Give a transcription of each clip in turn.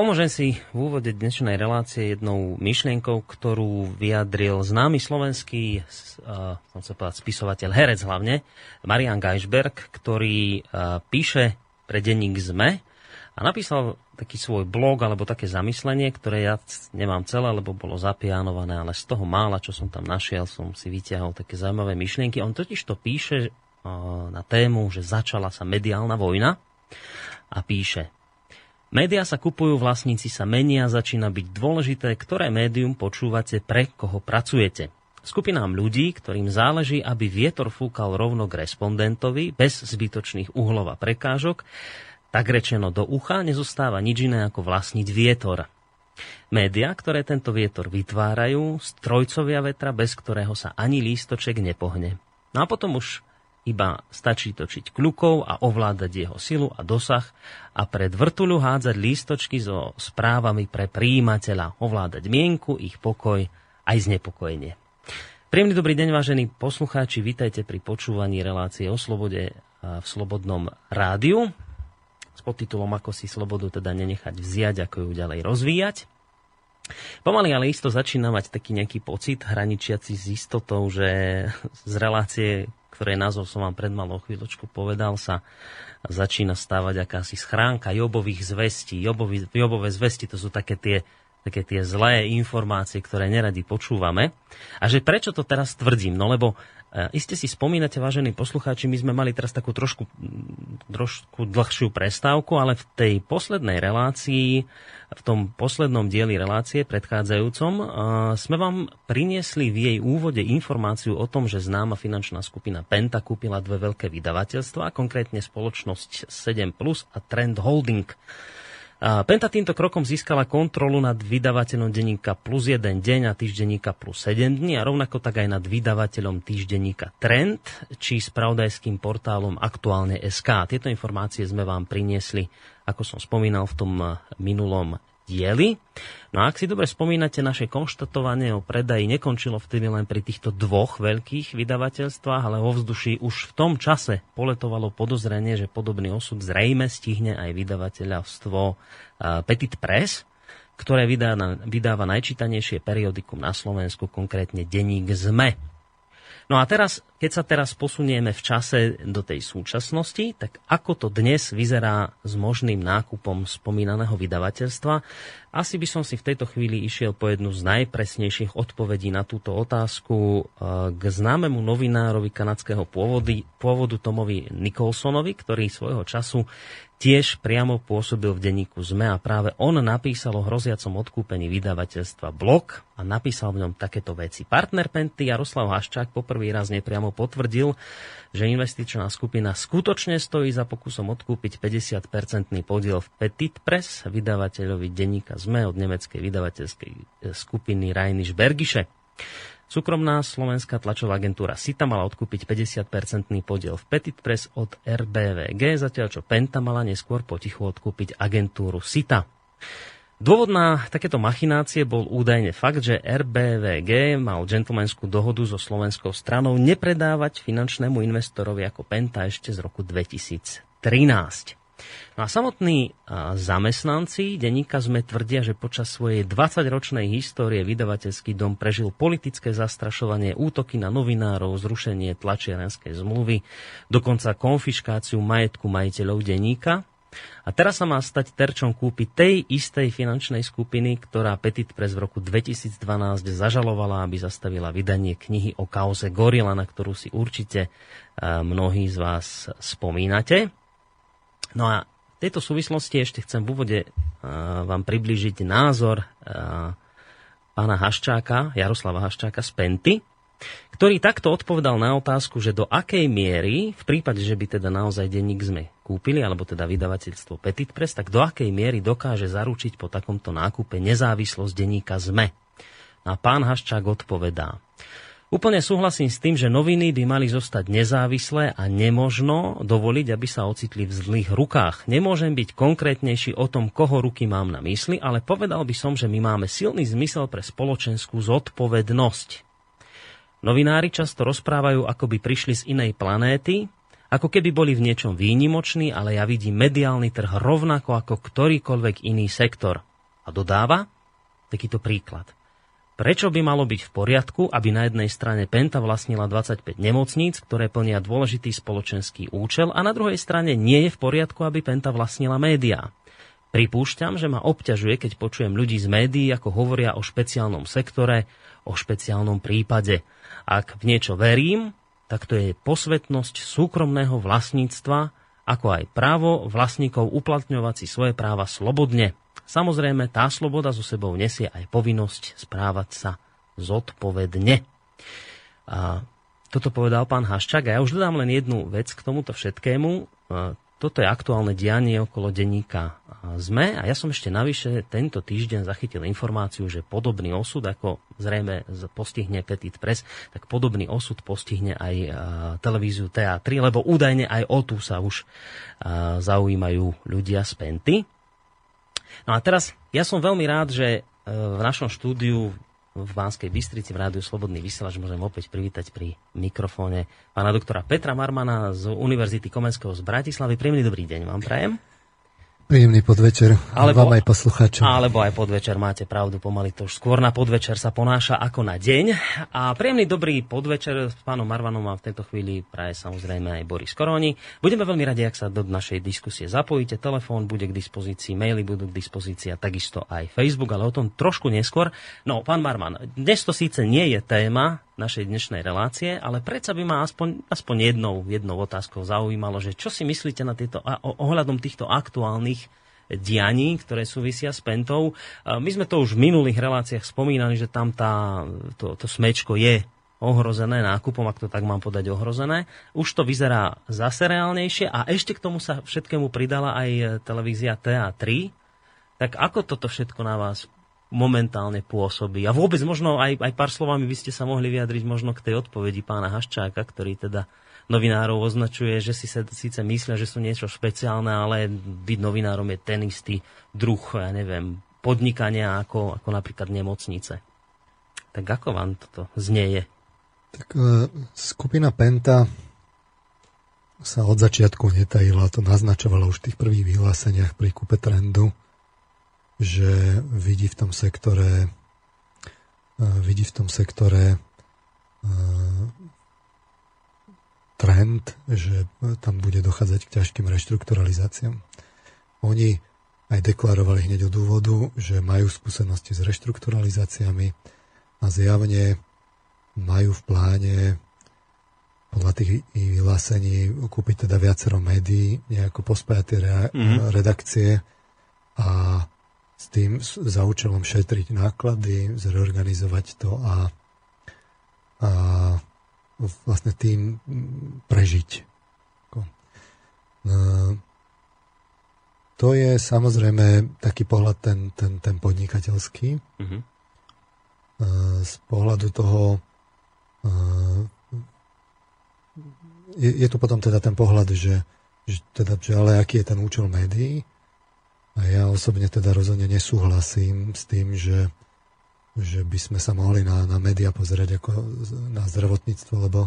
Pomôžem si v úvode dnešnej relácie jednou myšlienkou, ktorú vyjadril známy slovenský uh, sa povedať, spisovateľ, herec hlavne, Marian Geisberg, ktorý uh, píše pre denník ZME a napísal taký svoj blog alebo také zamyslenie, ktoré ja nemám celé, lebo bolo zapianované, ale z toho mála, čo som tam našiel, som si vyťahol také zaujímavé myšlienky. On totiž to píše uh, na tému, že začala sa mediálna vojna a píše Média sa kupujú, vlastníci sa menia, začína byť dôležité, ktoré médium počúvate, pre koho pracujete. Skupinám ľudí, ktorým záleží, aby vietor fúkal rovno k respondentovi, bez zbytočných uhlov a prekážok, tak rečeno do ucha nezostáva nič iné ako vlastniť vietor. Média, ktoré tento vietor vytvárajú, strojcovia vetra, bez ktorého sa ani lístoček nepohne. No a potom už iba stačí točiť kľukov a ovládať jeho silu a dosah a pred vrtuľu hádzať lístočky so správami pre príjimateľa, ovládať mienku, ich pokoj aj znepokojenie. Príjemný dobrý deň, vážení poslucháči, vítajte pri počúvaní relácie o slobode v Slobodnom rádiu s podtitulom Ako si slobodu teda nenechať vziať, ako ju ďalej rozvíjať. Pomaly ale isto začína mať taký nejaký pocit hraničiaci s istotou, že z relácie, ktoré názov som vám pred malou chvíľočku povedal, sa začína stávať akási schránka jobových zvestí. Jobovi, jobové zvesti to sú také tie, také tie zlé informácie, ktoré neradi počúvame. A že prečo to teraz tvrdím? No lebo E, iste si spomínate, vážení poslucháči, my sme mali teraz takú trošku, trošku dlhšiu prestávku, ale v tej poslednej relácii, v tom poslednom dieli relácie predchádzajúcom, e, sme vám priniesli v jej úvode informáciu o tom, že známa finančná skupina Penta kúpila dve veľké vydavateľstva, konkrétne spoločnosť 7 Plus a Trend Holding. Penta týmto krokom získala kontrolu nad vydavateľom denníka plus 1 deň a týždenníka plus 7 dní a rovnako tak aj nad vydavateľom týždenníka Trend či spravodajským portálom Aktuálne SK. Tieto informácie sme vám priniesli, ako som spomínal v tom minulom diely. No a ak si dobre spomínate, naše konštatovanie o predaji nekončilo vtedy len pri týchto dvoch veľkých vydavateľstvách, ale vo vzduši už v tom čase poletovalo podozrenie, že podobný osud zrejme stihne aj vydavateľstvo Petit Press, ktoré vydáva, vydáva najčítanejšie periodikum na Slovensku, konkrétne denník ZME. No a teraz, keď sa teraz posunieme v čase do tej súčasnosti, tak ako to dnes vyzerá s možným nákupom spomínaného vydavateľstva? Asi by som si v tejto chvíli išiel po jednu z najpresnejších odpovedí na túto otázku eh, k známemu novinárovi kanadského pôvody, pôvodu Tomovi Nicholsonovi, ktorý svojho času tiež priamo pôsobil v denníku ZME a práve on napísal o hroziacom odkúpení vydavateľstva Blok a napísal v ňom takéto veci. Partner Penty Jaroslav Haščák poprvý raz nepriamo potvrdil, že investičná skupina skutočne stojí za pokusom odkúpiť 50-percentný podiel v Petit Press, vydavateľovi denníka ZME od nemeckej vydavateľskej skupiny Reinisch Bergische. Súkromná slovenská tlačová agentúra SITA mala odkúpiť 50-percentný podiel v Petit Press od RBVG, zatiaľ čo Penta mala neskôr potichu odkúpiť agentúru SITA. Dôvod na takéto machinácie bol údajne fakt, že RBVG mal džentlmenskú dohodu so slovenskou stranou nepredávať finančnému investorovi ako Penta ešte z roku 2013. No a samotní zamestnanci denníka sme tvrdia, že počas svojej 20-ročnej histórie vydavateľský dom prežil politické zastrašovanie, útoky na novinárov, zrušenie tlačiarenskej zmluvy, dokonca konfiškáciu majetku majiteľov denníka. A teraz sa má stať terčom kúpy tej istej finančnej skupiny, ktorá Petit Press v roku 2012 zažalovala, aby zastavila vydanie knihy o kauze Gorila, na ktorú si určite mnohí z vás spomínate. No a v tejto súvislosti ešte chcem v úvode uh, vám priblížiť názor uh, pána Haščáka, Jaroslava Haščáka z Penty, ktorý takto odpovedal na otázku, že do akej miery, v prípade, že by teda naozaj denník sme kúpili, alebo teda vydavateľstvo Petit Press, tak do akej miery dokáže zaručiť po takomto nákupe nezávislosť denníka ZME. A pán Haščák odpovedá. Úplne súhlasím s tým, že noviny by mali zostať nezávislé a nemožno dovoliť, aby sa ocitli v zlých rukách. Nemôžem byť konkrétnejší o tom, koho ruky mám na mysli, ale povedal by som, že my máme silný zmysel pre spoločenskú zodpovednosť. Novinári často rozprávajú, ako by prišli z inej planéty Ako keby boli v niečom výnimoční, ale ja vidím mediálny trh rovnako ako ktorýkoľvek iný sektor. A dodáva takýto príklad. Prečo by malo byť v poriadku, aby na jednej strane Penta vlastnila 25 nemocníc, ktoré plnia dôležitý spoločenský účel a na druhej strane nie je v poriadku, aby Penta vlastnila médiá? Pripúšťam, že ma obťažuje, keď počujem ľudí z médií, ako hovoria o špeciálnom sektore, o špeciálnom prípade. Ak v niečo verím, tak to je posvetnosť súkromného vlastníctva, ako aj právo vlastníkov uplatňovať si svoje práva slobodne. Samozrejme, tá sloboda zo sebou nesie aj povinnosť správať sa zodpovedne. A toto povedal pán Haščák a ja už dodám len jednu vec k tomuto všetkému. Toto je aktuálne dianie okolo denníka ZME a ja som ešte navyše tento týždeň zachytil informáciu, že podobný osud, ako zrejme postihne Petit Press, tak podobný osud postihne aj televíziu TA3, lebo údajne aj o tu sa už zaujímajú ľudia z Penty. No a teraz, ja som veľmi rád, že e, v našom štúdiu v Banskej Bystrici v Rádiu Slobodný vysielač môžem opäť privítať pri mikrofóne pána doktora Petra Marmana z Univerzity Komenského z Bratislavy. Príjemný dobrý deň vám prajem. Príjemný podvečer alebo, vám aj poslucháčom. Alebo aj podvečer, máte pravdu, pomaly to už skôr na podvečer sa ponáša ako na deň. A príjemný dobrý podvečer s pánom Marvanom a v tejto chvíli praje samozrejme aj Boris Koroni. Budeme veľmi radi, ak sa do našej diskusie zapojíte. Telefón bude k dispozícii, maily budú k dispozícii a takisto aj Facebook, ale o tom trošku neskôr. No, pán Marman, dnes to síce nie je téma, našej dnešnej relácie, ale predsa by ma aspoň, aspoň jednou, jednou otázkou zaujímalo, že čo si myslíte na tieto, ohľadom týchto aktuálnych dianí, ktoré súvisia s Pentou. My sme to už v minulých reláciách spomínali, že tam tá, to, to smečko je ohrozené nákupom, ak to tak mám podať ohrozené. Už to vyzerá zase reálnejšie a ešte k tomu sa všetkému pridala aj televízia TA3. Tak ako toto všetko na vás momentálne pôsobí. A vôbec možno aj, aj pár slovami by ste sa mohli vyjadriť možno k tej odpovedi pána Haščáka, ktorý teda novinárov označuje, že si sa síce myslia, že sú niečo špeciálne, ale byť novinárom je ten istý druh, ja neviem, podnikania ako, ako napríklad nemocnice. Tak ako vám toto znieje? Tak uh, skupina Penta sa od začiatku netajila, to naznačovala už v tých prvých vyhláseniach pri kúpe trendu že vidí v tom sektore e, vidí v tom sektore e, trend, že tam bude dochádzať k ťažkým reštrukturalizáciám. Oni aj deklarovali hneď od úvodu, že majú skúsenosti s reštrukturalizáciami a zjavne majú v pláne podľa tých vyhlásení kúpiť teda viacero médií, nejako pospájať tie rea- mm-hmm. redakcie a s tým za účelom šetriť náklady, zreorganizovať to a, a vlastne tým prežiť. No, to je samozrejme taký pohľad ten, ten, ten podnikateľský. Mm-hmm. Z pohľadu toho je, je tu potom teda ten pohľad, že, že, teda, že ale aký je ten účel médií a ja osobne teda rozhodne nesúhlasím s tým, že, že by sme sa mohli na, na médiá pozerať ako na zdravotníctvo, lebo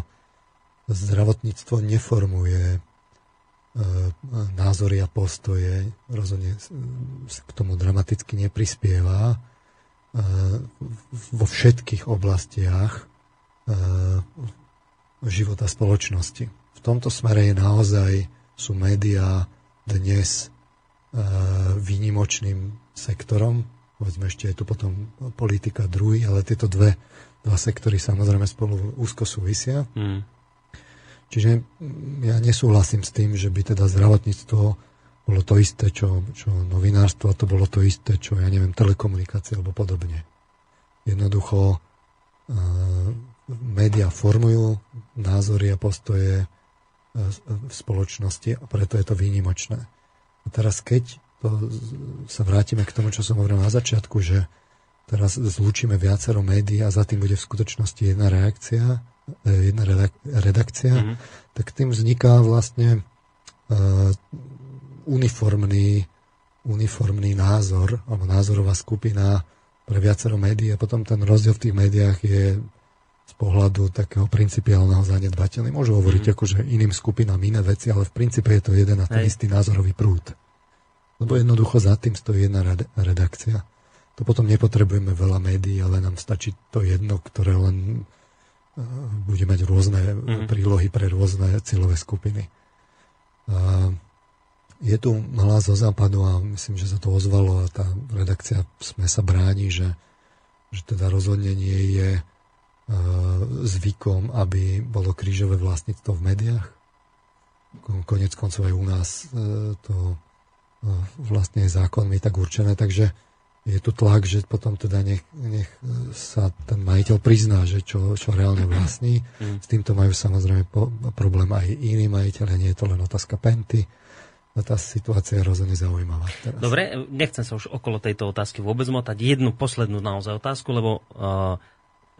zdravotníctvo neformuje e, názory a postoje, rozhodne k tomu dramaticky neprispieva e, vo všetkých oblastiach e, života spoločnosti. V tomto smere je naozaj sú médiá dnes E, výnimočným sektorom. Povedzme ešte je tu potom politika druhý, ale tieto dve, dva sektory samozrejme spolu úzko súvisia. Mm. Čiže ja nesúhlasím s tým, že by teda zdravotníctvo bolo to isté, čo, čo novinárstvo, a to bolo to isté, čo, ja neviem, telekomunikácie alebo podobne. Jednoducho e, médiá formujú názory a postoje e, v spoločnosti a preto je to výnimočné. A teraz keď sa vrátime k tomu, čo som hovoril na začiatku, že teraz zlúčime viacero médií a za tým bude v skutočnosti jedna reakcia, e, jedna redakcia, mm-hmm. tak tým vzniká vlastne uh, uniformný, uniformný názor alebo názorová skupina pre viacero médií a potom ten rozdiel v tých médiách je z pohľadu takého principiálneho zanedbateľný. Môžu hovoriť mm. akože iným skupinám iné veci, ale v princípe je to jeden a ten istý názorový prúd. Lebo jednoducho za tým stojí jedna redakcia. To potom nepotrebujeme veľa médií, ale nám stačí to jedno, ktoré len uh, bude mať rôzne mm. prílohy pre rôzne cieľové skupiny. Uh, je tu hlas zo západu a myslím, že sa to ozvalo a tá redakcia sme sa bráni, že, že teda rozhodne nie je uh, zvykom, aby bolo krížové vlastníctvo v médiách. Konec koncov aj u nás uh, to vlastne zákonmi tak určené, takže je tu tlak, že potom teda nech, nech sa ten majiteľ prizná, že čo, čo reálne vlastní. Mm. S týmto majú samozrejme po, problém aj iní majiteľe, nie je to len otázka penty. No tá situácia je rozhodne zaujímavá. Teraz. Dobre, nechcem sa už okolo tejto otázky vôbec motať. Jednu poslednú naozaj otázku, lebo uh,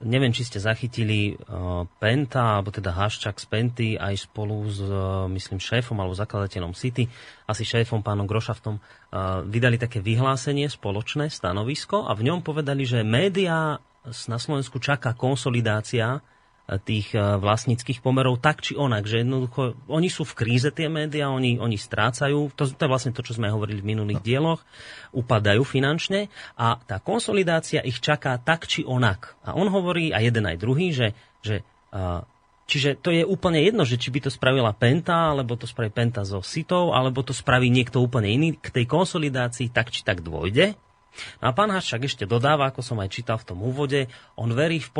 Neviem, či ste zachytili uh, Penta, alebo teda Haščak z Penty aj spolu s, uh, myslím, šéfom alebo zakladateľom City, asi šéfom pánom Grošaftom, uh, vydali také vyhlásenie, spoločné stanovisko a v ňom povedali, že médiá na Slovensku čaká konsolidácia tých eh, vlastníckých pomerov tak či onak, že jednoducho oni sú v kríze tie médiá, oni, oni strácajú, to, to je vlastne to, čo sme hovorili v minulých no. dieloch, upadajú finančne a tá konsolidácia ich čaká tak či onak. A on hovorí, a jeden aj druhý, že, že uh, Čiže to je úplne jedno, že či by to spravila Penta, alebo to spraví Penta so Sitou, alebo to spraví niekto úplne iný. K tej konsolidácii tak či tak dôjde. No a pán Haščák ešte dodáva, ako som aj čítal v tom úvode, on verí v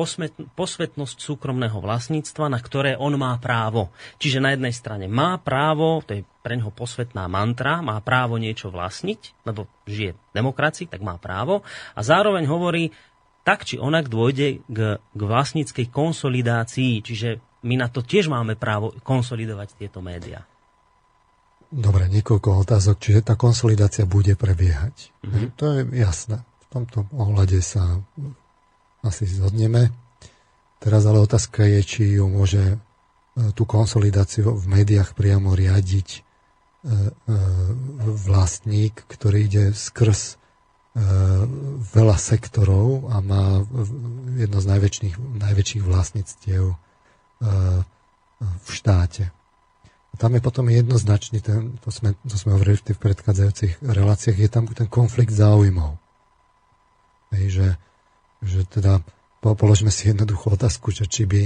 posvetnosť súkromného vlastníctva, na ktoré on má právo. Čiže na jednej strane má právo, to je pre neho posvetná mantra, má právo niečo vlastniť, lebo žije v demokracii, tak má právo. A zároveň hovorí, tak či onak dôjde k, k vlastníckej konsolidácii, čiže my na to tiež máme právo konsolidovať tieto médiá. Dobre, niekoľko otázok. Čiže tá konsolidácia bude prebiehať. Mm-hmm. To je jasné. V tomto ohľade sa asi zhodneme. Teraz ale otázka je, či ju môže e, tú konsolidáciu v médiách priamo riadiť e, e, vlastník, ktorý ide skrz veľa sektorov a má jedno z najväčších, najväčších vlastníctiev v štáte. Tam je potom jednoznačný, ten, to, sme, to sme hovorili v tých predchádzajúcich reláciách, je tam ten konflikt záujmov. Hej, že, že teda položme si jednoduchú otázku, že či by,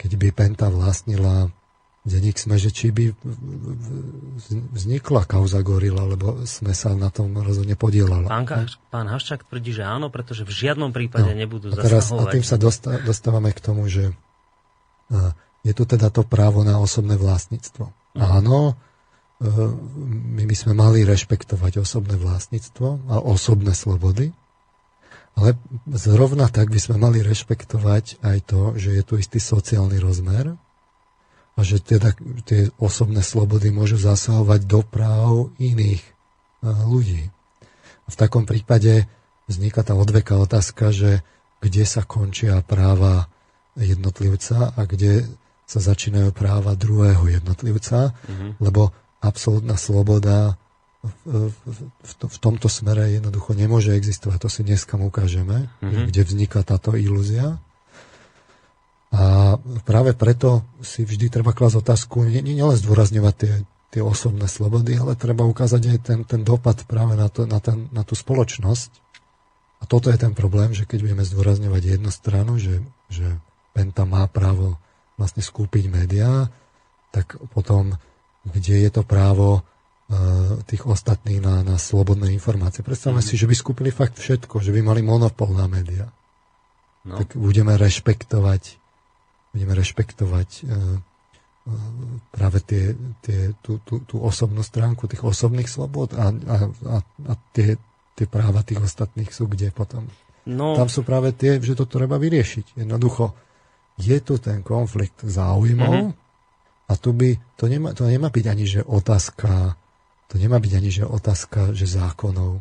keď by Penta vlastnila denník sme, že či by vznikla kauza gorila, lebo sme sa na tom rozhodne podielali. Pán, pán Haščák tvrdí, že áno, pretože v žiadnom prípade no, nebudú a teraz, A tým sa dostávame k tomu, že je tu teda to právo na osobné vlastníctvo. Áno, e, my by sme mali rešpektovať osobné vlastníctvo a osobné slobody, ale zrovna tak by sme mali rešpektovať aj to, že je tu istý sociálny rozmer a že teda tie osobné slobody môžu zasahovať do práv iných e, ľudí. V takom prípade vzniká tá odveká otázka, že kde sa končia práva jednotlivca a kde sa začínajú práva druhého jednotlivca, mm-hmm. lebo absolútna sloboda v, v, v, tomto smere jednoducho nemôže existovať. To si dneska ukážeme, mm-hmm. kde vzniká táto ilúzia. A práve preto si vždy treba klásť otázku, nielen nie, nie zdôrazňovať tie, tie osobné slobody, ale treba ukázať aj ten, ten dopad práve na, to, na, ten, na tú spoločnosť. A toto je ten problém, že keď budeme zdôrazňovať jednu stranu, že, že Penta má právo vlastne skúpiť médiá, tak potom, kde je to právo uh, tých ostatných na, na slobodné informácie. Predstavme mm. si, že by skúpili fakt všetko, že by mali monopol na médiá. No. Tak budeme rešpektovať budeme rešpektovať uh, uh, práve tie, tie, tú, tú, tú osobnú stránku tých osobných slobod a, a, a, a tie, tie práva tých ostatných sú kde potom. No. Tam sú práve tie, že to treba vyriešiť. Jednoducho je tu ten konflikt záujmov mm-hmm. a tu by, to nemá, to nemá byť ani, že otázka, to nemá byť ani, že otázka, že zákonov.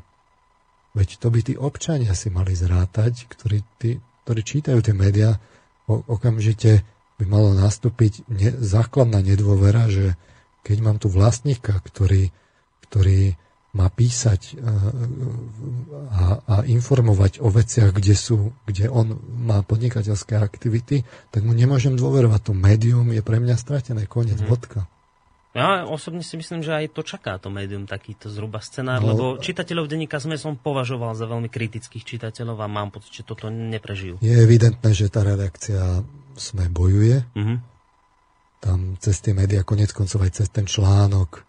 Veď to by tí občania si mali zrátať, ktorí, tí, ktorí čítajú tie médiá, okamžite by malo nastúpiť ne, základná nedôvera, že keď mám tu vlastníka, ktorý, ktorý má písať a, a informovať o veciach, kde, sú, kde on má podnikateľské aktivity, tak mu nemôžem dôverovať. To médium je pre mňa stratené, koniec, mm. bodka. Ja osobne si myslím, že aj to čaká to médium, takýto zhruba scenár, no, lebo čitateľov denníka sme som považoval za veľmi kritických čitateľov a mám pocit, že toto neprežijú. Je evidentné, že tá redakcia sme bojuje. Mm-hmm. Tam cez tie médiá, konec koncov aj cez ten článok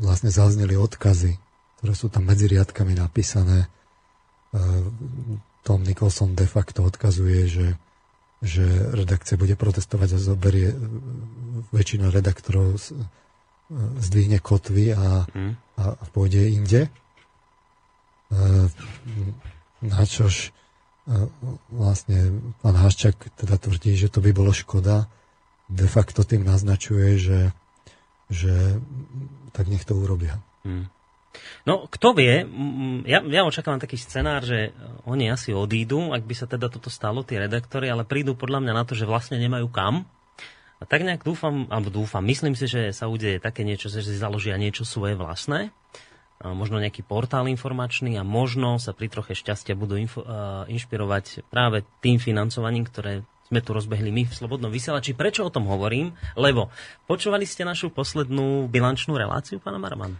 vlastne zazneli odkazy, ktoré sú tam medzi riadkami napísané. Tom Nicholson de facto odkazuje, že že redakcia bude protestovať a zoberie väčšina redaktorov zdvihne kotvy a, mm. a, a pôjde inde. Na čož vlastne pán Haščák teda tvrdí, že to by bolo škoda. De facto tým naznačuje, že, že tak nech to urobia. Mm. No, kto vie, ja, ja očakávam taký scenár, že oni asi odídu, ak by sa teda toto stalo, tí redaktori, ale prídu podľa mňa na to, že vlastne nemajú kam. A tak nejak dúfam, alebo dúfam, myslím si, že sa udeje také niečo, že si založia niečo svoje vlastné, a možno nejaký portál informačný a možno sa pri troche šťastia budú info, uh, inšpirovať práve tým financovaním, ktoré sme tu rozbehli my v Slobodnom vysielači. Prečo o tom hovorím? Lebo počúvali ste našu poslednú bilančnú reláciu, pána Marman?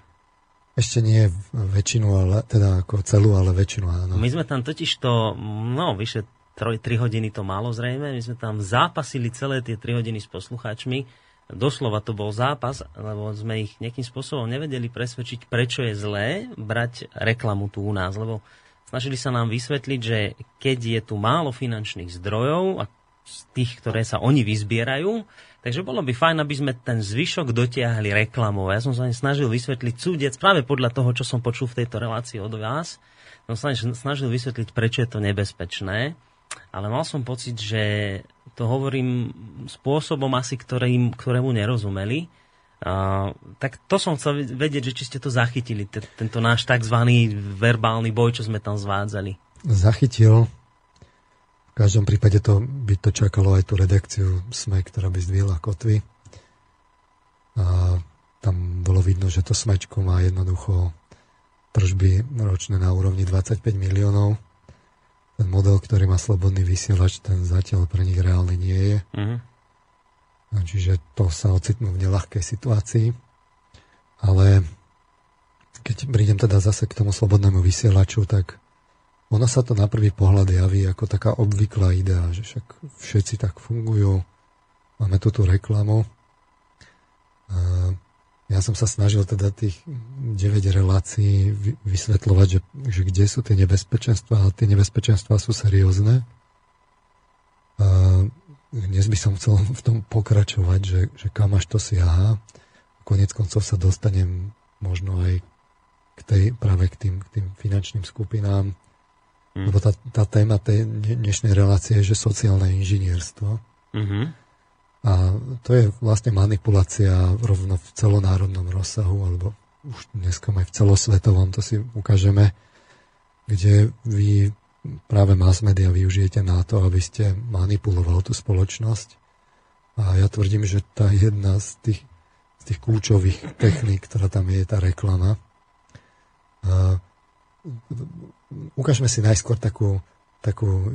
Ešte nie väčšinu, ale, teda ako celú, ale väčšinu áno. My sme tam totiž to, no vyše 3, 3 hodiny to málo zrejme, my sme tam zápasili celé tie 3 hodiny s poslucháčmi. Doslova to bol zápas, lebo sme ich nejakým spôsobom nevedeli presvedčiť, prečo je zlé brať reklamu tu u nás, lebo snažili sa nám vysvetliť, že keď je tu málo finančných zdrojov a z tých, ktoré sa oni vyzbierajú, Takže bolo by fajn, aby sme ten zvyšok dotiahli reklamou. Ja som sa snažil vysvetliť súdec práve podľa toho, čo som počul v tejto relácii od vás. Som sa snažil vysvetliť, prečo je to nebezpečné. Ale mal som pocit, že to hovorím spôsobom asi, ktorým, ktorému nerozumeli. Uh, tak to som chcel vedieť, že či ste to zachytili, t- tento náš tzv. verbálny boj, čo sme tam zvádzali. Zachytil. Každom prípade to by to čakalo aj tú redakciu SME, ktorá by zdvihla kotvy. A tam bolo vidno, že to smečko má jednoducho tržby ročné na úrovni 25 miliónov. Ten model, ktorý má slobodný vysielač, ten zatiaľ pre nich reálny nie je. Uh-huh. Čiže to sa ocitnú v nelahkej situácii. Ale keď prídem teda zase k tomu slobodnému vysielaču, tak ono sa to na prvý pohľad javí ako taká obvyklá idea, že však všetci tak fungujú, máme tu tú reklamu. Ja som sa snažil teda tých 9 relácií vysvetľovať, že, že kde sú tie nebezpečenstva a tie nebezpečenstva sú seriózne. A dnes by som chcel v tom pokračovať, že, že kam až to siaha. Konec koncov sa dostanem možno aj k tej, práve k tým, k tým finančným skupinám, Mm. Lebo tá, tá téma tej dnešnej relácie je, že sociálne inžinierstvo. Mm-hmm. A to je vlastne manipulácia rovno v celonárodnom rozsahu, alebo už dneska aj v celosvetovom, to si ukážeme, kde vy práve mass media využijete na to, aby ste manipulovali tú spoločnosť. A ja tvrdím, že tá jedna z tých, z tých kľúčových techník, ktorá tam je, je tá reklama. A ukážeme si najskôr takú, takú,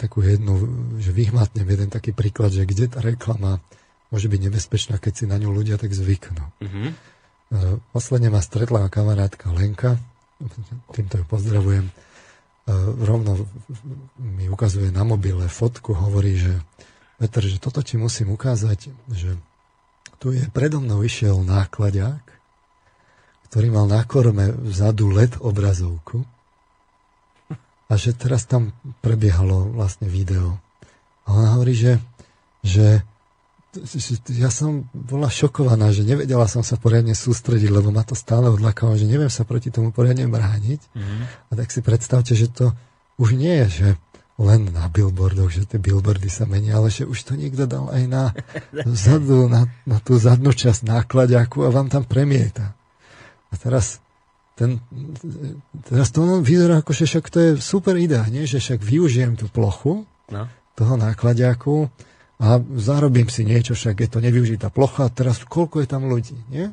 takú jednu, že vyhmatnem jeden taký príklad, že kde tá reklama môže byť nebezpečná, keď si na ňu ľudia tak zvyknú. Mm-hmm. Posledne ma stretla kamarátka Lenka, týmto ju pozdravujem, rovno mi ukazuje na mobile fotku, hovorí, že Peter, že toto ti musím ukázať, že tu je predo mnou išiel nákladák ktorý mal na korme vzadu LED obrazovku a že teraz tam prebiehalo vlastne video. A ona hovorí, že, že ja som bola šokovaná, že nevedela som sa poriadne sústrediť, lebo ma to stále odlakalo, že neviem sa proti tomu poriadne brániť. Mm-hmm. A tak si predstavte, že to už nie je, že len na billboardoch, že tie billboardy sa menia, ale že už to niekto dal aj na vzadu, na, na tú zadnú časť nákladiaku a vám tam premieta. A teraz ten, teraz to vyzerá ako, že však to je super idea, nie? že však využijem tú plochu no. toho nákladiaku a zarobím si niečo, však je to nevyužitá plocha, teraz koľko je tam ľudí, nie?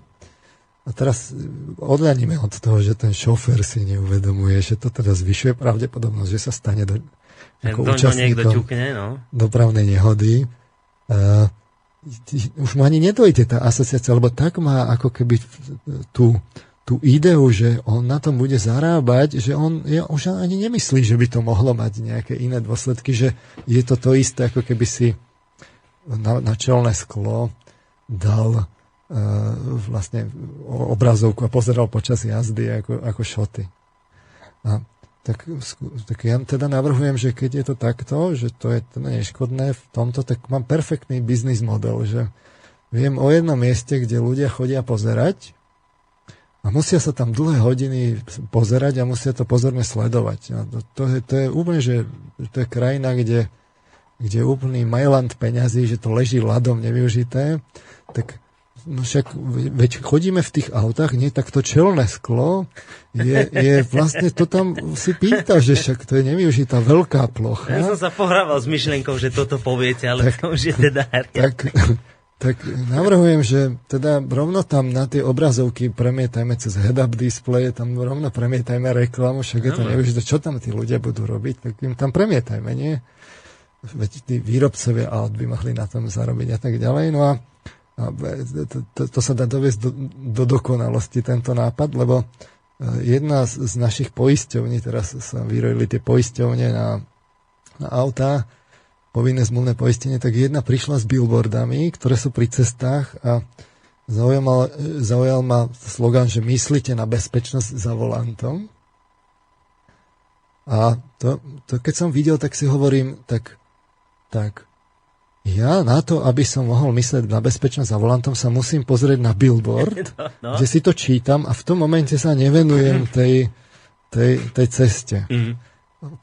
a teraz odľaníme od toho, že ten šofér si neuvedomuje, že to teda zvyšuje pravdepodobnosť, že sa stane do, ako do, účastníkom ťukne, no. dopravnej nehody. Uh, už mu ani nedojde tá asociácia, lebo tak má ako keby tú, tú ideu, že on na tom bude zarábať, že on ja už ani nemyslí, že by to mohlo mať nejaké iné dôsledky, že je to to isté, ako keby si na, na čelné sklo dal E, vlastne obrazovku a pozeral počas jazdy ako, ako šoty. A tak, tak ja teda navrhujem, že keď je to takto, že to je teda neškodné v tomto, tak mám perfektný biznis model, že viem o jednom mieste, kde ľudia chodia pozerať a musia sa tam dlhé hodiny pozerať a musia to pozorne sledovať. A to, to, je, to je úplne, že to je krajina, kde, je úplný majland peňazí, že to leží ľadom nevyužité, tak No však, veď chodíme v tých autách, nie, tak to čelné sklo je, je vlastne, to tam si pýta, že však to je nevyužitá veľká plocha. Ja som sa pohrával s myšlienkou, že toto poviete, ale tak, to už je teda... Tak, tak navrhujem, že teda rovno tam na tie obrazovky premietajme cez head-up display, tam rovno premietajme reklamu, však je to nevyužité, čo tam tí ľudia budú robiť, tak im tam premietajme, nie? Veď tí výrobcovia aut by mohli na tom zarobiť a tak ďalej. No a to, to, to sa dá doviesť do, do dokonalosti, tento nápad, lebo e, jedna z, z našich poisťovní, teraz sa vyrojili tie poisťovne na, na autá, povinné zmluvné poistenie, tak jedna prišla s billboardami, ktoré sú pri cestách a zaujal zaujal ma slogan, že myslíte na bezpečnosť za volantom. A to, to keď som videl, tak si hovorím, tak, tak ja na to, aby som mohol myslieť na bezpečnosť za volantom, sa musím pozrieť na billboard, no. kde si to čítam a v tom momente sa nevenujem tej, tej, tej ceste. Mm.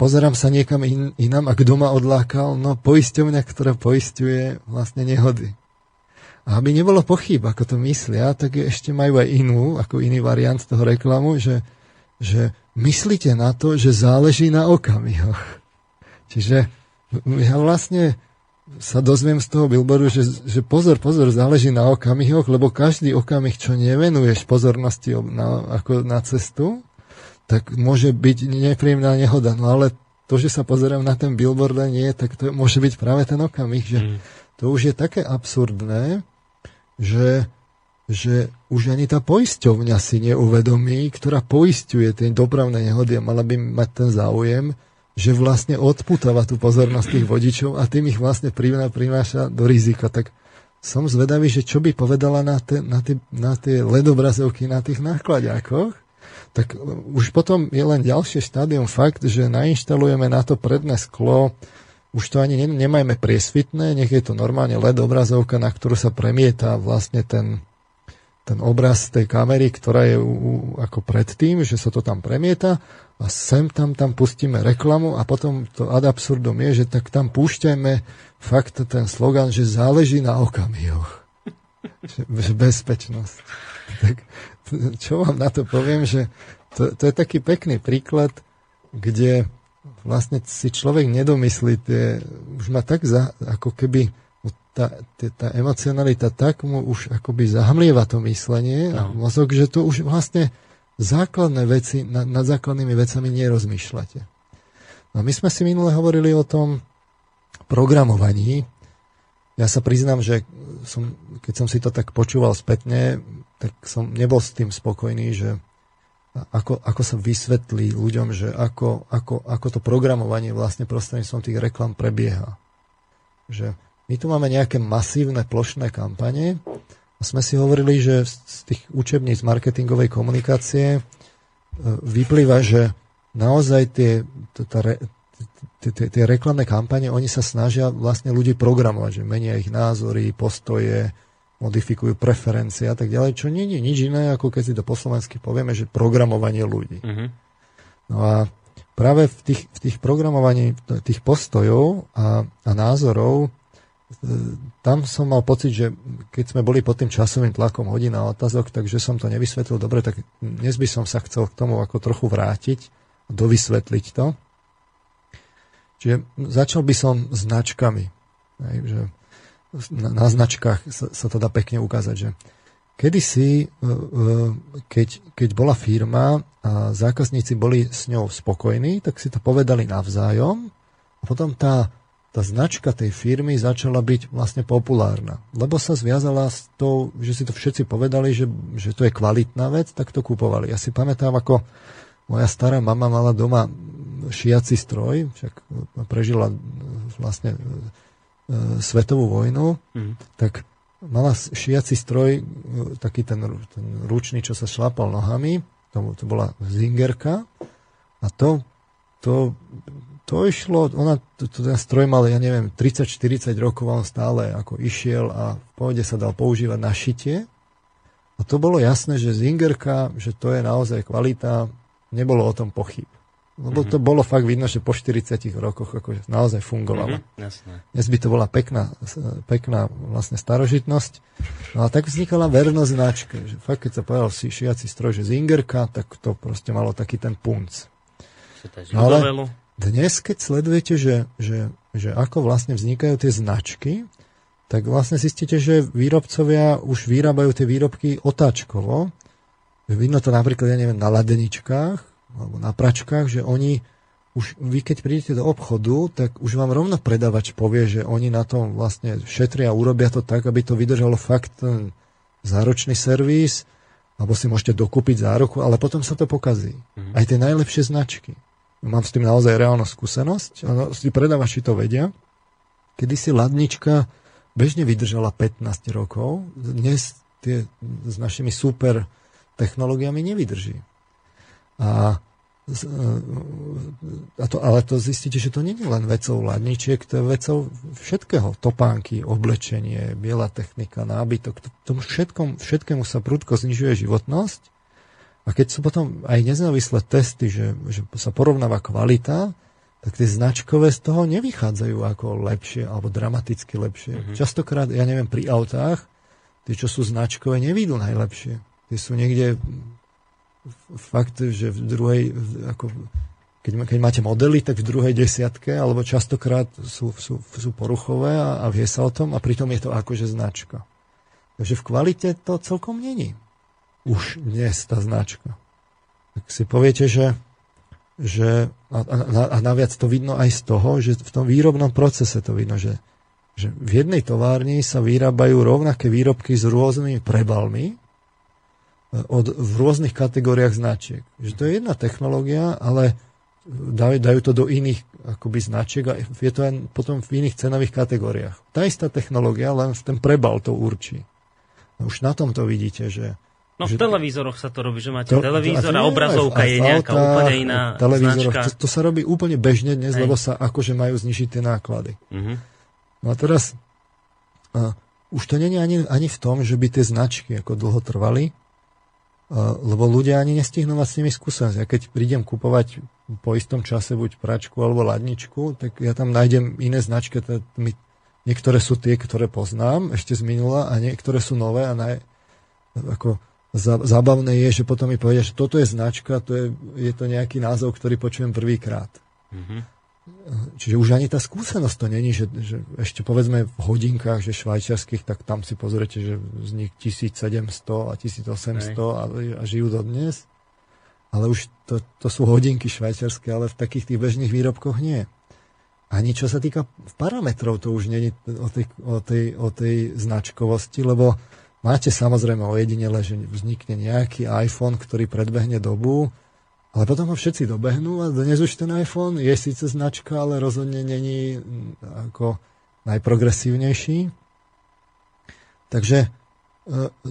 Pozerám sa niekam in, inám a kto ma odlákal? No poisťovňa, ktorá poisťuje vlastne nehody. A aby nebolo pochyb, ako to myslia, tak ešte majú aj inú, ako iný variant toho reklamu, že, že myslíte na to, že záleží na okamihoch. Čiže ja vlastne sa dozviem z toho billboardu, že, že pozor, pozor, záleží na okamihoch, lebo každý okamih, čo nevenuješ pozornosti na, ako na cestu, tak môže byť nepríjemná nehoda. No ale to, že sa pozerám na ten billboard a nie, tak to môže byť práve ten okamih, že mm. to už je také absurdné, že, že už ani tá poisťovňa si neuvedomí, ktorá poisťuje tie dopravné nehody a mala by mať ten záujem, že vlastne odputáva tú pozornosť tých vodičov a tým ich vlastne prináša do rizika. Tak som zvedavý, že čo by povedala na, te, na, tie, na tie ledobrazovky na tých nákladiakoch, tak už potom je len ďalšie štádium fakt, že nainštalujeme na to predné sklo, už to ani nemajme priesvitné, nech je to normálne LED obrazovka, na ktorú sa premieta vlastne ten, ten obraz tej kamery, ktorá je u, u, ako predtým, že sa to tam premieta a sem tam tam pustíme reklamu a potom to ad absurdum je, že tak tam púšťajme fakt ten slogan, že záleží na okamihoch. bezpečnosť. Tak čo vám na to poviem, že to, to je taký pekný príklad, kde vlastne si človek nedomyslí tie, už má tak za, ako keby tá, tá emocionalita tak mu už akoby zahmlieva to myslenie no. a mozog, že to už vlastne základné veci, nad, nad základnými vecami nerozmýšľate. No my sme si minule hovorili o tom programovaní. Ja sa priznám, že som, keď som si to tak počúval spätne, tak som nebol s tým spokojný, že ako, ako sa vysvetlí ľuďom, že ako, ako, ako to programovanie vlastne prostredníctvom tých reklam prebieha. Že my tu máme nejaké masívne plošné kampane, a sme si hovorili, že z tých učebníc marketingovej komunikácie e, vyplýva, že naozaj tie, tie, reklamné kampane, oni sa snažia vlastne ľudí programovať, že menia ich názory, postoje, modifikujú preferencie a tak ďalej, čo nie je nič iné, ako keď si to po slovensky povieme, že programovanie ľudí. Uh-huh. No a práve v tých, v tých programovaní tých postojov a, a názorov tam som mal pocit, že keď sme boli pod tým časovým tlakom hodina otázok, takže som to nevysvetlil dobre, tak dnes by som sa chcel k tomu ako trochu vrátiť, dovysvetliť to. Čiže začal by som značkami. Hej, že na, na značkách sa, sa to dá pekne ukázať, že kedysi, keď, keď bola firma a zákazníci boli s ňou spokojní, tak si to povedali navzájom a potom tá tá značka tej firmy začala byť vlastne populárna. Lebo sa zviazala s tou, že si to všetci povedali, že, že to je kvalitná vec, tak to kupovali. Ja si pamätám, ako moja stará mama mala doma šiaci stroj, však prežila vlastne e, svetovú vojnu, mm. tak mala šiaci stroj, e, taký ten, ten ručný, čo sa šlapal nohami, to, to bola zingerka a to, to to išlo, ona, to, to, ten stroj mal, ja neviem, 30-40 rokov, on stále ako išiel a v pohode sa dal používať na šitie. A to bolo jasné, že Zingerka, že to je naozaj kvalita, nebolo o tom pochyb. Lebo mm-hmm. to bolo fakt vidno, že po 40 rokoch ako naozaj fungovalo. Mm-hmm, Dnes by to bola pekná, pekná vlastne starožitnosť. No a tak vznikala vernosť značke. Že fakt, keď sa povedal si šiaci stroj, že Zingerka, tak to proste malo taký ten punc. No ale, dnes, keď sledujete, že, že, že ako vlastne vznikajú tie značky, tak vlastne zistíte, že výrobcovia už vyrábajú tie výrobky otáčkovo. Vidno to napríklad, ja neviem, na ladeničkách alebo na pračkách, že oni už vy keď prídete do obchodu, tak už vám rovno predávač povie, že oni na tom vlastne šetria a urobia to tak, aby to vydržalo fakt ten záročný servis, alebo si môžete dokúpiť záruku, ale potom sa to pokazí. Mm-hmm. Aj tie najlepšie značky mám s tým naozaj reálnu skúsenosť, si predávači to vedia, kedy si ladnička bežne vydržala 15 rokov, dnes tie s našimi super technológiami nevydrží. A, a to, ale to zistíte, že to nie je len vecou ladničiek, to je vecou všetkého. Topánky, oblečenie, biela technika, nábytok. Tomu všetkom, všetkému sa prudko znižuje životnosť a keď sú potom aj nezávislé testy, že, že sa porovnáva kvalita, tak tie značkové z toho nevychádzajú ako lepšie alebo dramaticky lepšie. Mm-hmm. Častokrát, ja neviem, pri autách, tie, čo sú značkové, nevídu najlepšie. Tie sú niekde fakt, že v druhej, ako, keď, keď máte modely, tak v druhej desiatke, alebo častokrát sú, sú, sú poruchové a, a vie sa o tom a pritom je to akože značka. Takže v kvalite to celkom není už dnes tá značka. Tak si poviete, že, že a, a, a naviac to vidno aj z toho, že v tom výrobnom procese to vidno, že, že v jednej továrni sa vyrábajú rovnaké výrobky s rôznymi prebalmi e, od, v rôznych kategóriách značiek. Že to je jedna technológia, ale dajú, dajú to do iných akoby značiek a je to aj potom v iných cenových kategóriách. Tá istá technológia, len ten prebal to určí. Už na tom to vidíte, že, No v televízoroch sa to robí, že máte to, televízor a obrazovka je nejaká úplne iná značka. To, to sa robí úplne bežne dnes, Hej. lebo sa akože majú znižiť tie náklady. Uh-huh. No a teraz a, už to není ani, ani v tom, že by tie značky ako dlho trvali, a, lebo ľudia ani nestihnú mať s nimi skúsenosť. Ja keď prídem kupovať po istom čase buď pračku alebo ladničku, tak ja tam nájdem iné značky. To, my, niektoré sú tie, ktoré poznám ešte z minula a niektoré sú nové a naj, ako zábavné je, že potom mi povedia, že toto je značka, to je, je to nejaký názov, ktorý počujem prvýkrát. Mm-hmm. Čiže už ani tá skúsenosť to není, že, že ešte povedzme v hodinkách, že švajčiarských, tak tam si pozriete, že z nich 1700 a 1800 a, a žijú dodnes. Ale už to, to sú hodinky švajčiarske, ale v takých tých bežných výrobkoch nie. Ani čo sa týka parametrov, to už není o tej, o tej, o tej značkovosti, lebo Máte samozrejme ojedinele, že vznikne nejaký iPhone, ktorý predbehne dobu, ale potom ho všetci dobehnú a dnes už ten iPhone je síce značka, ale rozhodne není mm, ako najprogresívnejší. Takže e,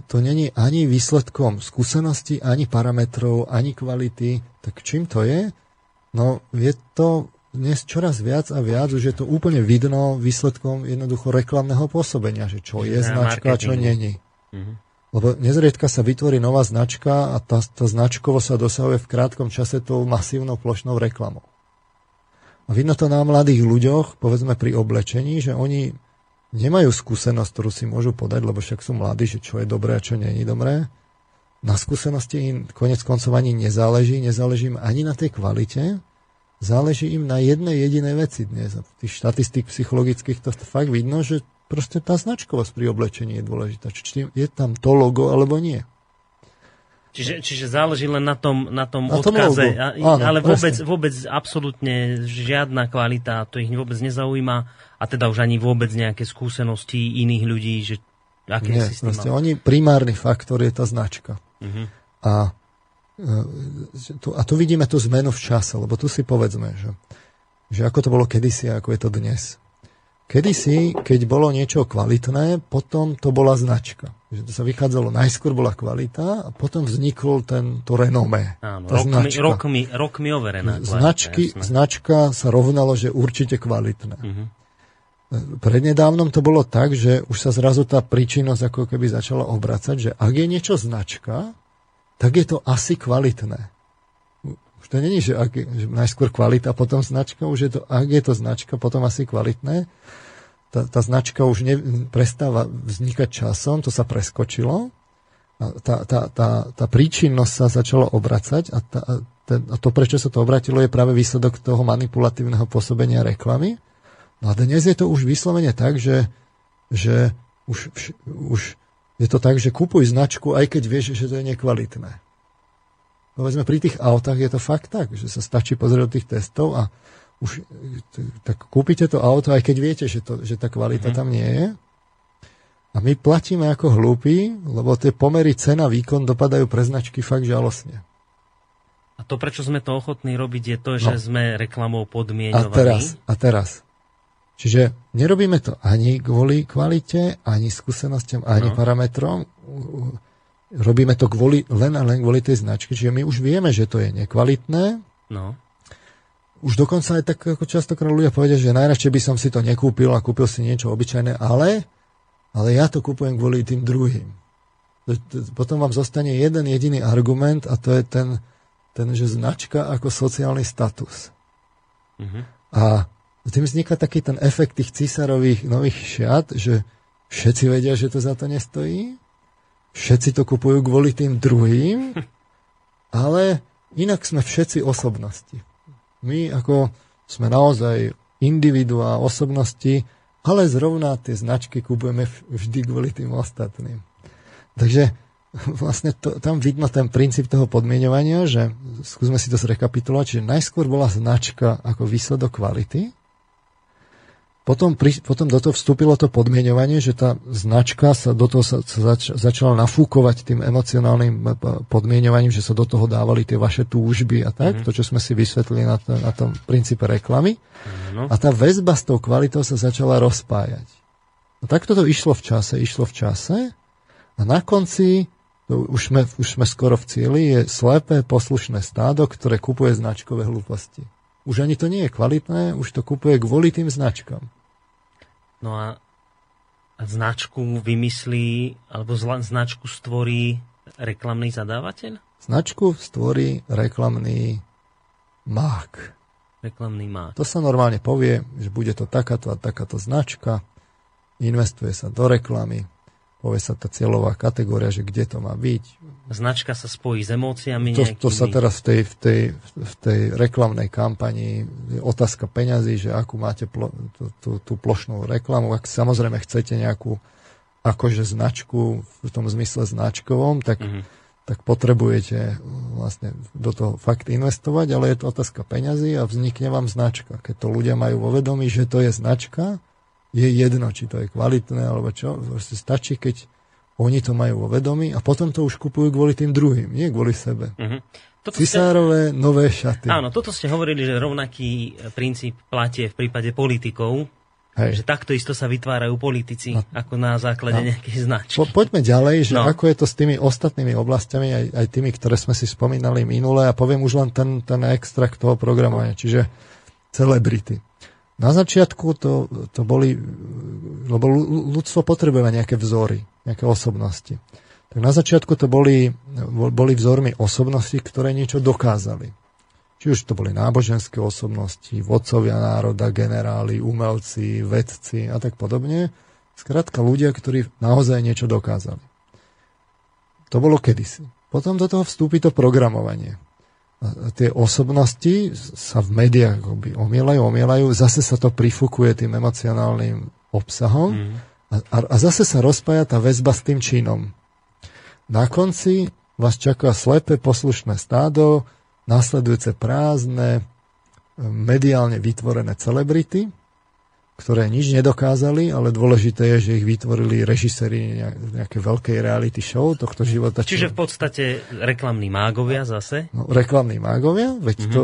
to není ani výsledkom skúsenosti, ani parametrov, ani kvality. Tak čím to je? No je to dnes čoraz viac a viac, už je to úplne vidno výsledkom jednoducho reklamného pôsobenia, že čo je značka a čo není. Mm-hmm. Lebo nezriedka sa vytvorí nová značka a tá, tá značkovo sa dosahuje v krátkom čase tou masívnou plošnou reklamou. A vidno to na mladých ľuďoch, povedzme pri oblečení, že oni nemajú skúsenosť, ktorú si môžu podať, lebo však sú mladí, že čo je dobré a čo nie je dobré. Na skúsenosti im konec koncov ani nezáleží, nezáleží im ani na tej kvalite, záleží im na jednej jedinej veci dnes. A tých štatistík psychologických to fakt vidno, že proste tá značkovosť pri oblečení je dôležitá. Či je tam to logo alebo nie. Čiže, čiže záleží len na tom, na tom na odkaze, tom Áno, ale vôbec, vôbec absolútne žiadna kvalita, to ich vôbec nezaujíma a teda už ani vôbec nejaké skúsenosti iných ľudí, že aké Nie, proste oni, primárny faktor je tá značka. Uh-huh. A, e, tu, a tu vidíme tú zmenu v čase, lebo tu si povedzme, že, že ako to bolo kedysi a ako je to dnes. Kedysi, keď bolo niečo kvalitné, potom to bola značka. Že to sa vychádzalo, najskôr bola kvalita a potom vznikol ten, to renomé. Áno, tá rokmi, značka. rokmi, rokmi overená Značky, značka sa rovnalo, že určite kvalitné. Uh-huh. Prednedávnom to bolo tak, že už sa zrazu tá príčinnosť ako keby začala obracať, že ak je niečo značka, tak je to asi kvalitné. To není, že, ak, že najskôr kvalita, potom značka, už je to, ak je to značka, potom asi kvalitné tá, tá značka už ne, prestáva vznikať časom, to sa preskočilo. A tá, tá, tá, tá príčinnosť sa začala obracať a, tá, a, to, prečo sa to obratilo, je práve výsledok toho manipulatívneho pôsobenia reklamy. No a dnes je to už vyslovene tak, že, že už, už je to tak, že kúpuj značku, aj keď vieš, že to je nekvalitné. Povedzme, pri tých autách je to fakt tak, že sa stačí pozrieť do tých testov a už tak kúpite to auto, aj keď viete, že, to, že tá kvalita mm-hmm. tam nie je. A my platíme ako hlúpi, lebo tie pomery cena výkon dopadajú pre značky fakt žalostne. A to, prečo sme to ochotní robiť, je to, že no. sme reklamou podmienovaní. A teraz, a teraz. Čiže nerobíme to ani kvôli kvalite, ani skúsenostiam, ani no. parametrom. Robíme to kvôli, len a len kvôli tej značky. Čiže my už vieme, že to je nekvalitné. No už dokonca aj tak ako častokrát ľudia povedia, že najradšej by som si to nekúpil a kúpil si niečo obyčajné, ale, ale ja to kúpujem kvôli tým druhým. Potom vám zostane jeden jediný argument a to je ten, ten že značka ako sociálny status. Mm-hmm. A tým vzniká taký ten efekt tých císarových nových šiat, že všetci vedia, že to za to nestojí, všetci to kupujú kvôli tým druhým, ale inak sme všetci osobnosti. My ako sme naozaj individuá, osobnosti, ale zrovna tie značky kupujeme vždy kvôli tým ostatným. Takže vlastne to, tam vidno ten princíp toho podmienovania, že skúsme si to zrekapitulovať, že najskôr bola značka ako výsledok kvality, potom, pri, potom do toho vstúpilo to podmienovanie, že tá značka sa do toho sa, sa zač, začala nafúkovať tým emocionálnym podmienovaním, že sa do toho dávali tie vaše túžby a tak, mm-hmm. to, čo sme si vysvetlili na, to, na tom princípe reklamy. Mm-hmm. A tá väzba s tou kvalitou sa začala rozpájať. No tak toto išlo v čase, išlo v čase a na konci, to už, sme, už sme skoro v cieli, je slepé poslušné stádo, ktoré kupuje značkové hlúposti. Už ani to nie je kvalitné, už to kupuje kvôli tým značkám. No a značku vymyslí, alebo značku stvorí reklamný zadávateľ? Značku stvorí reklamný mák. Reklamný mák. To sa normálne povie, že bude to takáto a takáto značka, investuje sa do reklamy, povie sa tá cieľová kategória, že kde to má byť. Značka sa spojí s emóciami to, to sa teraz v tej, v, tej, v tej reklamnej kampani je otázka peňazí, že akú máte plo, tú, tú, tú plošnú reklamu. Ak samozrejme chcete nejakú akože značku v tom zmysle značkovom, tak, mm-hmm. tak potrebujete vlastne do toho fakt investovať, ale je to otázka peňazí a vznikne vám značka. Keď to ľudia majú vo vedomí, že to je značka, je jedno, či to je kvalitné alebo čo. Proste stačí, keď oni to majú vo vedomí a potom to už kupujú kvôli tým druhým, nie kvôli sebe. Toto Cisárové ste... nové šaty. Áno, toto ste hovorili, že rovnaký princíp platie v prípade politikov, Hej. Že takto isto sa vytvárajú politici, no. ako na základe no. nejakej značky. Po, poďme ďalej, že no. ako je to s tými ostatnými oblastiami, aj, aj tými, ktoré sme si spomínali minule a poviem už len ten, ten extrakt toho programovania, čiže celebrity. Na začiatku to, to boli, lebo ľudstvo potrebuje nejaké vzory, nejaké osobnosti. Tak na začiatku to boli, boli vzormi osobnosti, ktoré niečo dokázali. Či už to boli náboženské osobnosti, vodcovia národa, generáli, umelci, vedci a tak podobne. Skrátka ľudia, ktorí naozaj niečo dokázali. To bolo kedysi. Potom do toho vstúpi to programovanie. Tie osobnosti sa v médiách akoby omielajú, omielajú, zase sa to prifukuje tým emocionálnym obsahom mm. a, a zase sa rozpája tá väzba s tým činom. Na konci vás čaká slepé poslušné stádo, nasledujúce prázdne, mediálne vytvorené celebrity, ktoré nič nedokázali, ale dôležité je, že ich vytvorili režiséri nejaké veľkej reality show tohto života. Čiže v podstate reklamní mágovia zase? No, reklamní mágovia, veď mm-hmm. to,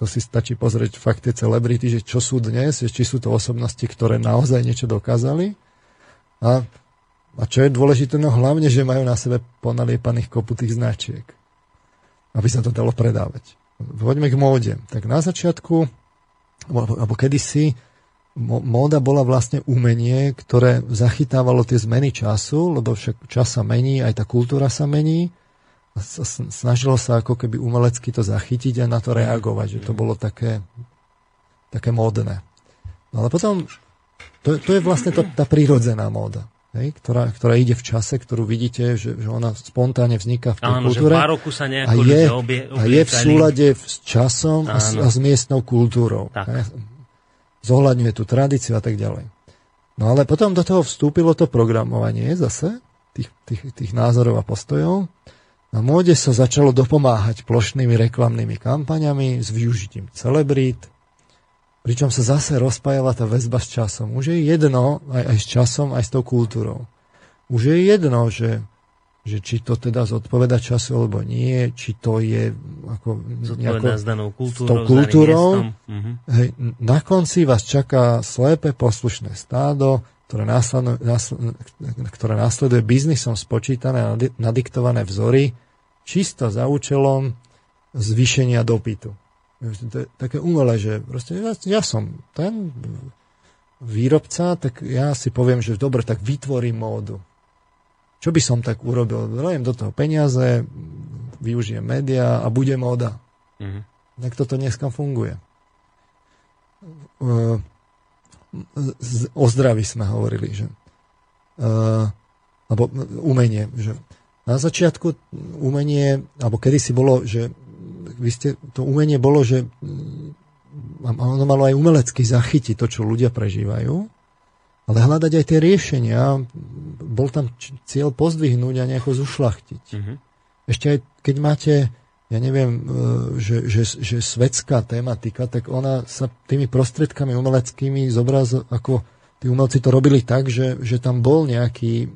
to si stačí pozrieť fakt tie celebrity, že čo sú dnes, či sú to osobnosti, ktoré naozaj niečo dokázali. A, a čo je dôležité, no hlavne, že majú na sebe ponaliepaných kopu tých značiek, aby sa to dalo predávať. Poďme k móde. Tak na začiatku, alebo, alebo kedysi, móda bola vlastne umenie, ktoré zachytávalo tie zmeny času, lebo však čas sa mení, aj tá kultúra sa mení. Snažilo sa ako keby umelecky to zachytiť a na to reagovať, že to bolo také, také módne. No ale potom, to, to je vlastne to, tá prírodzená móda, hej, ktorá, ktorá ide v čase, ktorú vidíte, že, že ona spontánne vzniká v tej Áno, kultúre. Že sa a je, obie, a je v súlade s časom a s, a s miestnou kultúrou. Tak. Hej zohľadňuje tú tradíciu a tak ďalej. No ale potom do toho vstúpilo to programovanie zase, tých, tých, tých názorov a postojov. Na móde sa začalo dopomáhať plošnými reklamnými kampaňami s využitím celebrít, pričom sa zase rozpájala tá väzba s časom. Už je jedno, aj, aj s časom, aj s tou kultúrou. Už je jedno, že že či to teda zodpoveda času alebo nie, či to je ako nejako, s danou kultúrou, s kultúrou. Uh-huh. Hej, na konci vás čaká slépe poslušné stádo, ktoré, následuje, ktoré následuje biznisom spočítané a nadiktované vzory, čisto za účelom zvýšenia dopytu. To je také umelé, že proste ja, ja som ten výrobca, tak ja si poviem, že dobre, tak vytvorím módu čo by som tak urobil? Dajem do toho peniaze, využijem média a bude móda. Mm-hmm. Tak toto dneska funguje. O zdraví sme hovorili, že alebo umenie, že na začiatku umenie, alebo kedysi bolo, že vy ste, to umenie bolo, že ono malo aj umelecky zachytiť to, čo ľudia prežívajú ale hľadať aj tie riešenia. Bol tam cieľ pozdvihnúť a nejako zušlachtiť. Mm-hmm. Ešte aj keď máte, ja neviem, e, že, že, že svetská tematika, tak ona sa tými prostredkami umeleckými zobraz, ako tí umelci to robili tak, že, že tam bol nejaký,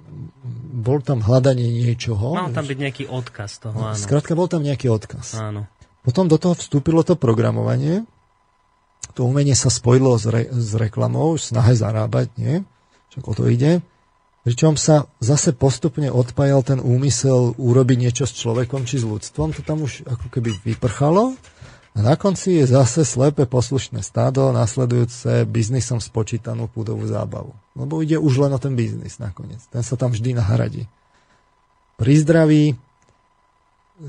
bol tam hľadanie niečoho. Mal tam byť nejaký odkaz toho, áno. Skrátka, bol tam nejaký odkaz. Áno. Potom do toho vstúpilo to programovanie, to umenie sa spojilo s, re, s reklamou, snahe zarábať, nie? Čo o to ide. Pričom sa zase postupne odpájal ten úmysel urobiť niečo s človekom či s ľudstvom. To tam už ako keby vyprchalo. A na konci je zase slepé poslušné stádo, nasledujúce biznisom spočítanú púdovú zábavu. Lebo ide už len o ten biznis nakoniec. Ten sa tam vždy nahradí. Pri zdraví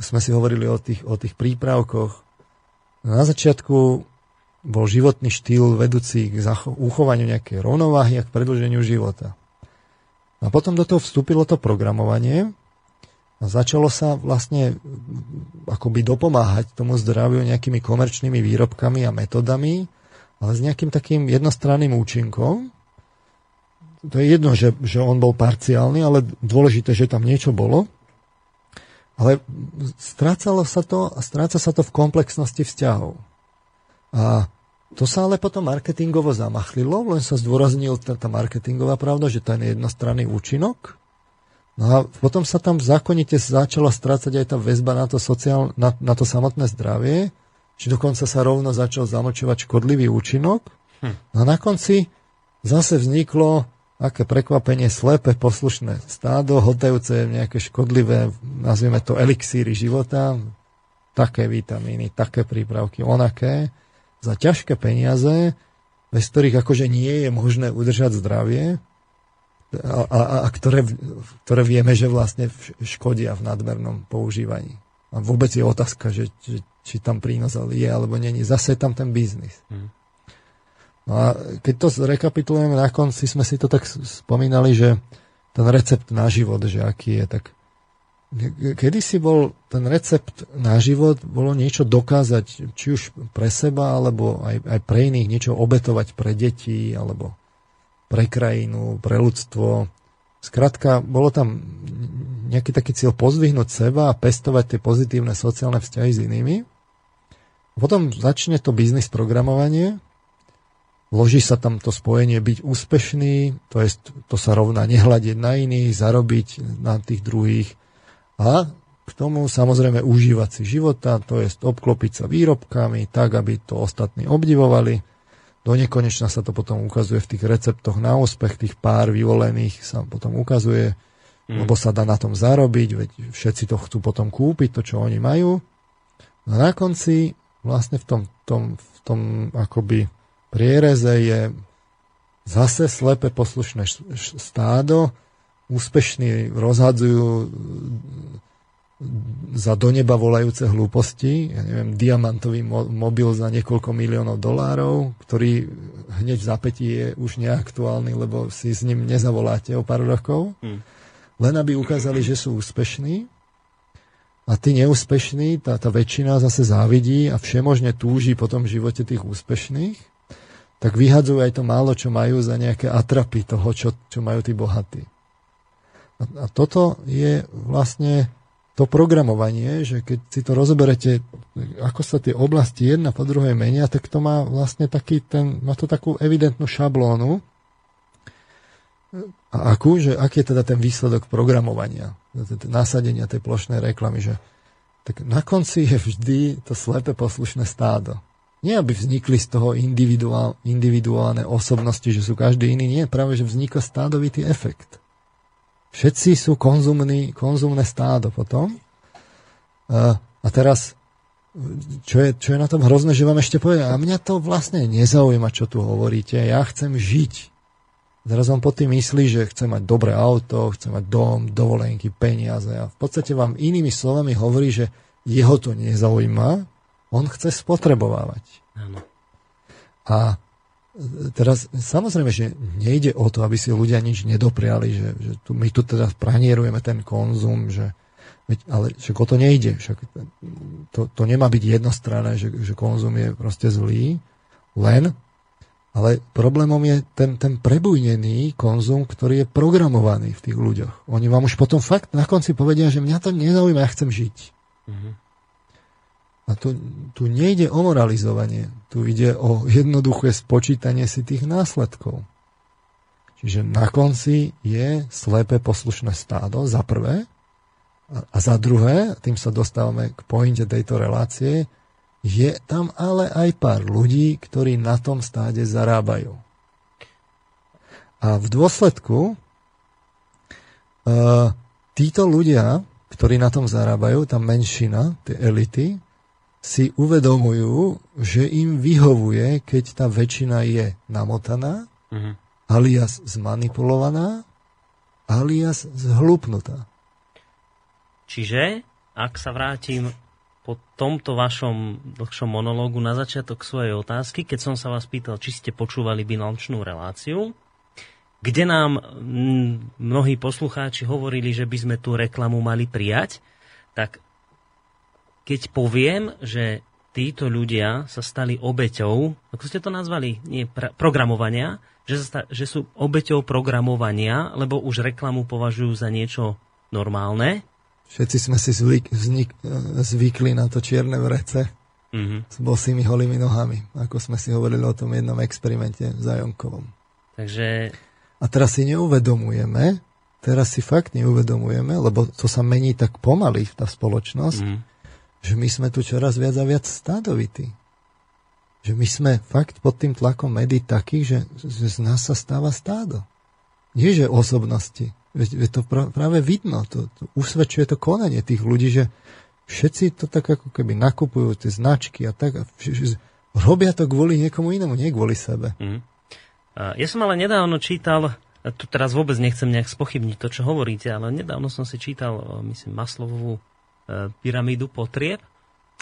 sme si hovorili o tých, o tých prípravkoch. Na začiatku bol životný štýl vedúci k uchovaniu nejakej rovnováhy a k predlženiu života. A potom do toho vstúpilo to programovanie a začalo sa vlastne akoby dopomáhať tomu zdraviu nejakými komerčnými výrobkami a metodami, ale s nejakým takým jednostranným účinkom. To je jedno, že, že on bol parciálny, ale dôležité, že tam niečo bolo. Ale strácalo sa to a stráca sa to v komplexnosti vzťahov. A to sa ale potom marketingovo zamachlilo, len sa zdôraznil tá, tá marketingová pravda, že ten jednostranný účinok. No a potom sa tam zákonite začala strácať aj tá väzba na to, sociál, na, na to samotné zdravie, či dokonca sa rovno začal zamočovať škodlivý účinok. Hm. No a na konci zase vzniklo aké prekvapenie, slepé poslušné stádo, hotajúce nejaké škodlivé, nazvieme to elixíry života, také vitamíny, také prípravky, onaké za ťažké peniaze, bez ktorých akože nie je možné udržať zdravie a, a, a ktoré, ktoré vieme, že vlastne škodia v nadmernom používaní. A vôbec je otázka, že, že či tam prínos je alebo není. Zase je tam ten biznis. Hmm. No a keď to rekapitulujeme na konci, sme si to tak spomínali, že ten recept na život, že aký je, tak kedy si bol ten recept na život, bolo niečo dokázať, či už pre seba, alebo aj, aj pre iných, niečo obetovať pre deti, alebo pre krajinu, pre ľudstvo. Skrátka, bolo tam nejaký taký cieľ pozvihnúť seba a pestovať tie pozitívne sociálne vzťahy s inými. Potom začne to biznis programovanie, Loží sa tam to spojenie byť úspešný, to, je, to sa rovná nehľadiť na iných, zarobiť na tých druhých a k tomu samozrejme užívať si života, to je obklopiť sa výrobkami tak, aby to ostatní obdivovali. Do nekonečna sa to potom ukazuje v tých receptoch na úspech, tých pár vyvolených sa potom ukazuje, mm. lebo sa dá na tom zarobiť, veď všetci to chcú potom kúpiť, to, čo oni majú. No a na konci vlastne v tom, tom, v tom akoby priereze je zase slepe poslušné stádo, úspešní rozhadzujú za do neba volajúce hlúposti, ja neviem, diamantový mo- mobil za niekoľko miliónov dolárov, ktorý hneď v zapätí je už neaktuálny, lebo si s ním nezavoláte o pár rokov, hmm. len aby ukázali, že sú úspešní. A tí neúspešní, tá, tá väčšina zase závidí a všemožne túži po tom živote tých úspešných tak vyhadzujú aj to málo, čo majú za nejaké atrapy toho, čo, čo majú tí bohatí. A, toto je vlastne to programovanie, že keď si to rozoberete, ako sa tie oblasti jedna po druhej menia, tak to má vlastne taký ten, má to takú evidentnú šablónu. A akú, že aký je teda ten výsledok programovania, nasadenia tej plošnej reklamy, že tak na konci je vždy to slepé poslušné stádo. Nie, aby vznikli z toho individuál, individuálne osobnosti, že sú každý iný. Nie, práve, že vzniká stádovitý efekt. Všetci sú konzumný, konzumné stádo potom. A, teraz, čo je, čo je na tom hrozné, že vám ešte povie, a mňa to vlastne nezaujíma, čo tu hovoríte, ja chcem žiť. Teraz vám po tým myslí, že chce mať dobré auto, chce mať dom, dovolenky, peniaze a v podstate vám inými slovami hovorí, že jeho to nezaujíma, on chce spotrebovávať. Áno. A teraz samozrejme, že nejde o to, aby si ľudia nič nedopriali, že, že tu, my tu teda pranierujeme ten konzum, že, ale však o to nejde. Však to, to nemá byť jednostranné, že, že konzum je proste zlý, len, ale problémom je ten, ten prebujnený konzum, ktorý je programovaný v tých ľuďoch. Oni vám už potom fakt na konci povedia, že mňa to nezaujíma, ja chcem žiť. Mm-hmm. A tu, tu nejde o moralizovanie, tu ide o jednoduché spočítanie si tých následkov. Čiže na konci je slepé poslušné stádo, za prvé, a, za druhé, tým sa dostávame k pointe tejto relácie, je tam ale aj pár ľudí, ktorí na tom stáde zarábajú. A v dôsledku uh, títo ľudia, ktorí na tom zarábajú, tá menšina, tie elity, si uvedomujú, že im vyhovuje, keď tá väčšina je namotaná, uh-huh. alias zmanipulovaná, alias zhlupnutá. Čiže, ak sa vrátim po tomto vašom dlhšom monológu na začiatok svojej otázky, keď som sa vás pýtal, či ste počúvali bilančnú reláciu, kde nám mnohí poslucháči hovorili, že by sme tú reklamu mali prijať, tak keď poviem, že títo ľudia sa stali obeťou, ako ste to nazvali, nie pra, programovania, že, sa, že sú obeťou programovania, lebo už reklamu považujú za niečo normálne. Všetci sme si zvyk, vznik, zvykli na to čierne vrece mm-hmm. s bosými holými nohami, ako sme si hovorili o tom jednom experimente za Jonkovom. Takže... A teraz si neuvedomujeme, teraz si fakt neuvedomujeme, lebo to sa mení tak pomaly, tá spoločnosť, mm že my sme tu čoraz viac a viac stádovití. Že my sme fakt pod tým tlakom médií takých, že, z nás sa stáva stádo. Nie, že osobnosti. Veď, veď to práve vidno. To, to usvedčuje to konanie tých ľudí, že všetci to tak ako keby nakupujú tie značky a tak. A robia to kvôli niekomu inému, nie kvôli sebe. Mm. Ja som ale nedávno čítal, tu teraz vôbec nechcem nejak spochybniť to, čo hovoríte, ale nedávno som si čítal, myslím, Maslovú E, pyramídu potrieb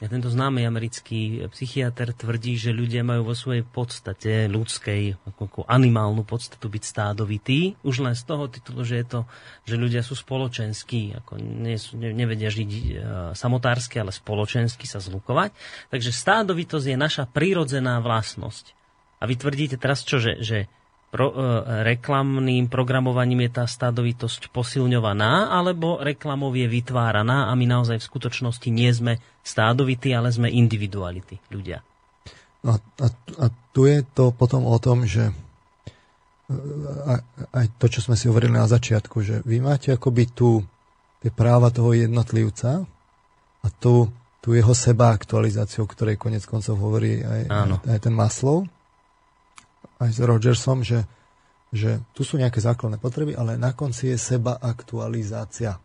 A tento známy americký psychiatr tvrdí, že ľudia majú vo svojej podstate ľudskej, ako animálnu podstatu byť stádovití, už len z toho titulu, že je to, že ľudia sú spoločenskí, ako nie sú, ne, nevedia žiť e, samotársky, ale spoločensky sa zlukovať. Takže stádovitosť je naša prírodzená vlastnosť. A vy tvrdíte teraz čo, že, že pro, e, reklamným programovaním je tá stádovitosť posilňovaná, alebo reklamov je vytváraná a my naozaj v skutočnosti nie sme stádovití, ale sme individuality, ľudia. A, a, a tu je to potom o tom, že aj, aj to, čo sme si hovorili na začiatku, že vy máte akoby tu tie práva toho jednotlivca a tu, tu jeho seba aktualizáciu, o ktorej konec koncov hovorí aj, aj, aj ten Maslow aj s Rogersom, že, že tu sú nejaké základné potreby, ale na konci je seba aktualizácia.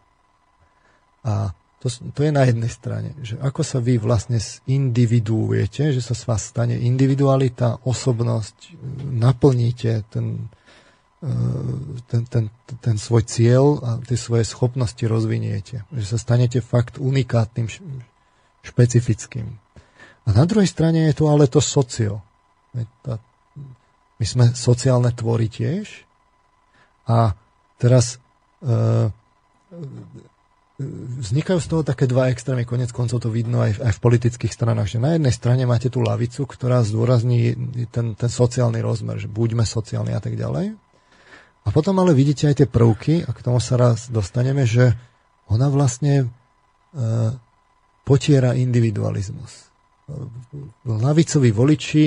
A to, to je na jednej strane, že ako sa vy vlastne individuujete, že sa s vás stane individualita, osobnosť, naplníte ten, e, ten, ten, ten svoj cieľ a tie svoje schopnosti rozviniete. Že sa stanete fakt unikátnym, špecifickým. A na druhej strane je tu ale to socio. Tá, my sme sociálne tvory tiež. A teraz e, vznikajú z toho také dva extrémy, konec koncov to vidno aj, aj v politických stranách, že na jednej strane máte tú lavicu, ktorá zdôrazní ten, ten sociálny rozmer, že buďme sociálni a tak ďalej. A potom ale vidíte aj tie prvky, a k tomu sa raz dostaneme, že ona vlastne e, potiera individualizmus. Lavicoví voliči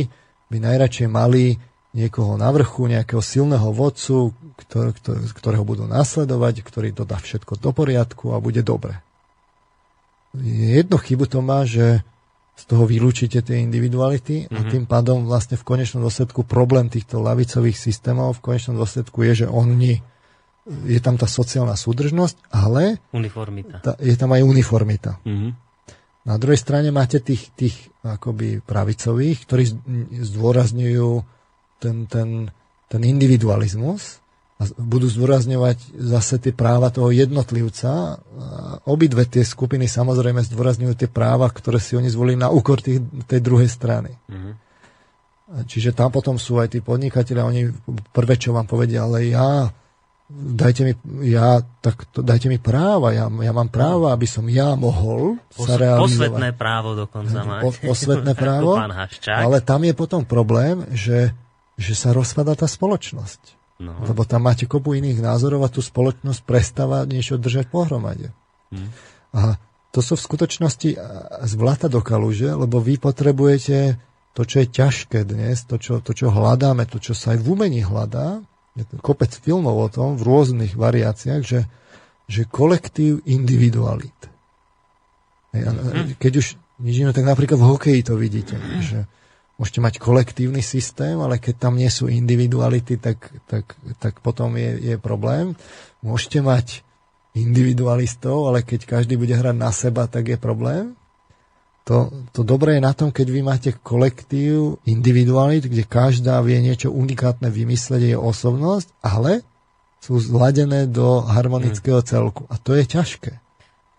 by najradšej mali niekoho na vrchu, nejakého silného vodcu, ktor, ktor, ktorého budú nasledovať, ktorý to dá všetko do poriadku a bude dobre. Jednu chybu to má, že z toho vylúčite tie individuality a mm-hmm. tým pádom vlastne v konečnom dôsledku problém týchto lavicových systémov v konečnom dôsledku je, že oni je tam tá sociálna súdržnosť, ale uniformita. Tá, je tam aj uniformita. Mm-hmm. Na druhej strane máte tých, tých akoby pravicových, ktorí zdôrazňujú ten, ten, ten individualizmus a budú zdôrazňovať zase tie práva toho jednotlivca. Obidve tie skupiny samozrejme zdôrazňujú tie práva, ktoré si oni zvolili na úkor tých, tej druhej strany. Mm-hmm. Čiže tam potom sú aj tí podnikatelia, oni prvé, čo vám povedia, ale ja dajte mi, ja, tak to, dajte mi práva, ja, ja mám práva, aby som ja mohol Pos, sa realizovať. Posvetné právo dokonca mať. Po, posvetné právo, ale tam je potom problém, že že sa rozpadá tá spoločnosť. No. Lebo tam máte kopu iných názorov a tú spoločnosť prestáva niečo držať pohromade. Hm. A to sú v skutočnosti z blata do kaluže, lebo vy potrebujete to, čo je ťažké dnes, to čo, to, čo hľadáme, to, čo sa aj v umení hľadá, je to kopec filmov o tom v rôznych variáciách, že, že kolektív individualit. Mhm. Keď už nič iné, tak napríklad v hokeji to vidíte, že môžete mať kolektívny systém, ale keď tam nie sú individuality, tak, tak, tak potom je, je problém. Môžete mať individualistov, ale keď každý bude hrať na seba, tak je problém. To, to dobré je na tom, keď vy máte kolektív individualit, kde každá vie niečo unikátne vymysleť, je osobnosť, ale sú zladené do harmonického hmm. celku. A to je ťažké.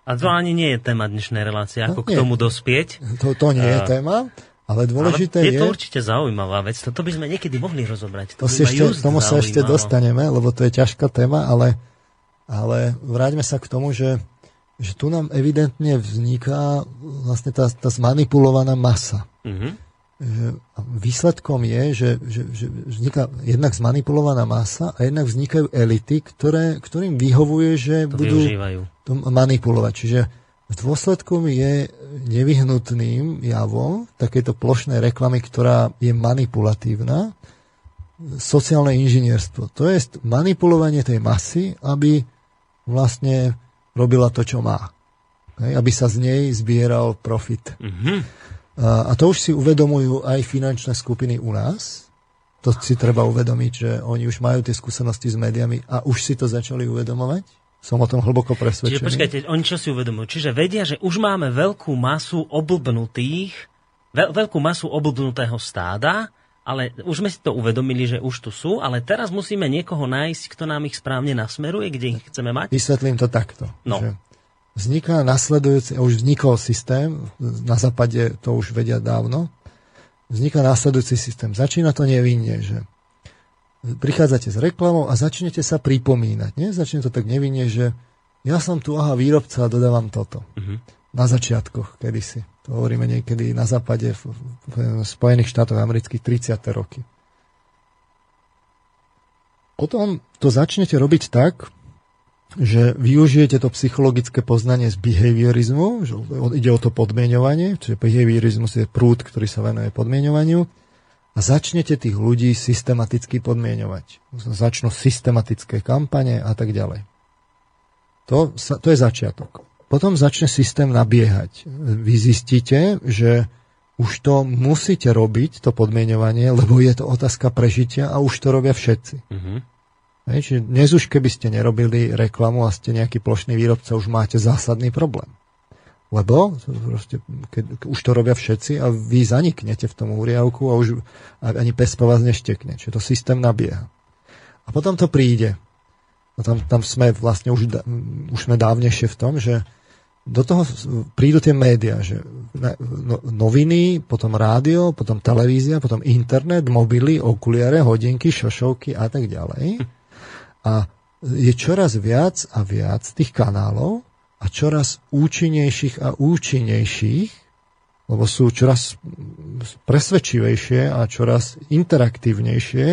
A to ani nie je téma dnešnej relácie, ako no, k tomu dospieť. To, to nie je téma. Ale dôležité Ale je... Je to určite zaujímavá vec. Toto by sme niekedy mohli rozobrať. To, to si ešte, tomu sa ešte dostaneme, lebo to je ťažká téma, ale, ale vráťme sa k tomu, že, že tu nám evidentne vzniká vlastne tá, tá zmanipulovaná masa. Mm-hmm. Výsledkom je, že, že, že vzniká jednak zmanipulovaná masa a jednak vznikajú elity, ktoré, ktorým vyhovuje, že to budú využívajú. to manipulovať. Čiže v dôsledku je nevyhnutným javom takéto plošnej reklamy, ktorá je manipulatívna, sociálne inžinierstvo. To je manipulovanie tej masy, aby vlastne robila to, čo má. Aby sa z nej zbieral profit. Mm-hmm. A, a to už si uvedomujú aj finančné skupiny u nás. To si treba uvedomiť, že oni už majú tie skúsenosti s médiami a už si to začali uvedomovať som o tom hlboko presvedčený. Čiže počkajte, oni čo si uvedomujú? Čiže vedia, že už máme veľkú masu oblbnutých, veľ, veľkú masu oblbnutého stáda, ale už sme si to uvedomili, že už tu sú, ale teraz musíme niekoho nájsť, kto nám ich správne nasmeruje, kde ich chceme mať? Vysvetlím to takto. No. Že vzniká nasledujúci, už vznikol systém, na západe to už vedia dávno, vzniká následujúci systém. Začína to nevinne, že prichádzate s reklamou a začnete sa pripomínať. Nie? Začne to tak nevinne, že ja som tu, aha, výrobca a dodávam toto. Uh-huh. Na začiatkoch, kedysi. To hovoríme niekedy na západe v, v Spojených štátoch amerických 30. roky. Potom to začnete robiť tak, že využijete to psychologické poznanie z behaviorizmu, že ide o to podmienovanie, čiže behaviorizmus je prúd, ktorý sa venuje podmienovaniu a začnete tých ľudí systematicky podmienovať. Začnú systematické kampane a tak ďalej. To, to je začiatok. Potom začne systém nabiehať. Vy zistíte, že už to musíte robiť, to podmienovanie, lebo je to otázka prežitia a už to robia všetci. Mm-hmm. Hej, čiže dnes už keby ste nerobili reklamu a ste nejaký plošný výrobca, už máte zásadný problém. Lebo proste, keď, už to robia všetci a vy zaniknete v tom úriavku a už ani pes po vás neštekne. Čiže to systém nabieha. A potom to príde. A tam, tam sme vlastne už, už sme dávnejšie v tom, že do toho prídu tie médiá, že no, noviny, potom rádio, potom televízia, potom internet, mobily, okuliare, hodinky, šošovky a tak ďalej. A je čoraz viac a viac tých kanálov a čoraz účinnejších a účinnejších, lebo sú čoraz presvedčivejšie a čoraz interaktívnejšie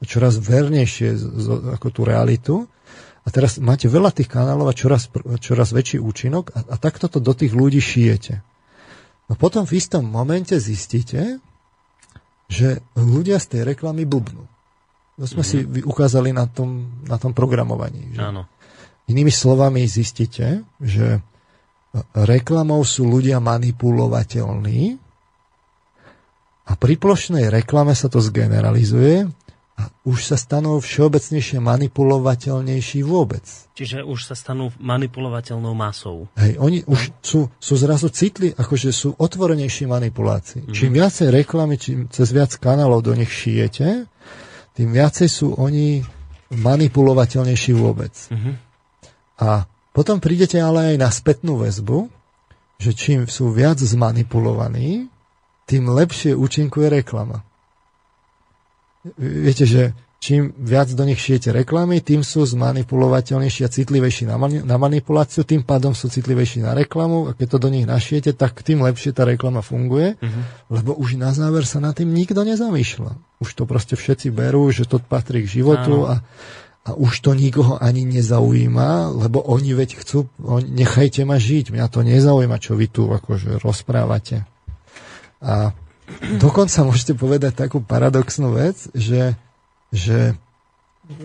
a čoraz vernejšie ako tú realitu. A teraz máte veľa tých kanálov a čoraz, čoraz väčší účinok a, a takto to do tých ľudí šijete. No potom v istom momente zistíte, že ľudia z tej reklamy blbnú. To sme mm-hmm. si ukázali na tom, na tom programovaní. Že? Áno. Inými slovami zistíte, že reklamou sú ľudia manipulovateľní a pri plošnej reklame sa to zgeneralizuje a už sa stanú všeobecnejšie manipulovateľnejší vôbec. Čiže už sa stanú manipulovateľnou masou. Hej, oni no. už sú, sú zrazu citli, akože sú otvorenejší manipulácii. Mm. Čím viacej reklamy, čím cez viac kanálov do nich šijete, tým viacej sú oni manipulovateľnejší vôbec. Uh-huh. A potom prídete ale aj na spätnú väzbu, že čím sú viac zmanipulovaní, tým lepšie účinkuje reklama. Viete, že čím viac do nich šijete reklamy, tým sú zmanipulovateľnejší a citlivejší na, mani- na manipuláciu, tým pádom sú citlivejší na reklamu a keď to do nich našijete, tak tým lepšie tá reklama funguje, uh-huh. lebo už na záver sa na tým nikto nezamýšľa. Už to proste všetci berú, že to patrí k životu a, a už to nikoho ani nezaujíma, lebo oni veď chcú, oni, nechajte ma žiť, mňa to nezaujíma, čo vy tu akože rozprávate. A dokonca môžete povedať takú paradoxnú vec, že že,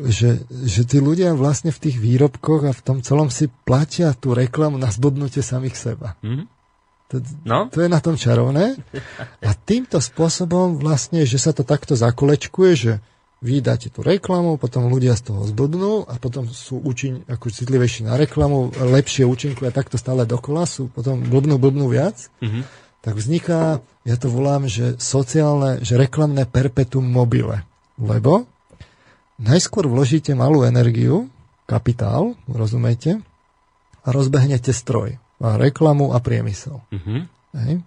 že, že tí ľudia vlastne v tých výrobkoch a v tom celom si platia tú reklamu na zbudnutie samých seba. Mm-hmm. To, no? to je na tom čarovné. A týmto spôsobom vlastne, že sa to takto zakolečkuje, že vy dáte tú reklamu, potom ľudia z toho zblbnú a potom sú účin, ako citlivejší na reklamu, lepšie účinkujú a takto stále dokola, sú potom blbnú, blbnú viac. Mm-hmm. Tak vzniká, ja to volám, že sociálne, že reklamné perpetuum mobile. Lebo najskôr vložíte malú energiu, kapitál, rozumiete, a rozbehnete stroj, a reklamu a priemysel. Uh-huh. Hej.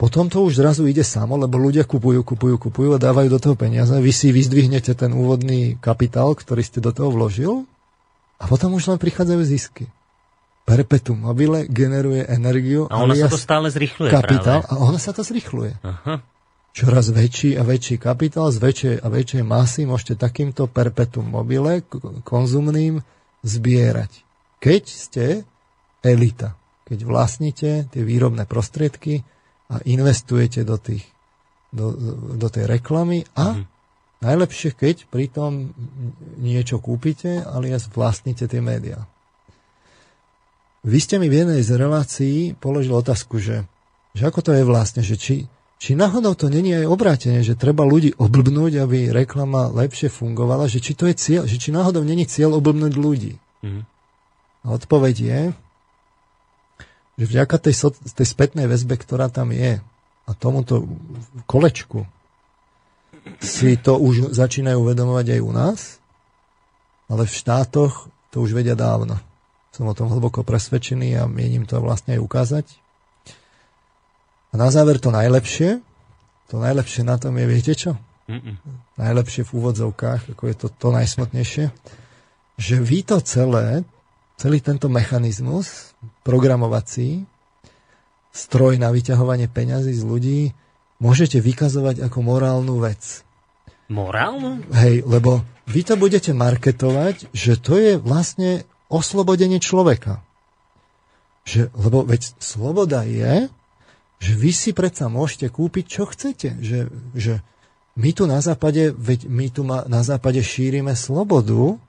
Potom to už zrazu ide samo, lebo ľudia kupujú, kupujú, kupujú a dávajú do toho peniaze. Vy si vyzdvihnete ten úvodný kapitál, ktorý ste do toho vložil a potom už len prichádzajú zisky. Perpetuum mobile generuje energiu. A ono sa to stále zrychluje kapitál, práve. A ono sa to zrychluje. Aha čoraz väčší a väčší kapitál z väčšej a väčšej masy môžete takýmto perpetuum mobile konzumným zbierať. Keď ste elita, keď vlastníte tie výrobné prostriedky a investujete do, tých, do, do tej reklamy a mm. najlepšie, keď pritom niečo kúpite, alias vlastníte tie médiá. Vy ste mi v jednej z relácií položili otázku, že, že ako to je vlastne, že či, či náhodou to není aj obrátenie, že treba ľudí oblbnúť, aby reklama lepšie fungovala, že či to je cieľ, že či náhodou není cieľ oblbnúť ľudí. Mm-hmm. A odpoveď je, že vďaka tej, so, tej spätnej väzbe, ktorá tam je a tomuto kolečku si to už začínajú uvedomovať aj u nás, ale v štátoch to už vedia dávno. Som o tom hlboko presvedčený a mienim to vlastne aj ukázať. A na záver to najlepšie, to najlepšie na tom je, viete čo? Mm-mm. Najlepšie v úvodzovkách, ako je to to najsmotnejšie, že vy to celé, celý tento mechanizmus programovací, stroj na vyťahovanie peňazí z ľudí, môžete vykazovať ako morálnu vec. Morálnu? Hej, lebo vy to budete marketovať, že to je vlastne oslobodenie človeka. Že, lebo veď sloboda je, že vy si predsa môžete kúpiť, čo chcete. Že, že my tu na západe, veď my tu na západe šírime slobodu,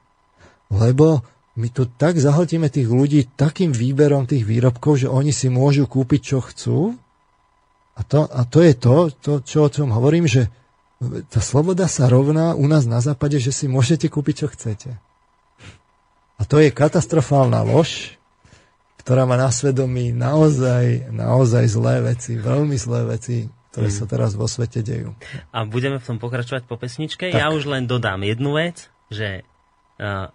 lebo my tu tak zahltíme tých ľudí takým výberom tých výrobkov, že oni si môžu kúpiť, čo chcú. A to, a to je to, to, čo o čom hovorím, že tá sloboda sa rovná u nás na západe, že si môžete kúpiť, čo chcete. A to je katastrofálna lož, ktorá má na svedomí naozaj, naozaj zlé veci, veľmi zlé veci, ktoré mm. sa teraz vo svete dejú. A budeme v tom pokračovať po pesničke. Tak. Ja už len dodám jednu vec, že uh,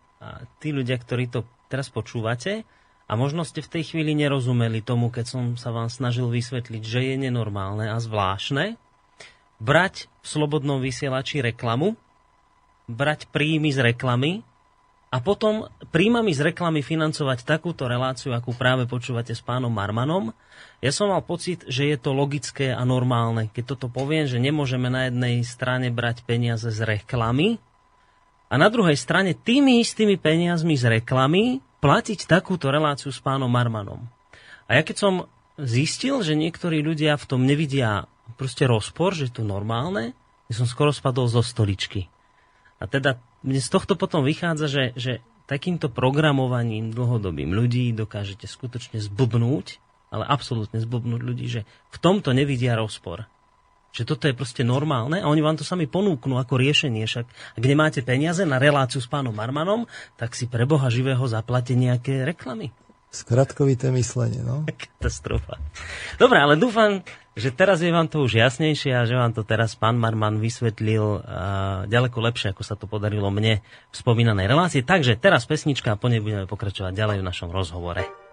tí ľudia, ktorí to teraz počúvate, a možno ste v tej chvíli nerozumeli tomu, keď som sa vám snažil vysvetliť, že je nenormálne a zvláštne, brať v slobodnom vysielači reklamu, brať príjmy z reklamy a potom príjmami z reklamy financovať takúto reláciu, akú práve počúvate s pánom Marmanom. Ja som mal pocit, že je to logické a normálne, keď toto poviem, že nemôžeme na jednej strane brať peniaze z reklamy a na druhej strane tými istými peniazmi z reklamy platiť takúto reláciu s pánom Marmanom. A ja keď som zistil, že niektorí ľudia v tom nevidia proste rozpor, že je to normálne, ja som skoro spadol zo stoličky. A teda mne z tohto potom vychádza, že, že takýmto programovaním dlhodobým ľudí dokážete skutočne zbubnúť, ale absolútne zbubnúť ľudí, že v tomto nevidia rozpor. Že toto je proste normálne a oni vám to sami ponúknú ako riešenie. Však ak nemáte peniaze na reláciu s pánom Marmanom, tak si pre Boha živého zaplate nejaké reklamy. Skratkovité myslenie, no. Katastrofa. Dobre, ale dúfam, že teraz je vám to už jasnejšie a že vám to teraz pán Marman vysvetlil uh, ďaleko lepšie, ako sa to podarilo mne v spomínanej relácii. Takže teraz pesnička a po nej budeme pokračovať ďalej v našom rozhovore.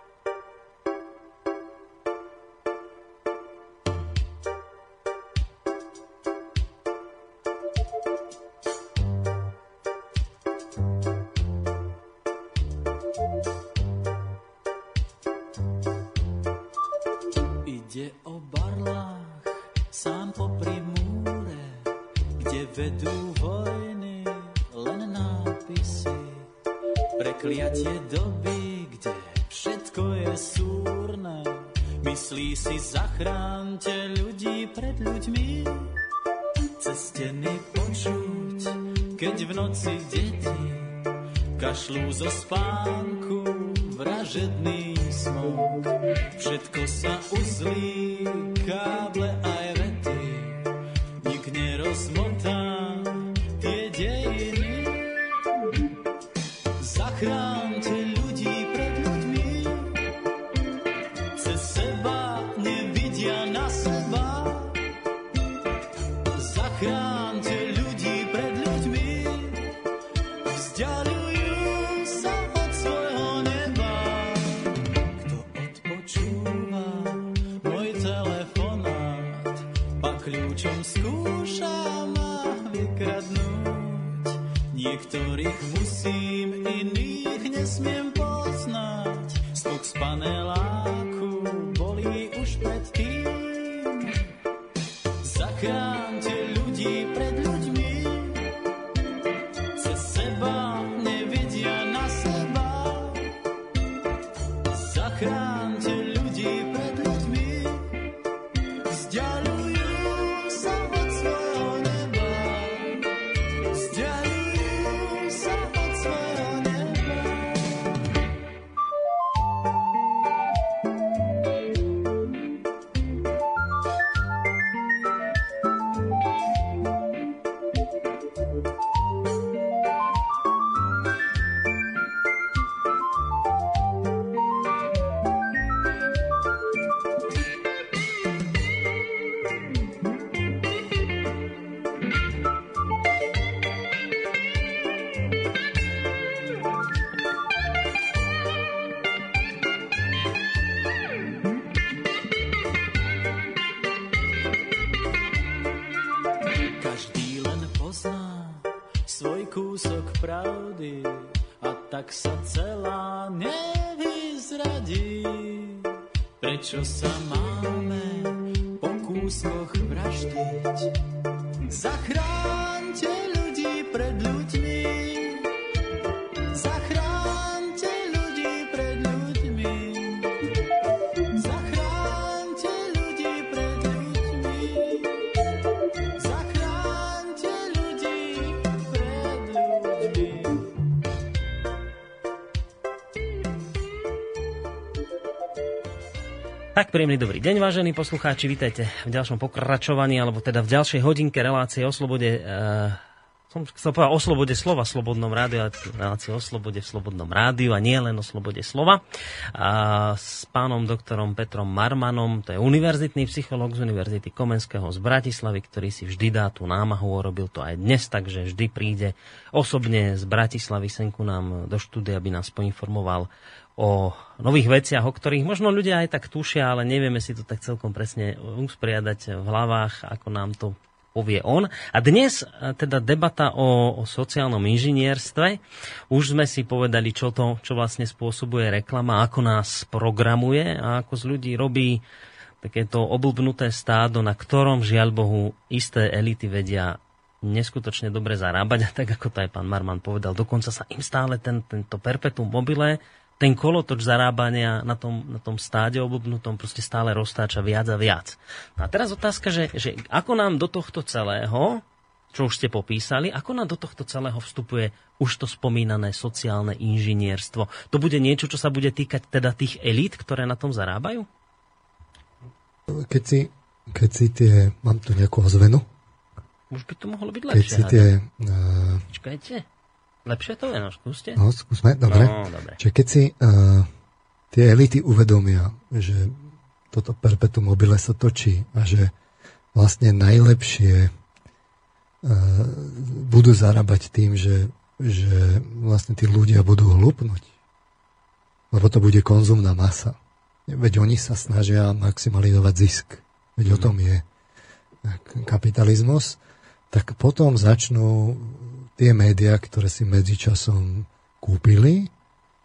God. Príjemný dobrý deň, vážení poslucháči, vítajte v ďalšom pokračovaní, alebo teda v ďalšej hodinke relácie o slobode, uh, som chcel povedať o slobode slova v Slobodnom rádiu, ale relácie o slobode v Slobodnom rádiu a nie len o slobode slova. A s pánom doktorom Petrom Marmanom, to je univerzitný psychológ z Univerzity Komenského z Bratislavy, ktorý si vždy dá tú námahu, robil to aj dnes, takže vždy príde osobne z Bratislavy senku nám do štúdia, aby nás poinformoval o nových veciach, o ktorých možno ľudia aj tak tušia, ale nevieme si to tak celkom presne usporiadať v hlavách, ako nám to povie on. A dnes e, teda debata o, o sociálnom inžinierstve. Už sme si povedali, čo to čo vlastne spôsobuje reklama, ako nás programuje a ako z ľudí robí takéto oblbnuté stádo, na ktorom žiaľ Bohu isté elity vedia neskutočne dobre zarábať a tak ako to aj pán Marman povedal, dokonca sa im stále ten, tento perpetuum mobile ten kolotoč zarábania na tom, na tom stáde obobnutom proste stále roztáča viac a viac. A teraz otázka, že, že ako nám do tohto celého, čo už ste popísali, ako nám do tohto celého vstupuje už to spomínané sociálne inžinierstvo. To bude niečo, čo sa bude týkať teda tých elít, ktoré na tom zarábajú? Keď si, keď si tie, mám tu nejakú ozvenu. Už by to mohlo byť lepšie. Keď si tie... Uh... Počkajte. Lepšie to je, no skúste. No, skúsme, dobre. No, dobre. Čiže keď si uh, tie elity uvedomia, že toto perpetuum mobile sa točí a že vlastne najlepšie uh, budú zarábať tým, že, že vlastne tí ľudia budú hlupnúť. Lebo to bude konzumná masa. Veď oni sa snažia maximalizovať zisk. Veď mm. o tom je kapitalizmus. Tak potom začnú tie médiá, ktoré si medzičasom kúpili,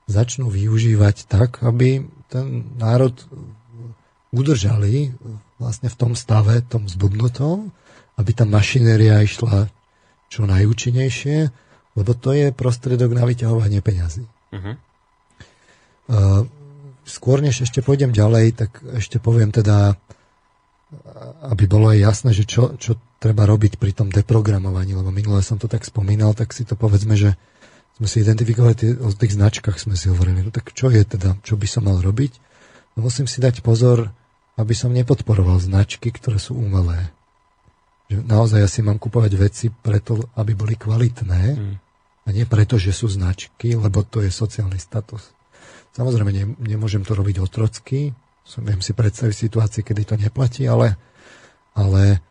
začnú využívať tak, aby ten národ udržali vlastne v tom stave, tom zbudnutom, aby tá mašinéria išla čo najúčinnejšie, lebo to je prostriedok na vyťahovanie peňazí. Uh-huh. Uh, skôr než ešte pôjdem ďalej, tak ešte poviem teda, aby bolo aj jasné, že čo, čo treba robiť pri tom deprogramovaní, lebo minule som to tak spomínal, tak si to povedzme, že sme si identifikovali tie, o tých značkách, sme si hovorili, no tak čo je teda, čo by som mal robiť? No musím si dať pozor, aby som nepodporoval značky, ktoré sú umelé. Že naozaj ja si mám kupovať veci preto, aby boli kvalitné mm. a nie preto, že sú značky, lebo to je sociálny status. Samozrejme, ne, nemôžem to robiť otrocky, som, viem si predstaviť situácie, kedy to neplatí, ale, ale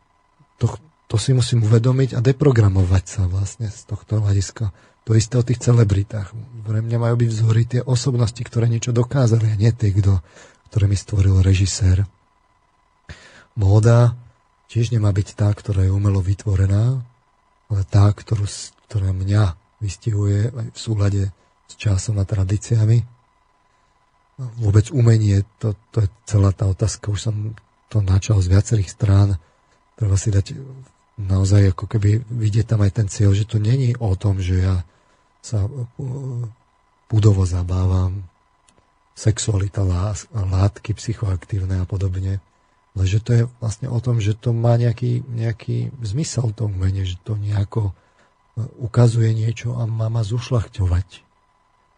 to, to si musím uvedomiť a deprogramovať sa vlastne z tohto hľadiska. To isté o tých celebritách. Pre mňa majú byť vzory tie osobnosti, ktoré niečo dokázali a nie tie, kto, ktoré mi stvoril režisér. Móda tiež nemá byť tá, ktorá je umelo vytvorená, ale tá, ktorú, ktorá mňa vystihuje aj v súhľade s časom a tradíciami. Vôbec umenie, to, to je celá tá otázka, už som to načal z viacerých strán treba si dať naozaj ako keby vidieť tam aj ten cieľ, že to není o tom, že ja sa budovo uh, zabávam, sexualita, látky psychoaktívne a podobne. Ale že to je vlastne o tom, že to má nejaký, nejaký zmysel to umenie, že to nejako uh, ukazuje niečo a má ma zušľachťovať.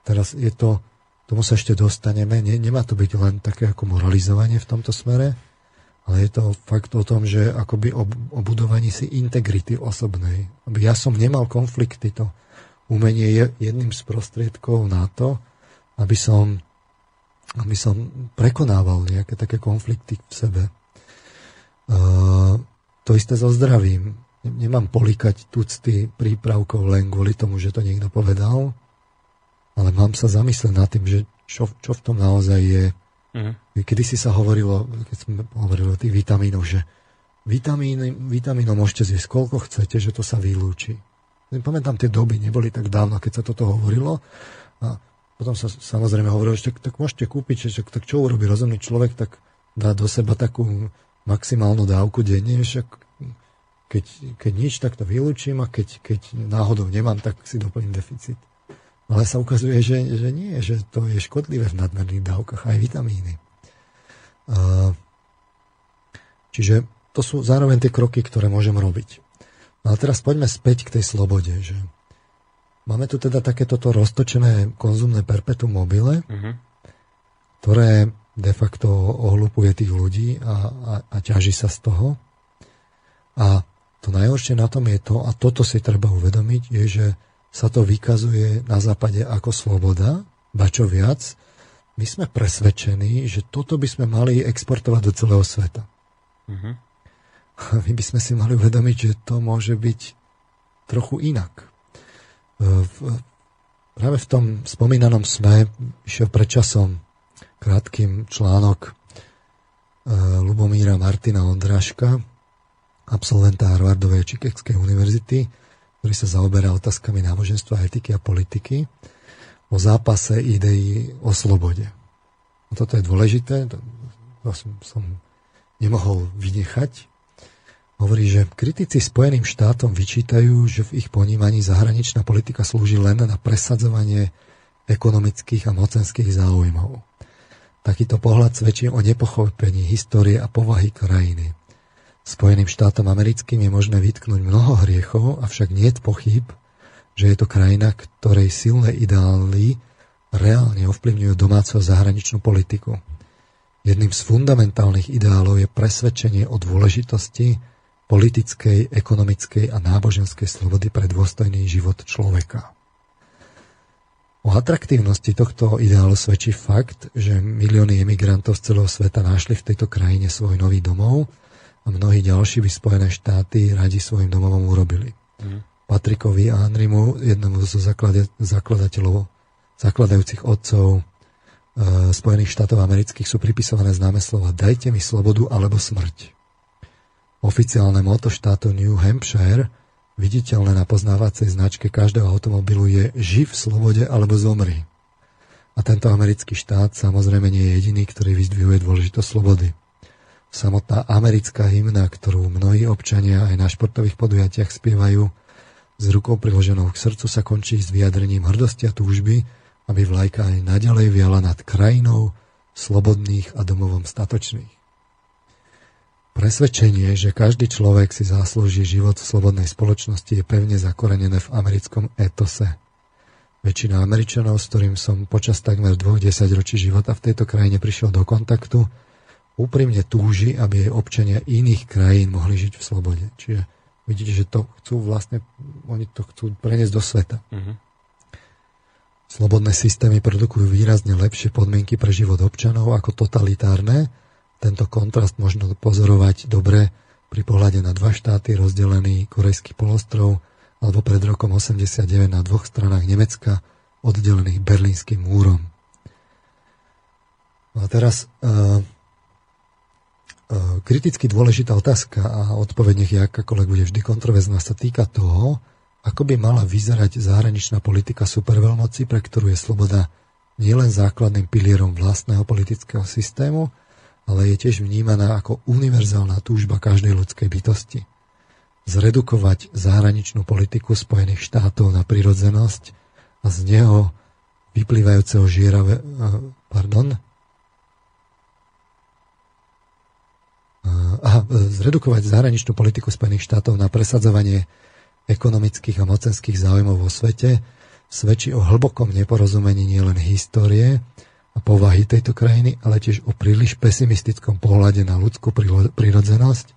Teraz je to, tomu sa ešte dostaneme, ne, nemá to byť len také ako moralizovanie v tomto smere, ale je to fakt o tom, že akoby o, o budovaní si integrity osobnej. Aby ja som nemal konflikty, to umenie je jedným z prostriedkov na to, aby som, aby som prekonával nejaké také konflikty v sebe. Uh, to isté so zdravím. Nemám polikať tucty prípravkov len kvôli tomu, že to niekto povedal, ale mám sa zamyslieť nad tým, že čo, čo v tom naozaj je Uh-huh. Kedy si sa hovorilo, keď sme hovorili o tých vitamínoch, že vitamíny, vitamínov môžete zjesť koľko chcete, že to sa vylúči. pamätám tie doby, neboli tak dávno, keď sa toto hovorilo. A potom sa samozrejme hovorilo, že tak, tak môžete kúpiť, že tak čo urobí rozumný človek, tak dá do seba takú maximálnu dávku denne, však keď, keď nič, tak to vylúčim a keď, keď náhodou nemám, tak si doplním deficit. Ale sa ukazuje, že, že nie, že to je škodlivé v nadmerných dávkach, aj vitamíny. Čiže to sú zároveň tie kroky, ktoré môžem robiť. No a teraz poďme späť k tej slobode, že máme tu teda takéto roztočené konzumné perpetuum mobile, uh-huh. ktoré de facto ohlupuje tých ľudí a, a, a ťaží sa z toho. A to najhoršie na tom je to, a toto si treba uvedomiť, je, že sa to vykazuje na západe ako sloboda, ba čo viac, my sme presvedčení, že toto by sme mali exportovať do celého sveta. Uh-huh. my by sme si mali uvedomiť, že to môže byť trochu inak. V, práve v tom spomínanom sme išiel pred časom krátkým článok uh, Lubomíra Martina Ondráška, absolventa Harvardovej Chicagskej univerzity, ktorý sa zaoberá otázkami náboženstva, etiky a politiky o zápase ideí o slobode. No toto je dôležité, to, to som, som nemohol vynechať. Hovorí, že kritici Spojeným štátom vyčítajú, že v ich ponímaní zahraničná politika slúži len na presadzovanie ekonomických a mocenských záujmov. Takýto pohľad svedčí o nepochopení histórie a povahy krajiny. Spojeným štátom americkým je možné vytknúť mnoho hriechov, avšak nie je pochyb, že je to krajina, ktorej silné ideály reálne ovplyvňujú domácu a zahraničnú politiku. Jedným z fundamentálnych ideálov je presvedčenie o dôležitosti politickej, ekonomickej a náboženskej slobody pre dôstojný život človeka. O atraktívnosti tohto ideálu svedčí fakt, že milióny emigrantov z celého sveta našli v tejto krajine svoj nový domov a mnohí ďalší by Spojené štáty radi svojim domovom urobili. Mm. Patrikovi a Andrimu, jednomu zo zakladateľov, zakladajúcich otcov e, Spojených štátov amerických sú pripisované známe slova Dajte mi slobodu alebo smrť. Oficiálne moto štátu New Hampshire, viditeľné na poznávacej značke každého automobilu je Živ v slobode alebo zomri. A tento americký štát samozrejme nie je jediný, ktorý vyzdvihuje dôležitosť slobody. Samotná americká hymna, ktorú mnohí občania aj na športových podujatiach spievajú, s rukou priloženou k srdcu sa končí s vyjadrením hrdosti a túžby, aby vlajka aj naďalej viala nad krajinou slobodných a domovom statočných. Presvedčenie, že každý človek si zaslúži život v slobodnej spoločnosti je pevne zakorenené v americkom etose. Väčšina Američanov, s ktorým som počas takmer dvoch desaťročí života v tejto krajine prišiel do kontaktu, úprimne túži, aby jej občania iných krajín mohli žiť v slobode. Čiže vidíte, že to chcú vlastne, oni to chcú preniesť do sveta. Uh-huh. Slobodné systémy produkujú výrazne lepšie podmienky pre život občanov ako totalitárne. Tento kontrast možno pozorovať dobre pri pohľade na dva štáty rozdelený korejský polostrov alebo pred rokom 89 na dvoch stranách Nemecka oddelených berlínskym múrom. No a teraz E, kriticky dôležitá otázka a odpoveď nech je akákoľvek bude vždy kontroverzná sa týka toho, ako by mala vyzerať zahraničná politika superveľmoci, pre ktorú je sloboda nielen základným pilierom vlastného politického systému, ale je tiež vnímaná ako univerzálna túžba každej ľudskej bytosti. Zredukovať zahraničnú politiku Spojených štátov na prirodzenosť a z neho vyplývajúceho žierave, pardon, a zredukovať zahraničnú politiku Spojených štátov na presadzovanie ekonomických a mocenských záujmov vo svete svedčí o hlbokom neporozumení nielen histórie a povahy tejto krajiny, ale tiež o príliš pesimistickom pohľade na ľudskú prirodzenosť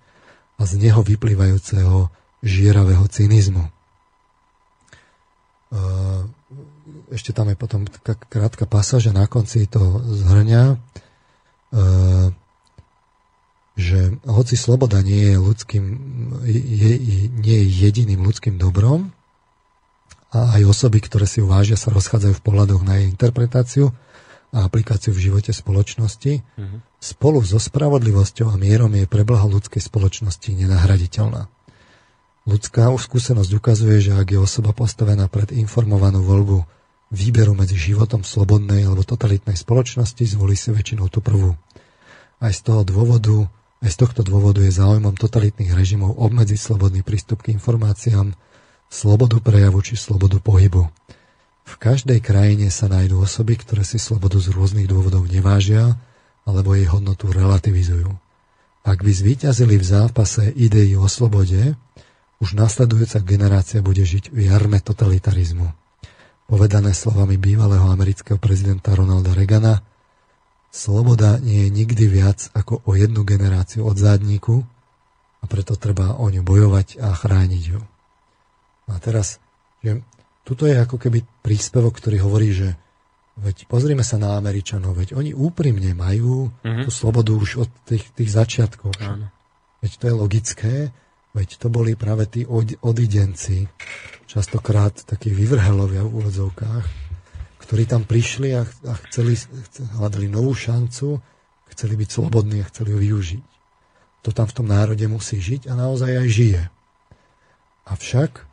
a z neho vyplývajúceho žieravého cynizmu. Ešte tam je potom taká krátka pasáž a na konci to zhrňa že hoci sloboda nie je ľudským, je, nie je jediným ľudským dobrom, a aj osoby, ktoré si uvážia, sa rozchádzajú v pohľadoch na jej interpretáciu a aplikáciu v živote spoločnosti, mm-hmm. spolu so spravodlivosťou a mierom je pre blaho ľudskej spoločnosti nenahraditeľná. Ľudská skúsenosť ukazuje, že ak je osoba postavená pred informovanú voľbu výberu medzi životom slobodnej alebo totalitnej spoločnosti, zvolí si väčšinou tú prvú. Aj z toho dôvodu, aj z tohto dôvodu je záujmom totalitných režimov obmedziť slobodný prístup k informáciám, slobodu prejavu či slobodu pohybu. V každej krajine sa nájdú osoby, ktoré si slobodu z rôznych dôvodov nevážia alebo jej hodnotu relativizujú. Ak by zvíťazili v zápase idei o slobode, už nasledujúca generácia bude žiť v jarme totalitarizmu. Povedané slovami bývalého amerického prezidenta Ronalda Reagana, sloboda nie je nikdy viac ako o jednu generáciu od zádniku a preto treba o ňu bojovať a chrániť ju. A teraz, že tuto je ako keby príspevok, ktorý hovorí, že veď pozrime sa na Američanov, veď oni úprimne majú mm-hmm. tú slobodu už od tých, tých začiatkov. Áno. Veď to je logické, Veď to boli práve tí odidenci, častokrát takí vyvrhelovia v úvodzovkách, ktorí tam prišli a, a chceli, hľadali novú šancu, chceli byť slobodní a chceli ju využiť. To tam v tom národe musí žiť a naozaj aj žije. Avšak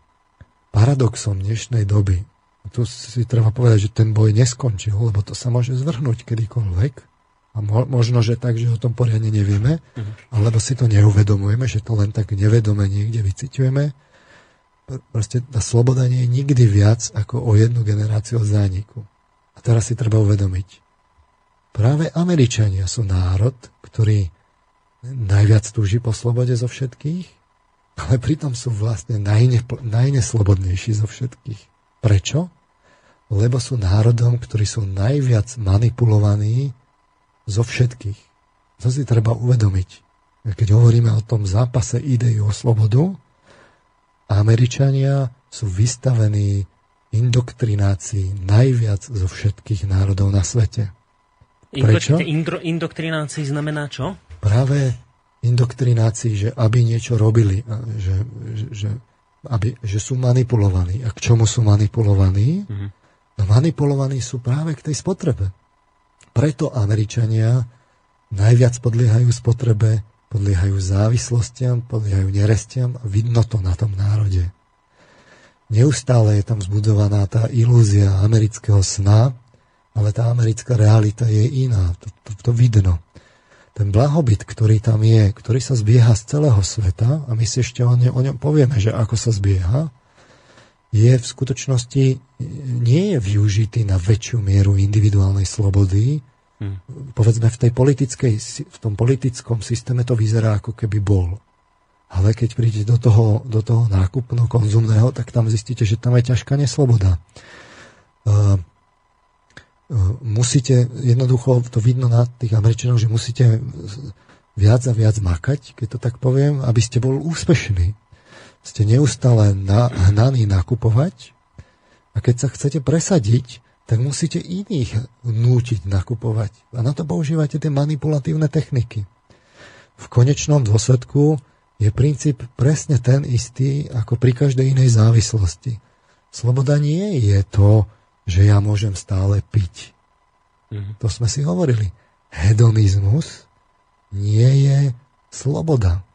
paradoxom dnešnej doby, tu si treba povedať, že ten boj neskončil, lebo to sa môže zvrhnúť kedykoľvek, a mo- možno, že tak, že o tom poriadne nevieme, uh-huh. alebo si to neuvedomujeme, že to len tak nevedome niekde vyciťujeme. Proste tá sloboda nie je nikdy viac ako o jednu generáciu od zániku. A teraz si treba uvedomiť. Práve Američania sú národ, ktorý najviac túži po slobode zo všetkých, ale pritom sú vlastne najne, najneslobodnejší zo všetkých. Prečo? Lebo sú národom, ktorí sú najviac manipulovaní zo všetkých. To si treba uvedomiť. Keď hovoríme o tom zápase idei o slobodu, Američania sú vystavení indoktrinácii najviac zo všetkých národov na svete. Prečo? Indro, indoktrinácii znamená čo? Práve indoktrinácii, že aby niečo robili, že, že, aby, že sú manipulovaní. A k čomu sú manipulovaní? Mm-hmm. No manipulovaní sú práve k tej spotrebe. Preto Američania najviac podliehajú spotrebe, podliehajú závislostiam, podliehajú nerestiam a vidno to na tom národe. Neustále je tam zbudovaná tá ilúzia amerického sna, ale tá americká realita je iná. To, to, to vidno. Ten blahobyt, ktorý tam je, ktorý sa zbieha z celého sveta, a my si ešte o, ne, o ňom povieme, že ako sa zbieha, je v skutočnosti nie je využitý na väčšiu mieru individuálnej slobody. Hmm. Povedzme, v, tej politickej, v tom politickom systéme to vyzerá, ako keby bol. Ale keď prídete do toho, do toho nákupno-konzumného, tak tam zistíte, že tam je ťažká nesloboda. Uh, uh, musíte, jednoducho to vidno na tých Američanov, že musíte viac a viac makať, keď to tak poviem, aby ste bol úspešní ste neustále hnaní nakupovať a keď sa chcete presadiť, tak musíte iných nútiť nakupovať. A na to používate tie manipulatívne techniky. V konečnom dôsledku je princíp presne ten istý ako pri každej inej závislosti. Sloboda nie je to, že ja môžem stále piť. Mm-hmm. To sme si hovorili. Hedonizmus nie je sloboda.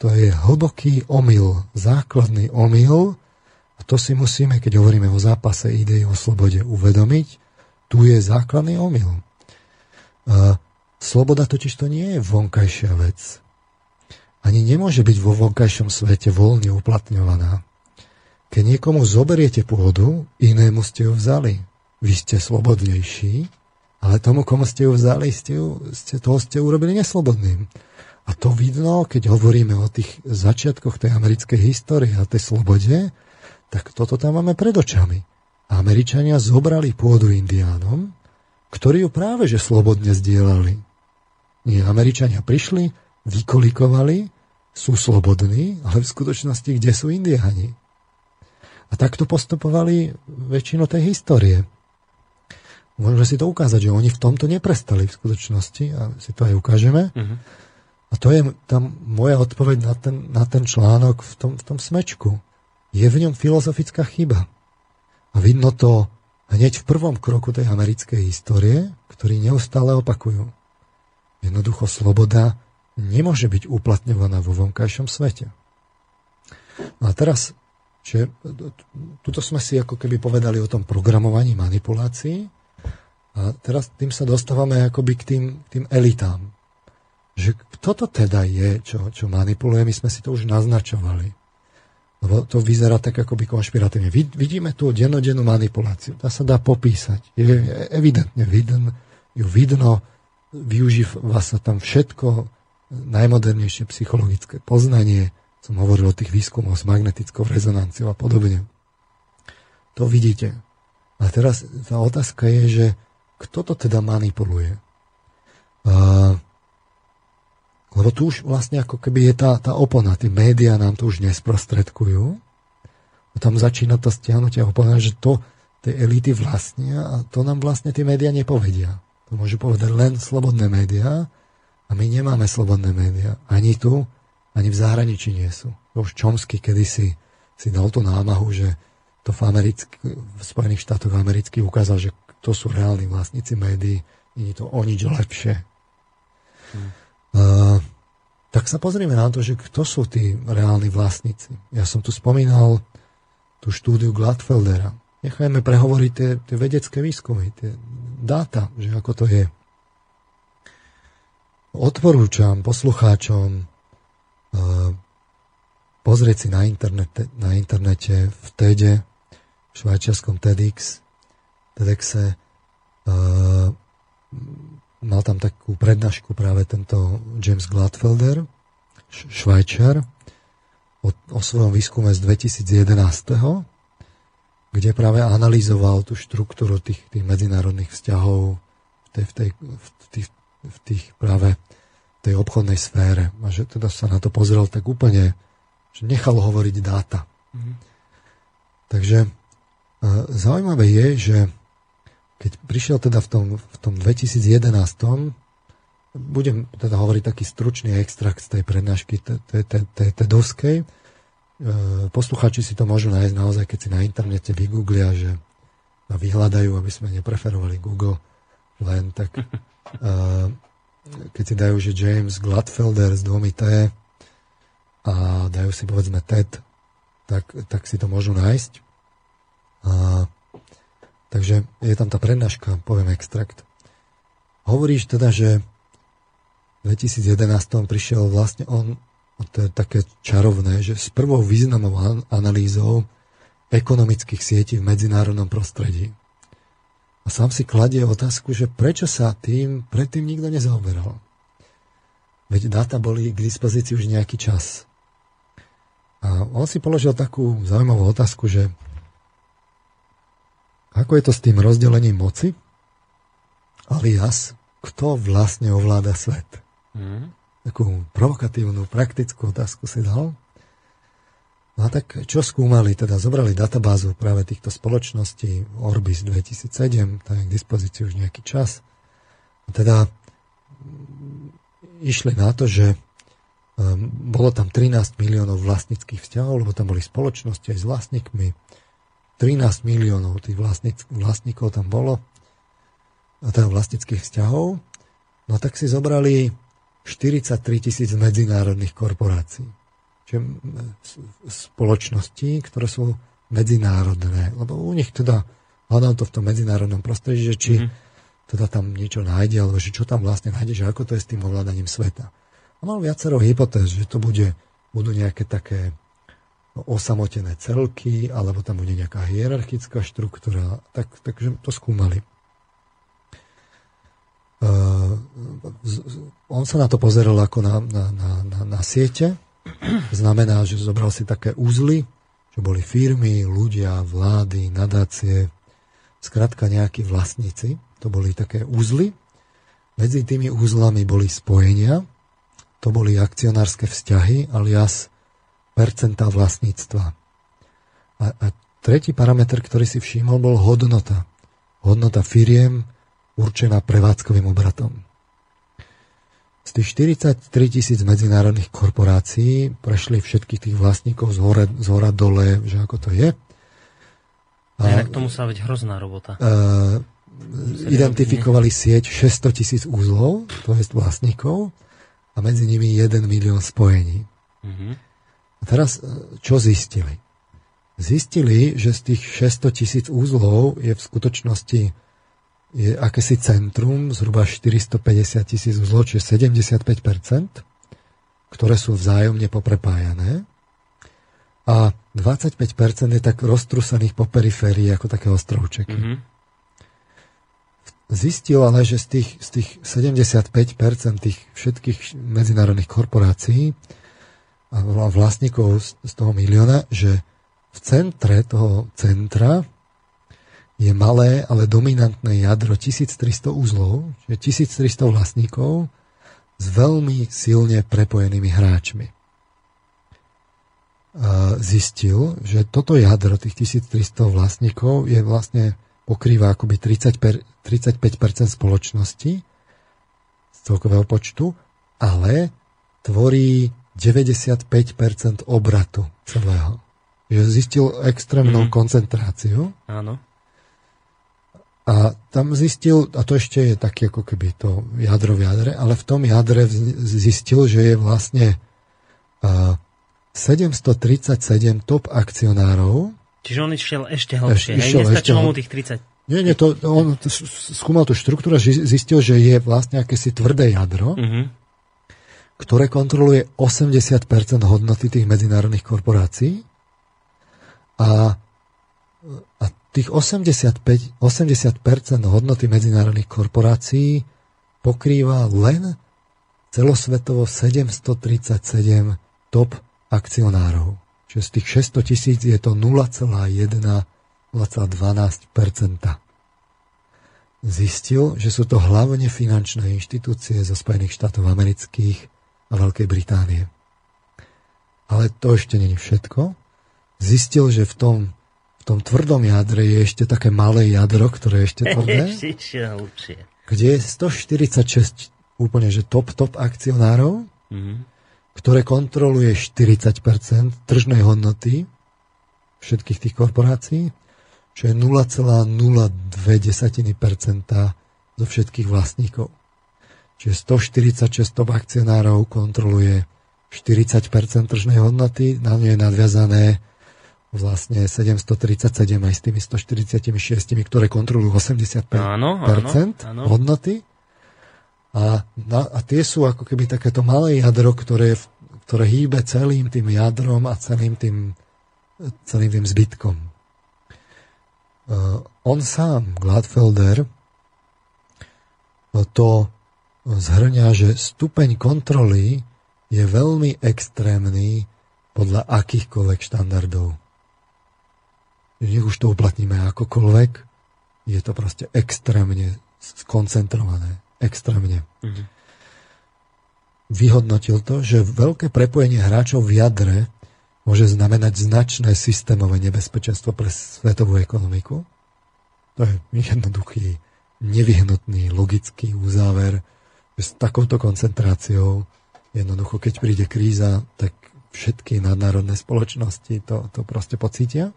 To je hlboký omyl, základný omyl to si musíme, keď hovoríme o zápase idei o slobode, uvedomiť. Tu je základný omyl. Sloboda totiž to nie je vonkajšia vec. Ani nemôže byť vo vonkajšom svete voľne uplatňovaná. Keď niekomu zoberiete pôdu, inému ste ju vzali. Vy ste slobodnejší, ale tomu, komu ste ju vzali, ste, ju, ste toho ste urobili neslobodným. A to vidno, keď hovoríme o tých začiatkoch tej americkej histórie a tej slobode, tak toto tam máme pred očami. Američania zobrali pôdu indiánom, ktorí ju práve že slobodne zdieľali. Nie, Američania prišli, vykolikovali, sú slobodní, ale v skutočnosti kde sú indiáni? A takto postupovali väčšinu tej histórie. Môžeme si to ukázať, že oni v tomto neprestali v skutočnosti a si to aj ukážeme. Uh-huh a to je tam moja odpoveď na ten, na ten článok v tom, v tom smečku. Je v ňom filozofická chyba. A vidno to hneď v prvom kroku tej americkej histórie, ktorý neustále opakujú. Jednoducho sloboda nemôže byť uplatňovaná vo vonkajšom svete. No a teraz, že, tuto sme si ako keby povedali o tom programovaní manipulácií a teraz tým sa dostávame akoby k tým, tým elitám. Že kto to teda je, čo, čo manipuluje, my sme si to už naznačovali. Lebo to vyzerá tak akoby konšpiratívne. Vidíme tu dennodennú manipuláciu. Tá sa dá popísať. Je evidentne vidno, ju vidno, využíva sa tam všetko, najmodernejšie psychologické poznanie, som hovoril o tých výskumoch s magnetickou rezonanciou a podobne. To vidíte. A teraz tá otázka je, že kto to teda manipuluje? A, lebo tu už vlastne ako keby je tá, tá opona, tí médiá nám to už nesprostredkujú. A tam začína to stiahnutie opona, že to tie elity vlastnia a to nám vlastne tie médiá nepovedia. To môžu povedať len slobodné médiá a my nemáme slobodné médiá. Ani tu, ani v zahraničí nie sú. Už Čomsky kedysi si dal tú námahu, že to v, Americk- v Spojených štátoch amerických ukázal, že to sú reálni vlastníci médií, nie je to o nič lepšie. Hmm. Uh, tak sa pozrieme na to, že kto sú tí reálni vlastníci. Ja som tu spomínal tú štúdiu Gladfeldera. Nechajme prehovoriť tie, tie vedecké výskumy, tie dáta, že ako to je. Odporúčam poslucháčom uh, pozrieť si na internete, na internete v TEDe, v švajčiarskom TEDx, TEDxe, uh, mal tam takú prednášku práve tento James Gladfelder, švajčar, o, o svojom výskume z 2011 kde práve analyzoval tú štruktúru tých, tých medzinárodných vzťahov v tej, v, tej, v, tých, v tých práve tej obchodnej sfére. A že teda sa na to pozrel tak úplne, že nechal hovoriť dáta. Mm-hmm. Takže e, zaujímavé je, že keď prišiel teda v tom, v tom 2011 budem teda hovoriť taký stručný extrakt z tej prednášky TEDovskej, E, posluchači si to môžu nájsť naozaj, keď si na internete vygooglia, že vyhľadajú, aby sme nepreferovali Google len tak e, keď si dajú, že James Gladfelder s dvomi T a dajú si povedzme TED, tak, tak si to môžu nájsť. A, takže je tam tá prednáška, poviem extrakt. Hovoríš teda, že v 2011 prišiel vlastne on to je také čarovné, že s prvou významnou analýzou ekonomických sietí v medzinárodnom prostredí. A sám si kladie otázku, že prečo sa tým predtým nikto nezaoberal. Veď dáta boli k dispozícii už nejaký čas. A on si položil takú zaujímavú otázku, že ako je to s tým rozdelením moci? Alias, kto vlastne ovláda svet? Mm takú provokatívnu, praktickú otázku si dal. No a tak čo skúmali? Teda zobrali databázu práve týchto spoločností Orbis 2007, tam je k dispozícii už nejaký čas. A teda mm, išli na to, že um, bolo tam 13 miliónov vlastnických vzťahov, lebo tam boli spoločnosti aj s vlastníkmi. 13 miliónov tých vlastníc, vlastníkov tam bolo, teda vlastnických vzťahov. No tak si zobrali 43 tisíc medzinárodných korporácií. Čiže spoločnosti, ktoré sú medzinárodné. Lebo u nich teda hľadám to v tom medzinárodnom prostredí, že či mm-hmm. teda tam niečo nájde, alebo že čo tam vlastne nájde, že ako to je s tým ovládaním sveta. A mal viacero hypotéz, že to bude, budú nejaké také osamotené celky, alebo tam bude nejaká hierarchická štruktúra, tak, takže to skúmali. Uh, on sa na to pozeral ako na, na, na, na, na siete. Znamená, že zobral si také úzly, že boli firmy, ľudia, vlády, nadácie, skrátka nejakí vlastníci. To boli také úzly. Medzi tými úzlami boli spojenia, to boli akcionárske vzťahy, alias percentá vlastníctva. A, a tretí parameter, ktorý si všimol, bol hodnota. Hodnota firiem, určená prevádzkovým obratom. Z tých 43 tisíc medzinárodných korporácií prešli všetkých tých vlastníkov z hora, z hora dole, že ako to je. A, ja, k tomu sa veď hrozná robota. Uh, identifikovali sieť 600 tisíc úzlov, to je vlastníkov, a medzi nimi 1 milión spojení. Uh-huh. A teraz, e, čo zistili? Zistili, že z tých 600 tisíc úzlov je v skutočnosti je akési centrum, zhruba 450 tisíc úzlov, čiže 75%, ktoré sú vzájomne poprepájané. A 25% je tak roztrusených po periférii ako také ostrovčeky. Mm-hmm. Zistil ale, že z tých, z tých 75% tých všetkých medzinárodných korporácií vlastníkov z toho milióna, že v centre toho centra je malé, ale dominantné jadro 1300 uzlov, čiže 1300 vlastníkov s veľmi silne prepojenými hráčmi. Zistil, že toto jadro tých 1300 vlastníkov je vlastne pokrýva akoby 30 per, 35% spoločnosti z celkového počtu, ale tvorí 95% obratu celého. Že zistil extrémnou mm. koncentráciu. Áno. A tam zistil, a to ešte je také ako keby to jadro v jadre, ale v tom jadre zistil, že je vlastne uh, 737 top akcionárov. Čiže on išiel ešte hlbšie, hej? Nestačilo mu tých 30. Nie, nie, to, on skúmal tú štruktúru a zistil, že je vlastne akési tvrdé jadro, uh-huh. Ktoré kontroluje 80% hodnoty tých medzinárodných korporácií a, a tých 85, 80% hodnoty medzinárodných korporácií pokrýva len celosvetovo 737 top akcionárov. Čiže z tých 600 tisíc je to 0,1 0,12 Zistil, že sú to hlavne finančné inštitúcie zo Spojených štátov amerických a Veľkej Británie. Ale to ešte není všetko. Zistil, že v tom tom tvrdom jadre je ešte také malé jadro, ktoré je ešte tvrdé. kde je 146 úplne, že top, top akcionárov, mm-hmm. ktoré kontroluje 40% tržnej hodnoty všetkých tých korporácií, čo je 0,02% zo všetkých vlastníkov. Čiže 146 top akcionárov kontroluje 40% tržnej hodnoty, na ňu je nadviazané vlastne 737 aj s tými 146, ktoré kontrolujú 85% áno, áno, hodnoty. A, na, a tie sú ako keby takéto malé jadro, ktoré, ktoré hýbe celým tým jadrom a celým tým, celým tým zbytkom. Uh, on sám, Gladfelder, to zhrňa, že stupeň kontroly je veľmi extrémny podľa akýchkoľvek štandardov nech už to uplatníme akokoľvek, je to proste extrémne skoncentrované. Extrémne. Mm-hmm. Vyhodnotil to, že veľké prepojenie hráčov v jadre môže znamenať značné systémové nebezpečenstvo pre svetovú ekonomiku. To je jednoduchý, nevyhnutný, logický uzáver, s takouto koncentráciou jednoducho, keď príde kríza, tak všetky nadnárodné spoločnosti to, to proste pocítia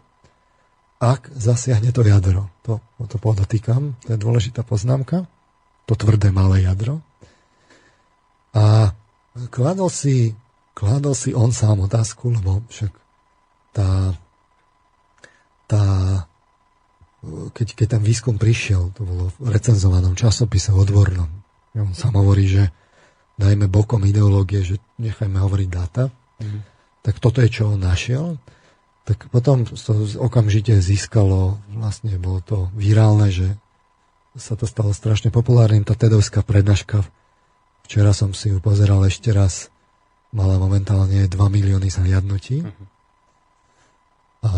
ak zasiahne to jadro. To, to podotýkam, to je dôležitá poznámka, to tvrdé malé jadro. A kladol si, kladol si on sám otázku, lebo však tá, tá keď, keď ten výskum prišiel, to bolo v recenzovanom časopise odbornom, on sám hovorí, že dajme bokom ideológie, že nechajme hovoriť dáta, mm. tak toto je, čo on našiel tak potom to okamžite získalo, vlastne bolo to virálne, že sa to stalo strašne populárnym, tá tedovská prednáška. Včera som si ju pozeral ešte raz, mala momentálne 2 milióny zhliadnutí. Uh-huh. A,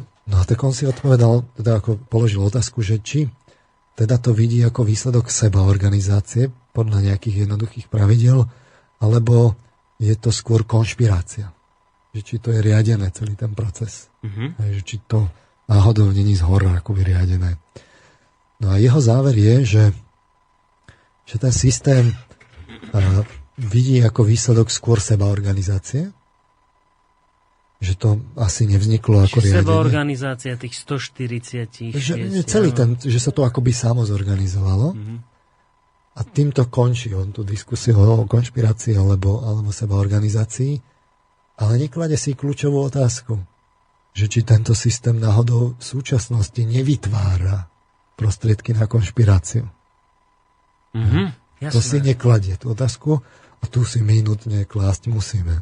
no a tak on si odpovedal, teda ako položil otázku, že či teda to vidí ako výsledok seba organizácie podľa nejakých jednoduchých pravidel, alebo je to skôr konšpirácia že či to je riadené, celý ten proces. Uh-huh. že či to náhodou není z hora ako riadené. No a jeho záver je, že, že ten systém uh, vidí ako výsledok skôr seba organizácie, že to asi nevzniklo ako riadenie. Seba organizácia tých 140. Že, celý ten, že sa to akoby samo zorganizovalo. A týmto končí on tú diskusiu o konšpirácii alebo, alebo seba organizácii ale neklade si kľúčovú otázku, že či tento systém náhodou v súčasnosti nevytvára prostriedky na konšpiráciu. Mhm, To si nekladie tú otázku a tu si my nutne klásť musíme.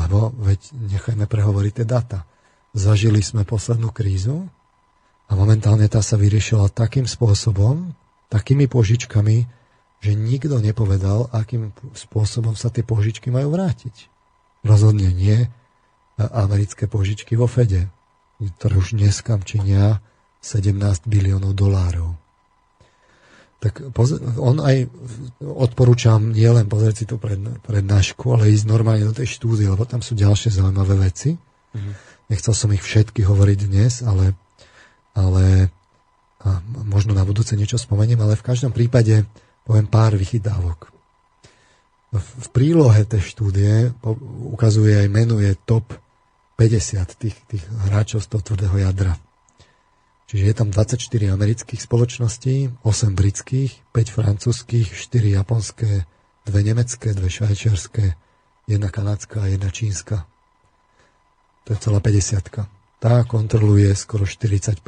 Lebo veď nechajme prehovoriť tie data. Zažili sme poslednú krízu a momentálne tá sa vyriešila takým spôsobom, takými požičkami, že nikto nepovedal, akým spôsobom sa tie požičky majú vrátiť. Rozhodne nie americké požičky vo Fede, ktoré už dneska činia 17 biliónov dolárov. Tak on aj odporúčam nielen pozrieť si tú pred, prednášku, ale ísť normálne do tej štúdie, lebo tam sú ďalšie zaujímavé veci. Mhm. Nechcel som ich všetky hovoriť dnes, ale, ale a možno na budúce niečo spomeniem, ale v každom prípade poviem pár vychytávok. V, prílohe tej štúdie ukazuje aj menuje top 50 tých, tých hráčov z toho tvrdého jadra. Čiže je tam 24 amerických spoločností, 8 britských, 5 francúzských, 4 japonské, 2 nemecké, 2 švajčiarské, 1 kanadská a 1 čínska. To je celá 50 Tá kontroluje skoro 40%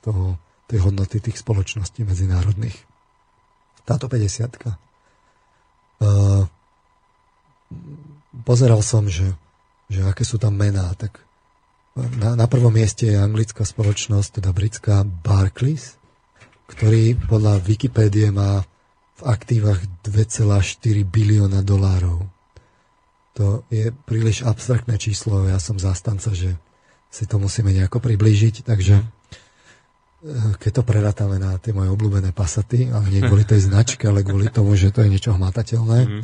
toho, tej hodnoty tých spoločností medzinárodných. Táto 50 uh, Pozeral som, že, že aké sú tam mená, tak na, na prvom mieste je anglická spoločnosť, teda britská Barclays, ktorý podľa Wikipédie má v aktívach 2,4 bilióna dolárov. To je príliš abstraktné číslo, ja som zastanca, že si to musíme nejako priblížiť, takže eh, keď to prerátame na tie moje obľúbené pasaty, ale nie kvôli tej značke, ale kvôli tomu, že to je niečo hmatateľné, Mhm.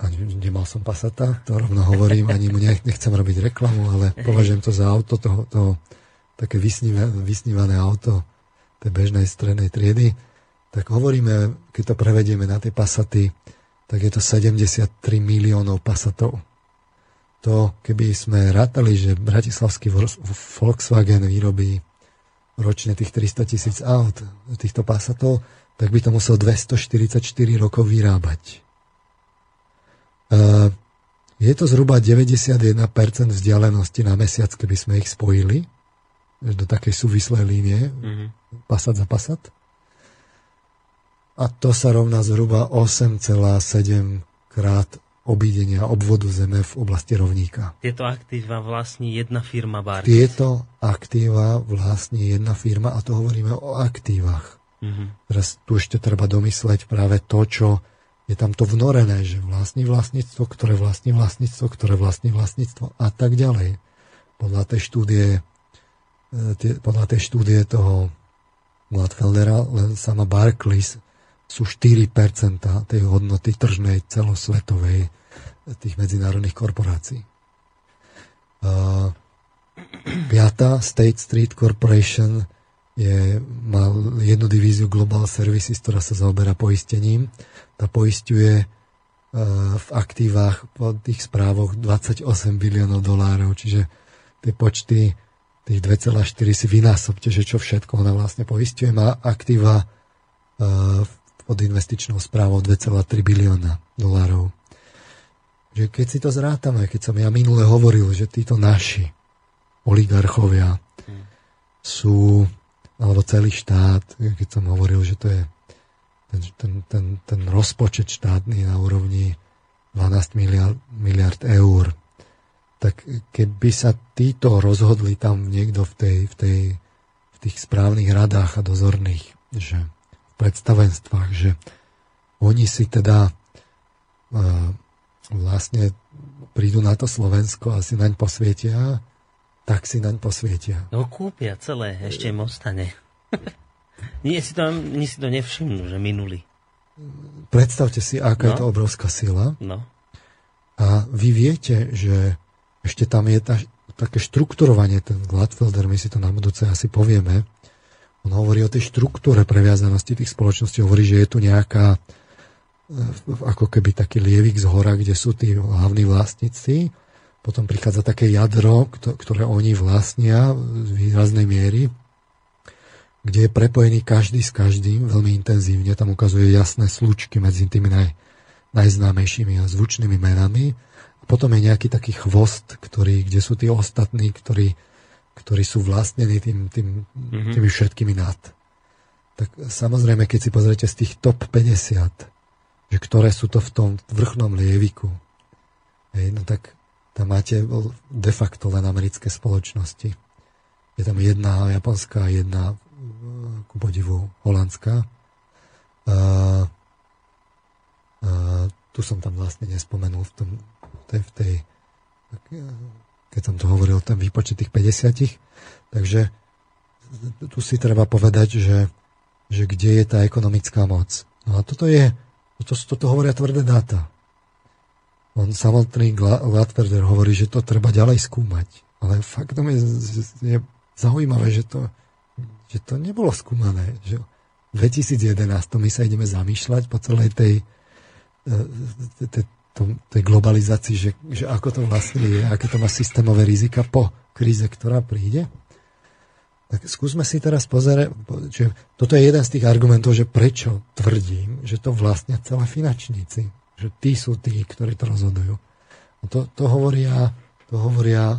a ne- nemal som Passata, to rovno hovorím, ani mu nech- nechcem robiť reklamu, ale považujem to za auto, to, to také vysnívané, vysnívané auto tej bežnej strednej triedy, tak hovoríme, keď to prevedieme na tie Passaty, tak je to 73 miliónov Passatov. To, keby sme rátali, že bratislavský Vol- Volkswagen vyrobí ročne tých 300 tisíc aut, týchto Passatov, tak by to musel 244 rokov vyrábať. Uh, je to zhruba 91% vzdialenosti na mesiac, keby sme ich spojili do takej súvislej línie, Mhm. pasat za pasat. A to sa rovná zhruba 8,7 krát obídenia obvodu Zeme v oblasti rovníka. Tieto aktíva vlastní jedna firma Bar. Tieto aktíva vlastní jedna firma a to hovoríme o aktívach. Mhm. Teraz tu ešte treba domysleť práve to, čo je tam to vnorené, že vlastní vlastníctvo, ktoré vlastní vlastníctvo, ktoré vlastní vlastníctvo a tak ďalej. Podľa tej štúdie, e, tie, podľa tej štúdie toho Gladfeldera, len sama Barclays sú 4% tej hodnoty tržnej celosvetovej tých medzinárodných korporácií. Uh, piata State Street Corporation je, má jednu divíziu Global Services, ktorá sa zaoberá poistením. Tá poistuje uh, v aktívach po tých správoch 28 biliónov dolárov, čiže tie počty tých 2,4 si vynásobte, že čo všetko ona vlastne poistuje. Má aktíva uh, pod investičnou správou 2,3 bilióna dolárov. Že keď si to zrátame, keď som ja minule hovoril, že títo naši oligarchovia sú, alebo celý štát, keď som hovoril, že to je ten, ten, ten, ten rozpočet štátny na úrovni 12 miliard, miliard eur, tak keby sa títo rozhodli tam niekto v, tej, v, tej, v tých správnych radách a dozorných, že v predstavenstvách, že oni si teda uh, vlastne prídu na to Slovensko a si naň posvietia, tak si naň posvietia. No kúpia celé, ešte im ostane. nie, si to, nie si to nevšimnú, že minuli. Predstavte si, aká No. je to obrovská sila. No. A vy viete, že ešte tam je tá, také štrukturovanie, ten Gladfelder, my si to na budúce asi povieme. On hovorí o tej štruktúre previazanosti tých spoločností, hovorí, že je tu nejaká ako keby taký lievik z hora, kde sú tí hlavní vlastníci. Potom prichádza také jadro, kto- ktoré oni vlastnia z výraznej miery, kde je prepojený každý s každým veľmi intenzívne. Tam ukazuje jasné slučky medzi tými naj, najznámejšími a zvučnými menami. A potom je nejaký taký chvost, ktorý, kde sú tí ostatní, ktorí, ktorí sú vlastnení tým, tým, mm-hmm. tými všetkými nad. Tak samozrejme, keď si pozriete z tých top 50, že ktoré sú to v tom vrchnom lieviku, hej, no tak tam máte de facto len americké spoločnosti. Je tam jedna japonská, jedna ku podivu holandská. A, a, tu som tam vlastne nespomenul v, tom, tej, v tej, keď som to hovoril, ten výpočet tých 50. Takže tu si treba povedať, že, že kde je tá ekonomická moc. No a toto je, toto, toto hovoria tvrdé dáta. On samotný Gladfelder hovorí, že to treba ďalej skúmať. Ale faktom je, je zaujímavé, že to, že to nebolo skúmané. Že v 2011 my sa ideme zamýšľať po celej tej, e, tej, tej globalizácii, že, že ako to vlastne je, aké to má systémové rizika po kríze, ktorá príde. Tak skúsme si teraz pozerať, že toto je jeden z tých argumentov, že prečo tvrdím, že to vlastne celé finančníci že tí sú tí, ktorí to rozhodujú. A to, to hovoria, to hovoria,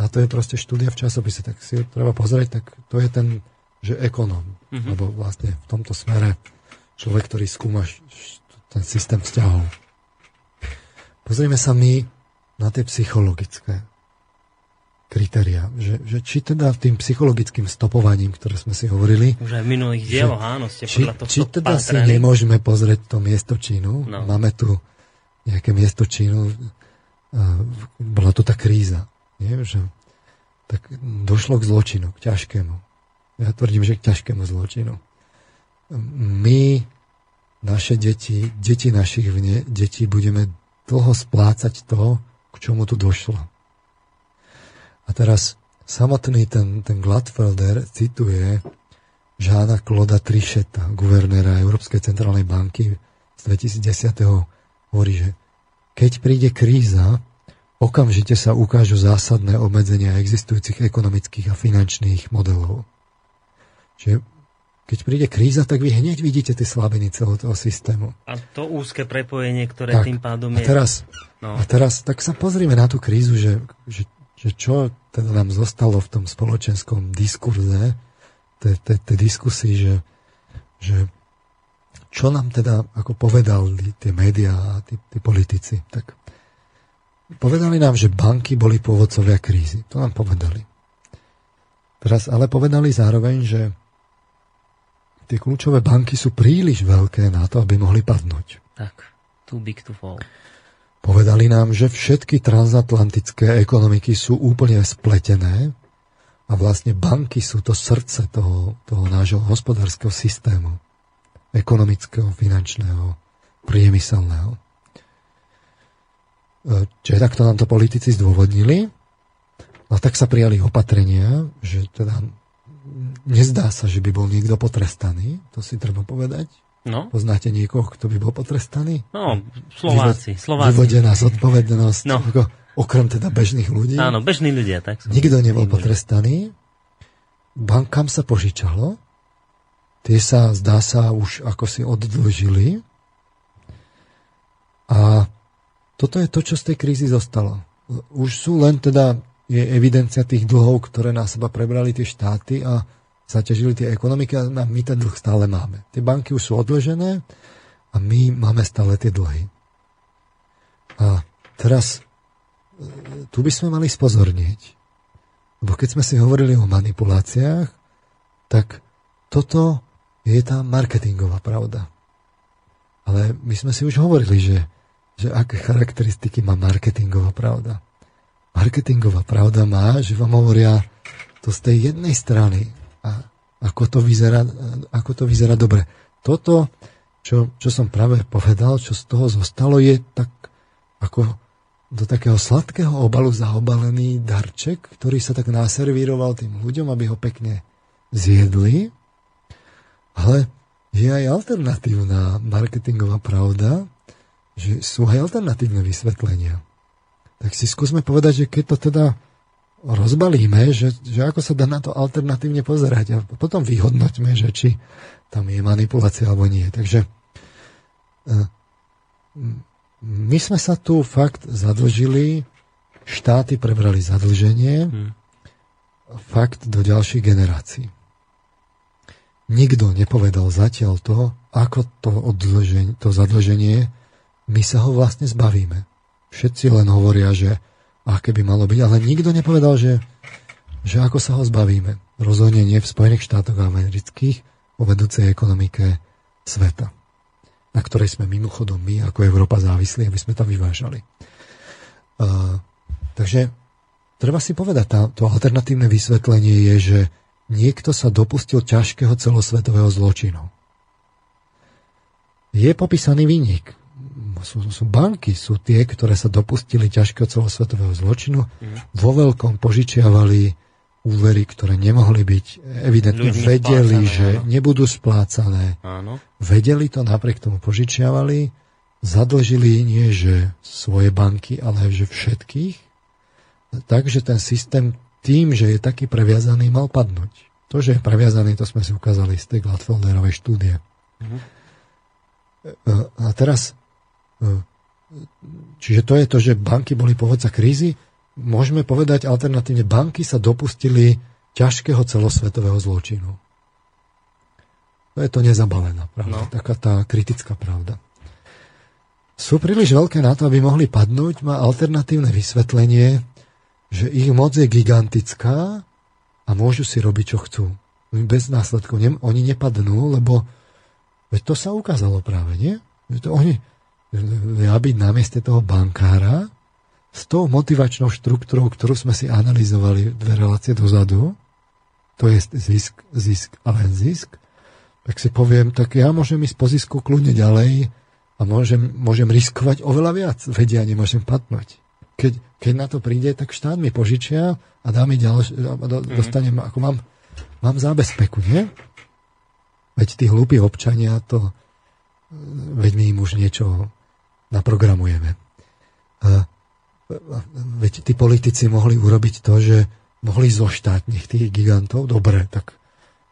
na to je proste štúdia v časopise, tak si treba pozrieť, tak to je ten, že ekonom, mm-hmm. lebo vlastne v tomto smere človek, ktorý skúma ten systém vzťahov. Pozrieme sa my na tie psychologické kritéria. Že, že či teda tým psychologickým stopovaním, ktoré sme si hovorili... Už aj v minulých dieloch, áno, ste či, podľa či teda si nemôžeme pozrieť to miesto Čínu. No. Máme tu nejaké miesto Čínu. Bola tu tá kríza. Nie? Že, tak došlo k zločinu, k ťažkému. Ja tvrdím, že k ťažkému zločinu. My, naše deti, deti našich vne, detí budeme dlho splácať to, k čomu tu došlo a teraz samotný ten, ten Gladfelder cituje Žána Kloda Trišeta, guvernéra Európskej centrálnej banky z 2010. hovorí, že keď príde kríza, okamžite sa ukážu zásadné obmedzenia existujúcich ekonomických a finančných modelov. Čiže keď príde kríza, tak vy hneď vidíte tie slabiny celého toho systému. A to úzke prepojenie, ktoré tak, tým pádom je... A teraz, no. a teraz tak sa pozrime na tú krízu, že, že že čo teda nám zostalo v tom spoločenskom diskurze, tej, diskusii, že, že čo nám teda, ako povedali tie médiá a tí, tí politici, tak povedali nám, že banky boli pôvodcovia krízy. To nám povedali. Teraz ale povedali zároveň, že tie kľúčové banky sú príliš veľké na to, aby mohli padnúť. Tak, too big to fall. Povedali nám, že všetky transatlantické ekonomiky sú úplne spletené a vlastne banky sú to srdce toho, toho nášho hospodárskeho systému. Ekonomického, finančného, priemyselného. Čiže takto nám to politici zdôvodnili. A tak sa prijali opatrenia, že teda nezdá sa, že by bol niekto potrestaný, to si treba povedať, No. Poznáte niekoho, kto by bol potrestaný? No, Slováci. Slováci. Vyvodená zodpovednosť. No. Ako, okrem teda bežných ľudí. Áno, bežní ľudia. Tak Nikto nebol potrestaný. Bankám sa požičalo. Tie sa, zdá sa, už ako si oddlžili. A toto je to, čo z tej krízy zostalo. Už sú len teda, je evidencia tých dlhov, ktoré na seba prebrali tie štáty a zaťažili tie ekonomiky a my ten dlh stále máme. Tie banky už sú odložené a my máme stále tie dlhy. A teraz e, tu by sme mali spozorniť. Lebo keď sme si hovorili o manipuláciách, tak toto je tá marketingová pravda. Ale my sme si už hovorili, že, že aké charakteristiky má marketingová pravda. Marketingová pravda má, že vám hovoria to z tej jednej strany, a ako to vyzerá, ako to vyzerá dobre. Toto, čo, čo som práve povedal, čo z toho zostalo, je tak ako do takého sladkého obalu zaobalený darček, ktorý sa tak naservíroval tým ľuďom, aby ho pekne zjedli. Ale je aj alternatívna marketingová pravda, že sú aj alternatívne vysvetlenia. Tak si skúsme povedať, že keď to teda rozbalíme, že, že ako sa dá na to alternatívne pozerať a potom vyhodnoťme, že či tam je manipulácia alebo nie. Takže e, my sme sa tu fakt zadlžili, štáty prebrali zadlženie, hmm. fakt do ďalších generácií. Nikto nepovedal zatiaľ to, ako to, odlženie, to zadlženie, my sa ho vlastne zbavíme. Všetci len hovoria, že aké by malo byť, ale nikto nepovedal, že, že ako sa ho zbavíme. Rozhodne nie v Spojených štátoch amerických o vedúcej ekonomike sveta, na ktorej sme mimochodom my ako Európa závislí, aby sme tam vyvážali. Uh, takže treba si povedať, tá, to alternatívne vysvetlenie je, že niekto sa dopustil ťažkého celosvetového zločinu. Je popísaný výnik. Sú, sú banky, sú tie, ktoré sa dopustili ťažkého celosvetového zločinu. Mm. Vo veľkom požičiavali úvery, ktoré nemohli byť evidentne Ľuďmi vedeli, splácané, že áno. nebudú splácané. Áno. Vedeli to, napriek tomu požičiavali, zadlžili nie že svoje banky, ale že všetkých. Takže ten systém tým, že je taký previazaný, mal padnúť. To, že je previazaný, to sme si ukázali z tej Gladfelderovej štúdie. Mm-hmm. A teraz, e, čiže to je to, že banky boli povodca krízy, môžeme povedať alternatívne, banky sa dopustili ťažkého celosvetového zločinu. To je to nezabalená pravda, no. taká tá kritická pravda. Sú príliš veľké na to, aby mohli padnúť, má alternatívne vysvetlenie, že ich moc je gigantická a môžu si robiť, čo chcú. Bez následkov. Oni nepadnú, lebo veď to sa ukázalo práve, nie? Že to oni, ja byť na mieste toho bankára s tou motivačnou štruktúrou, ktorú sme si analyzovali dve relácie dozadu, to je zisk, zisk a len zisk, tak si poviem, tak ja môžem ísť po zisku kľudne ďalej a môžem, môžem riskovať oveľa viac, vedia, nemôžem padnúť keď, keď na to príde, tak štát mi požičia a dá mi ďalšie, mhm. dostanem, ako mám, mám zábezpeku, nie? Veď tí hlúpi občania to, veď my im už niečo naprogramujeme. A, veď tí politici mohli urobiť to, že mohli zoštátniť tých gigantov, dobre, tak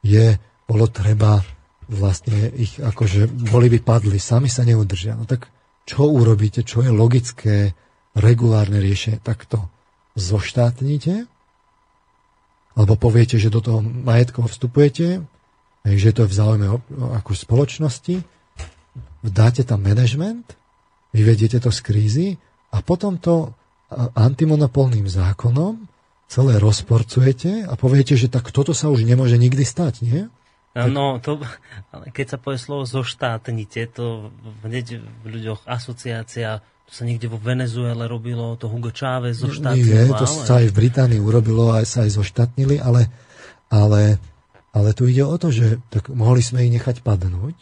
je, bolo treba vlastne ich, akože boli by padli, sami sa neudržia. No tak čo urobíte, čo je logické, regulárne riešenie, tak to zoštátnite, alebo poviete, že do toho majetkov vstupujete, že to je v záujme ako spoločnosti, dáte tam management, vyvediete to z krízy a potom to antimonopolným zákonom celé rozporcujete a poviete, že tak toto sa už nemôže nikdy stať, nie? No, to, ale keď sa povie slovo zoštátnite, to hneď v ľuďoch asociácia to sa niekde vo Venezuele robilo, to Hugo Chávez zo Nie, to sa aj v Británii urobilo, aj sa aj zoštátnili, ale, ale, ale tu ide o to, že tak mohli sme ich nechať padnúť,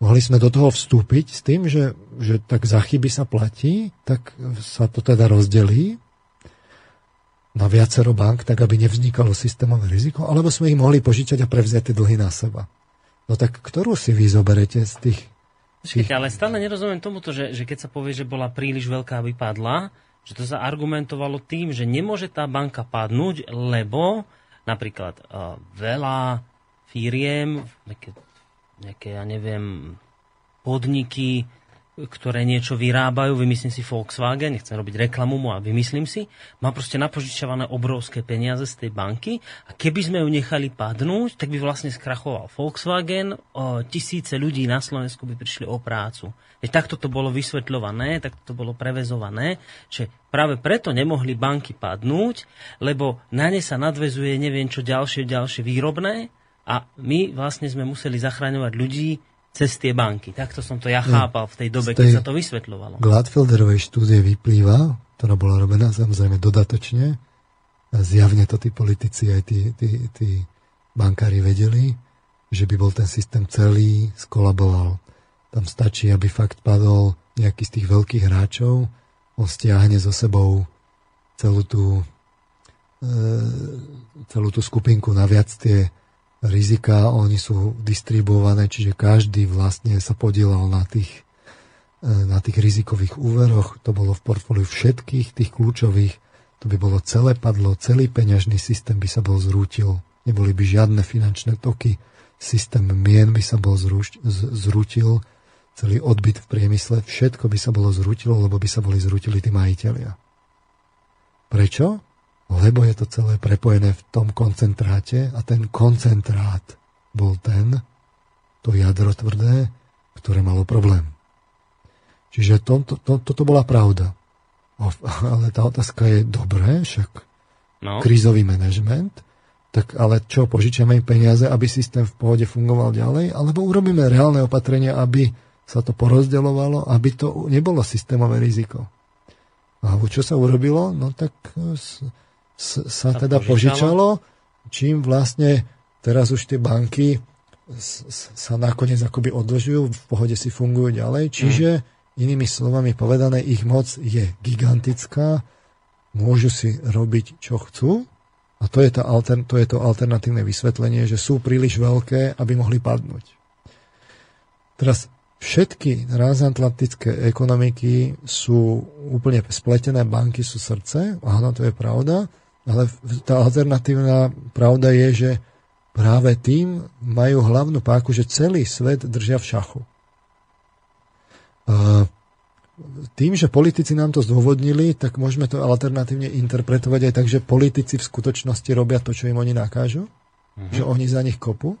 mohli sme do toho vstúpiť s tým, že, že tak za chyby sa platí, tak sa to teda rozdelí na viacero bank, tak aby nevznikalo systémové riziko, alebo sme ich mohli požičať a prevziať tie dlhy na seba. No tak ktorú si vy zoberete z tých Počkejte, ale stále nerozumiem tomuto, že, že keď sa povie, že bola príliš veľká, aby padla, že to sa argumentovalo tým, že nemôže tá banka padnúť, lebo napríklad uh, veľa firiem, nejaké, ja neviem, podniky, ktoré niečo vyrábajú, vymyslím si Volkswagen, nechcem robiť reklamu mu a vymyslím si, má proste napožičované obrovské peniaze z tej banky a keby sme ju nechali padnúť, tak by vlastne skrachoval Volkswagen, o, tisíce ľudí na Slovensku by prišli o prácu. Veď takto to bolo vysvetľované, takto to bolo prevezované, že práve preto nemohli banky padnúť, lebo na ne sa nadvezuje neviem čo ďalšie, ďalšie výrobné a my vlastne sme museli zachraňovať ľudí, cez tie banky. Takto som to ja chápal v tej dobe, tej keď sa to vysvetľovalo. Gladfelderovej štúdie vyplýva, ktorá bola robená samozrejme dodatočne, a zjavne to tí politici aj tí, tí, tí bankári vedeli, že by bol ten systém celý skolaboval. Tam stačí, aby fakt padol nejaký z tých veľkých hráčov, on stiahne so sebou celú tú, e, celú tú skupinku na viac tie rizika, oni sú distribuované, čiže každý vlastne sa podielal na tých, e, na tých rizikových úveroch. To bolo v portfóliu všetkých tých kľúčových. To by bolo celé padlo, celý peňažný systém by sa bol zrútil. Neboli by žiadne finančné toky. Systém mien by sa bol zrúč, zrútil. celý odbyt v priemysle, všetko by sa bolo zrutilo, lebo by sa boli zrutili tí majiteľia. Prečo? Lebo je to celé prepojené v tom koncentráte a ten koncentrát bol ten, to jadro tvrdé, ktoré malo problém. Čiže to, to, to, toto bola pravda. Ale tá otázka je dobré, však no. krízový manažment, tak ale čo, požičiame im peniaze, aby systém v pohode fungoval ďalej, alebo urobíme reálne opatrenia, aby sa to porozdeľovalo, aby to nebolo systémové riziko. Alebo čo sa urobilo? No tak sa teda požičalo, čím vlastne teraz už tie banky sa nakoniec akoby odlžujú, v pohode si fungujú ďalej, čiže mm. inými slovami povedané, ich moc je gigantická, môžu si robiť, čo chcú, a to je, alter, to je to alternatívne vysvetlenie, že sú príliš veľké, aby mohli padnúť. Teraz všetky transatlantické ekonomiky sú úplne spletené, banky sú srdce, áno, to je pravda, ale tá alternatívna pravda je, že práve tým majú hlavnú páku, že celý svet držia v šachu. Uh, tým, že politici nám to zdôvodnili, tak môžeme to alternatívne interpretovať aj tak, že politici v skutočnosti robia to, čo im oni nakážu, uh-huh. že oni za nich kopu.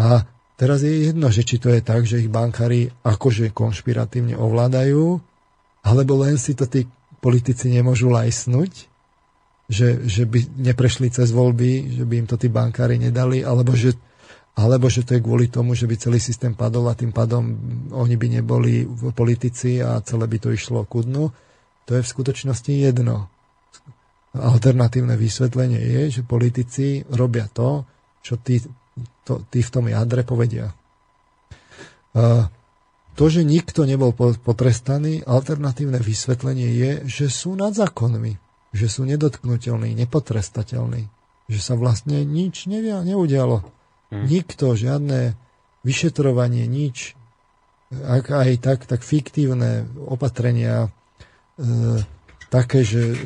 A teraz je jedno, že či to je tak, že ich bankári akože konšpiratívne ovládajú, alebo len si to tí politici nemôžu lajsnúť, že, že by neprešli cez voľby, že by im to tí bankári nedali, alebo že alebo že to je kvôli tomu, že by celý systém padol a tým pádom oni by neboli politici a celé by to išlo ku dnu. To je v skutočnosti jedno. Alternatívne vysvetlenie je, že politici robia to, čo tí, to, tí v tom jadre povedia. To, že nikto nebol potrestaný, alternatívne vysvetlenie je, že sú nad zákonmi, že sú nedotknutelní, nepotrestateľní, že sa vlastne nič nevia, neudialo Hmm. Nikto, žiadne vyšetrovanie, nič. Ak aj tak, tak fiktívne opatrenia, e, také, že e,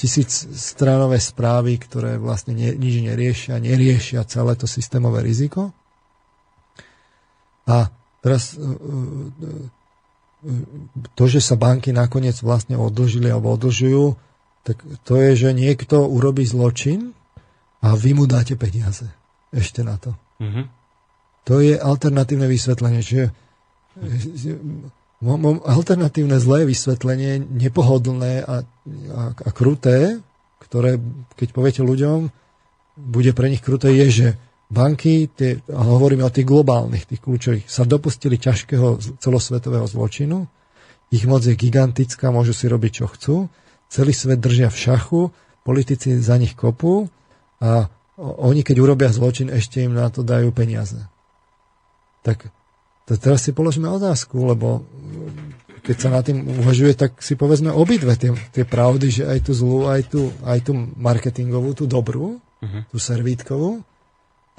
tisíc stránové správy, ktoré vlastne nie, nič neriešia, neriešia celé to systémové riziko. A teraz e, e, to, že sa banky nakoniec vlastne odlžili alebo odlžujú, tak to je, že niekto urobí zločin, a vy mu dáte peniaze ešte na to. Mm-hmm. To je alternatívne vysvetlenie. Čiže alternatívne zlé vysvetlenie, nepohodlné a, a, a kruté, ktoré, keď poviete ľuďom, bude pre nich kruté, je, že banky, tie, a hovoríme o tých globálnych, tých kľúčových, sa dopustili ťažkého celosvetového zločinu, ich moc je gigantická, môžu si robiť, čo chcú, celý svet držia v šachu, politici za nich kopú a oni keď urobia zločin, ešte im na to dajú peniaze. Tak to teraz si položíme otázku, lebo keď sa na tým uvažuje, tak si povedzme obidve tie, tie pravdy, že aj tú zlú, aj tú, aj tú marketingovú, tú dobrú, uh-huh. tú servítkovú.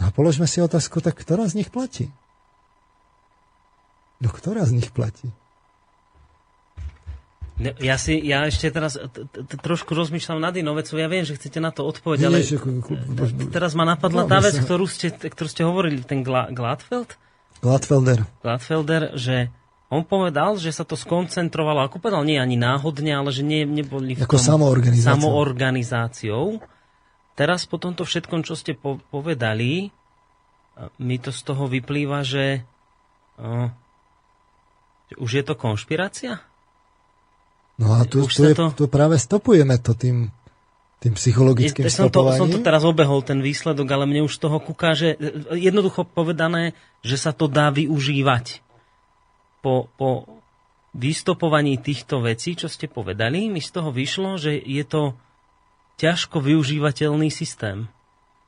A položme si otázku, tak ktorá z nich platí? No ktorá z nich platí? Ja si, ja ešte teraz trošku rozmýšľam nad inou vecou. Ja viem, že chcete na to odpoveď, ale teraz ma napadla tá vec, ktorú ste, ktorú ste hovorili, ten Gladfeld? Gladfelder. Gladfelder, že on povedal, že sa to skoncentrovalo, ako povedal, nie ani náhodne, ale že nie, neboli v ako samoorganizáciou. samoorganizáciou. Teraz po tomto všetkom, čo ste po, povedali, mi to z toho vyplýva, že, uh, že už je to konšpirácia? No a tu, tu, je, to... tu práve stopujeme to tým, tým psychologickým je, som to, som to teraz obehol, ten výsledok, ale mne už z toho kúka, že jednoducho povedané, že sa to dá využívať. Po, po vystopovaní týchto vecí, čo ste povedali, mi z toho vyšlo, že je to ťažko využívateľný systém.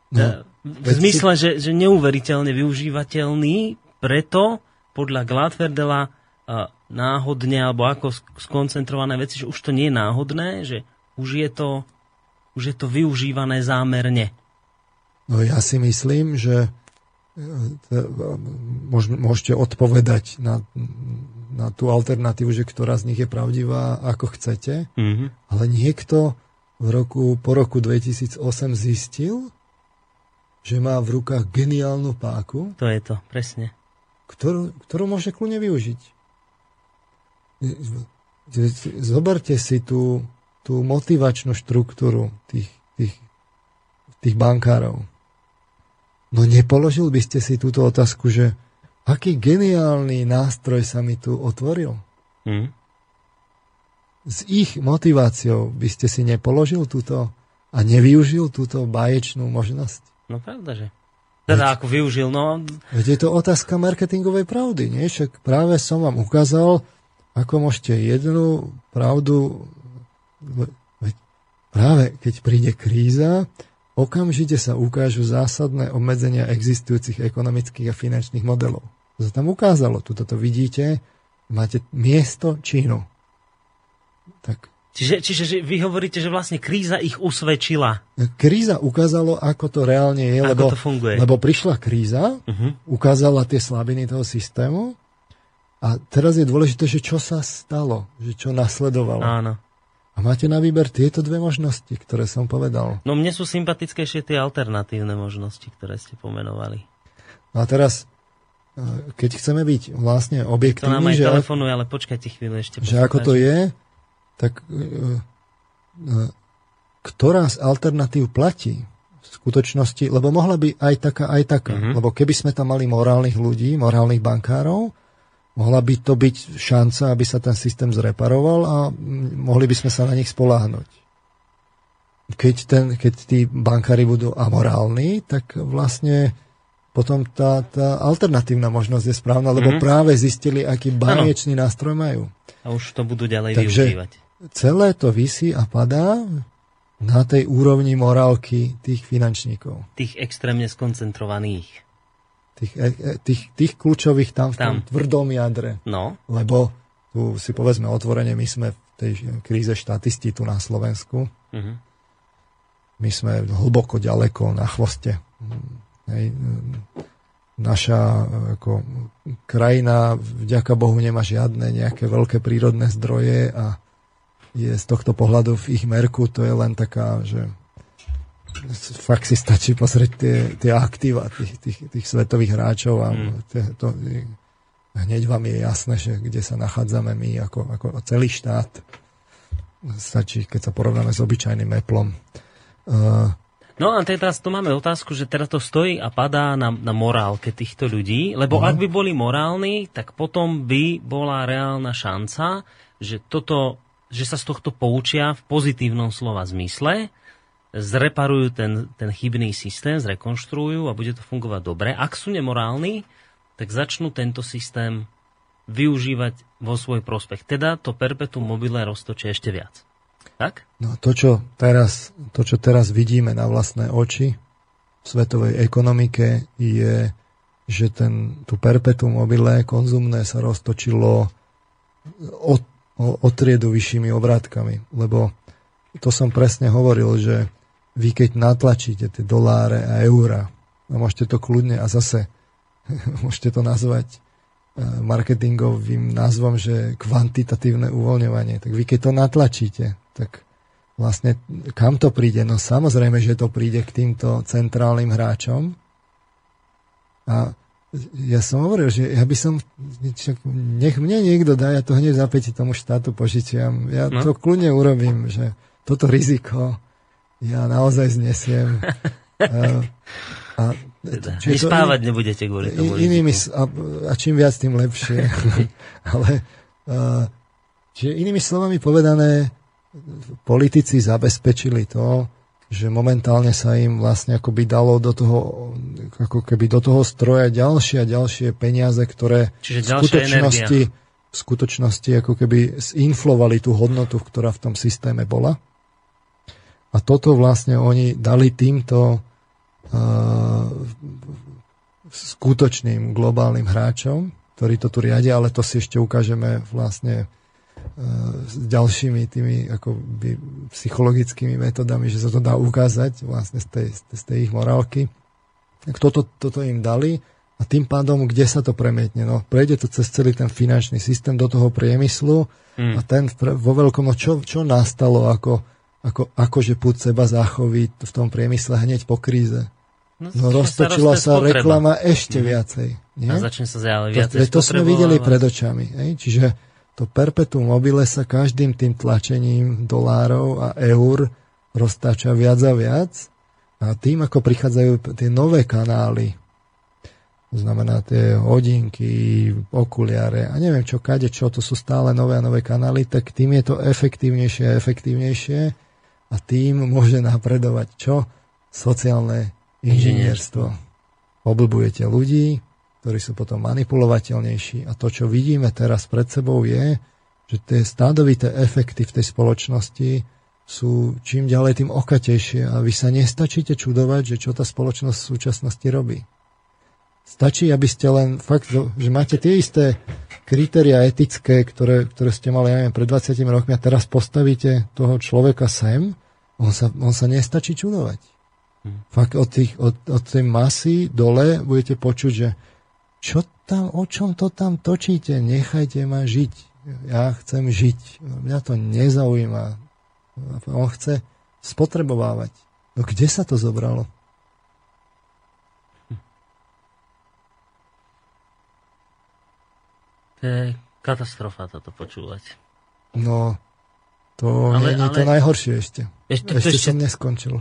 No, v zmysle, si... že, že neuveriteľne využívateľný, preto podľa Gladferdela náhodne alebo ako skoncentrované veci, že už to nie je náhodné, že už je to, už je to využívané zámerne. No ja si myslím, že e, môžete odpovedať na, na tú alternatívu, že ktorá z nich je pravdivá, ako chcete, mm-hmm. ale niekto v roku, po roku 2008 zistil, že má v rukách geniálnu páku. To je to, presne ktorú, ktorú môže kľudne využiť. Zoberte si tú, tú motivačnú štruktúru tých, tých, tých bankárov. No nepoložil by ste si túto otázku, že aký geniálny nástroj sa mi tu otvoril? Hmm. S ich motiváciou by ste si nepoložil túto a nevyužil túto báječnú možnosť? No pravda, že. Teda ako využil, no... Veď je to otázka marketingovej pravdy, nie? Však práve som vám ukázal, ako môžete jednu pravdu... Veď práve keď príde kríza, okamžite sa ukážu zásadné obmedzenia existujúcich ekonomických a finančných modelov. To sa tam ukázalo, tuto to vidíte, máte miesto Čínu. Tak Čiže, čiže že vy hovoríte, že vlastne kríza ich usvedčila. Kríza ukázalo, ako to reálne je, ako lebo, to funguje. lebo prišla kríza, uh-huh. ukázala tie slabiny toho systému a teraz je dôležité, že čo sa stalo, že čo nasledovalo. Áno. A máte na výber tieto dve možnosti, ktoré som povedal. No mne sú sympatickejšie tie alternatívne možnosti, ktoré ste pomenovali. No a teraz, e, keď chceme byť vlastne objektívni... To nám aj že telefonuje, ale počkajte chvíľu ešte. Že ako to je, tak e, e, ktorá z alternatív platí v skutočnosti, lebo mohla by aj taká, aj taká. Mm-hmm. Lebo keby sme tam mali morálnych ľudí, morálnych bankárov, mohla by to byť šanca, aby sa ten systém zreparoval a mohli by sme sa na nich spoláhnuť. Keď, ten, keď tí bankári budú amorálni, tak vlastne potom tá, tá alternatívna možnosť je správna, lebo mm-hmm. práve zistili, aký baniečný nástroj majú. A už to budú ďalej Takže využívať celé to vysí a padá na tej úrovni morálky tých finančníkov. Tých extrémne skoncentrovaných. Tých, e, e, tých, tých kľúčových tam v tom tam. tvrdom jadre. No. Lebo tu si povedzme otvorene, my sme v tej kríze štatisti tu na Slovensku. Uh-huh. My sme hlboko ďaleko na chvoste. Hej. Naša ako, krajina, vďaka Bohu, nemá žiadne nejaké veľké prírodné zdroje a je z tohto pohľadu v ich merku, to je len taká, že fakt si stačí pozrieť tie, tie aktíva tých, tých, tých svetových hráčov a mm. to, hneď vám je jasné, že kde sa nachádzame my ako, ako celý štát. Stačí, keď sa porovnáme s obyčajným Applom. Uh, No a teraz tu máme otázku, že teraz to stojí a padá na, na morálke týchto ľudí, lebo uh-huh. ak by boli morálni, tak potom by bola reálna šanca, že toto že sa z tohto poučia v pozitívnom slova zmysle, zreparujú ten, ten chybný systém, zrekonštruujú a bude to fungovať dobre. Ak sú nemorálni, tak začnú tento systém využívať vo svoj prospech. Teda to perpetuum mobile roztočí ešte viac. Tak? No to, čo teraz, to, čo teraz vidíme na vlastné oči v svetovej ekonomike, je, že ten, tu perpetuum mobile konzumné sa roztočilo od o, o triedu vyššími obrátkami. Lebo to som presne hovoril, že vy keď natlačíte tie doláre a eurá, a môžete to kľudne a zase môžete to nazvať e, marketingovým názvom, že kvantitatívne uvoľňovanie. Tak vy keď to natlačíte, tak vlastne kam to príde? No samozrejme, že to príde k týmto centrálnym hráčom a ja som hovoril, že ja by som, nech mne niekto dá, ja to hneď za tomu štátu požičiam. Ja no. to kľudne urobím, že toto riziko ja naozaj znesiem. a, a, teda, spávať in, nebudete kvôli tomu inými, a, a čím viac, tým lepšie. Ale a, čiže inými slovami povedané, politici zabezpečili to, že momentálne sa im vlastne akoby dalo do toho, ako keby do toho stroja ďalšie a ďalšie peniaze, ktoré Čiže v skutočnosti, v skutočnosti ako keby zinflovali tú hodnotu, ktorá v tom systéme bola. A toto vlastne oni dali týmto uh, skutočným globálnym hráčom, ktorí to tu riadia, ale to si ešte ukážeme vlastne s ďalšími tými akoby psychologickými metodami, že sa to dá ukázať vlastne z tej, z tej ich morálky. Tak toto, toto im dali a tým pádom, kde sa to premietne? No, prejde to cez celý ten finančný systém do toho priemyslu mm. a ten vo veľkom, no čo, čo nastalo ako, ako, akože púd seba záchovy v tom priemysle hneď po kríze? No, No roztočila sa spotreba. reklama ešte viacej. Nie? A začne sa zjavať To, viacej veď to sme videli pred očami. Hej? Čiže to perpetuum mobile sa každým tým tlačením dolárov a eur roztáča viac a viac. A tým, ako prichádzajú tie nové kanály, to znamená tie hodinky, okuliare a neviem čo, kade čo, to sú stále nové a nové kanály, tak tým je to efektívnejšie a efektívnejšie a tým môže napredovať čo? Sociálne inžinierstvo. Oblbujete ľudí, ktorí sú potom manipulovateľnejší a to, čo vidíme teraz pred sebou je, že tie stádovité efekty v tej spoločnosti sú čím ďalej tým okatejšie a vy sa nestačíte čudovať, že čo tá spoločnosť v súčasnosti robí. Stačí, aby ste len fakt, že máte tie isté kritéria etické, ktoré, ktoré ste mali, ja neviem, pred 20 rokmi a teraz postavíte toho človeka sem, on sa, on sa nestačí čudovať. Fakt od, tých, od, od tej masy dole budete počuť, že čo tam, o čom to tam točíte, nechajte ma žiť. Ja chcem žiť. Mňa to nezaujíma. On chce spotrebovávať. No kde sa to zobralo? To je katastrofa toto počúvať. No, to Ale- je to ale- najhoršie ešte. Ešte, to Ešte, ešte, som neskončil.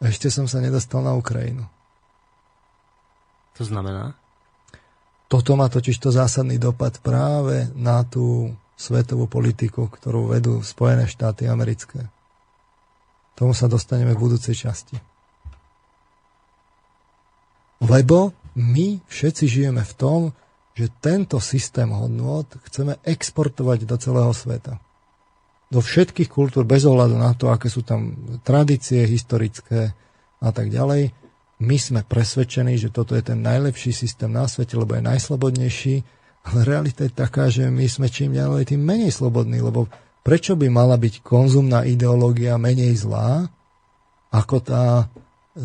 Ešte som sa nedostal na Ukrajinu. to znamená? Toto má totiž to zásadný dopad práve na tú svetovú politiku, ktorú vedú Spojené štáty americké. Tomu sa dostaneme v budúcej časti. Lebo my všetci žijeme v tom, že tento systém hodnôt chceme exportovať do celého sveta. Do všetkých kultúr, bez ohľadu na to, aké sú tam tradície historické a tak ďalej. My sme presvedčení, že toto je ten najlepší systém na svete, lebo je najslobodnejší, ale realita je taká, že my sme čím ďalej tým menej slobodní, lebo prečo by mala byť konzumná ideológia menej zlá ako tá,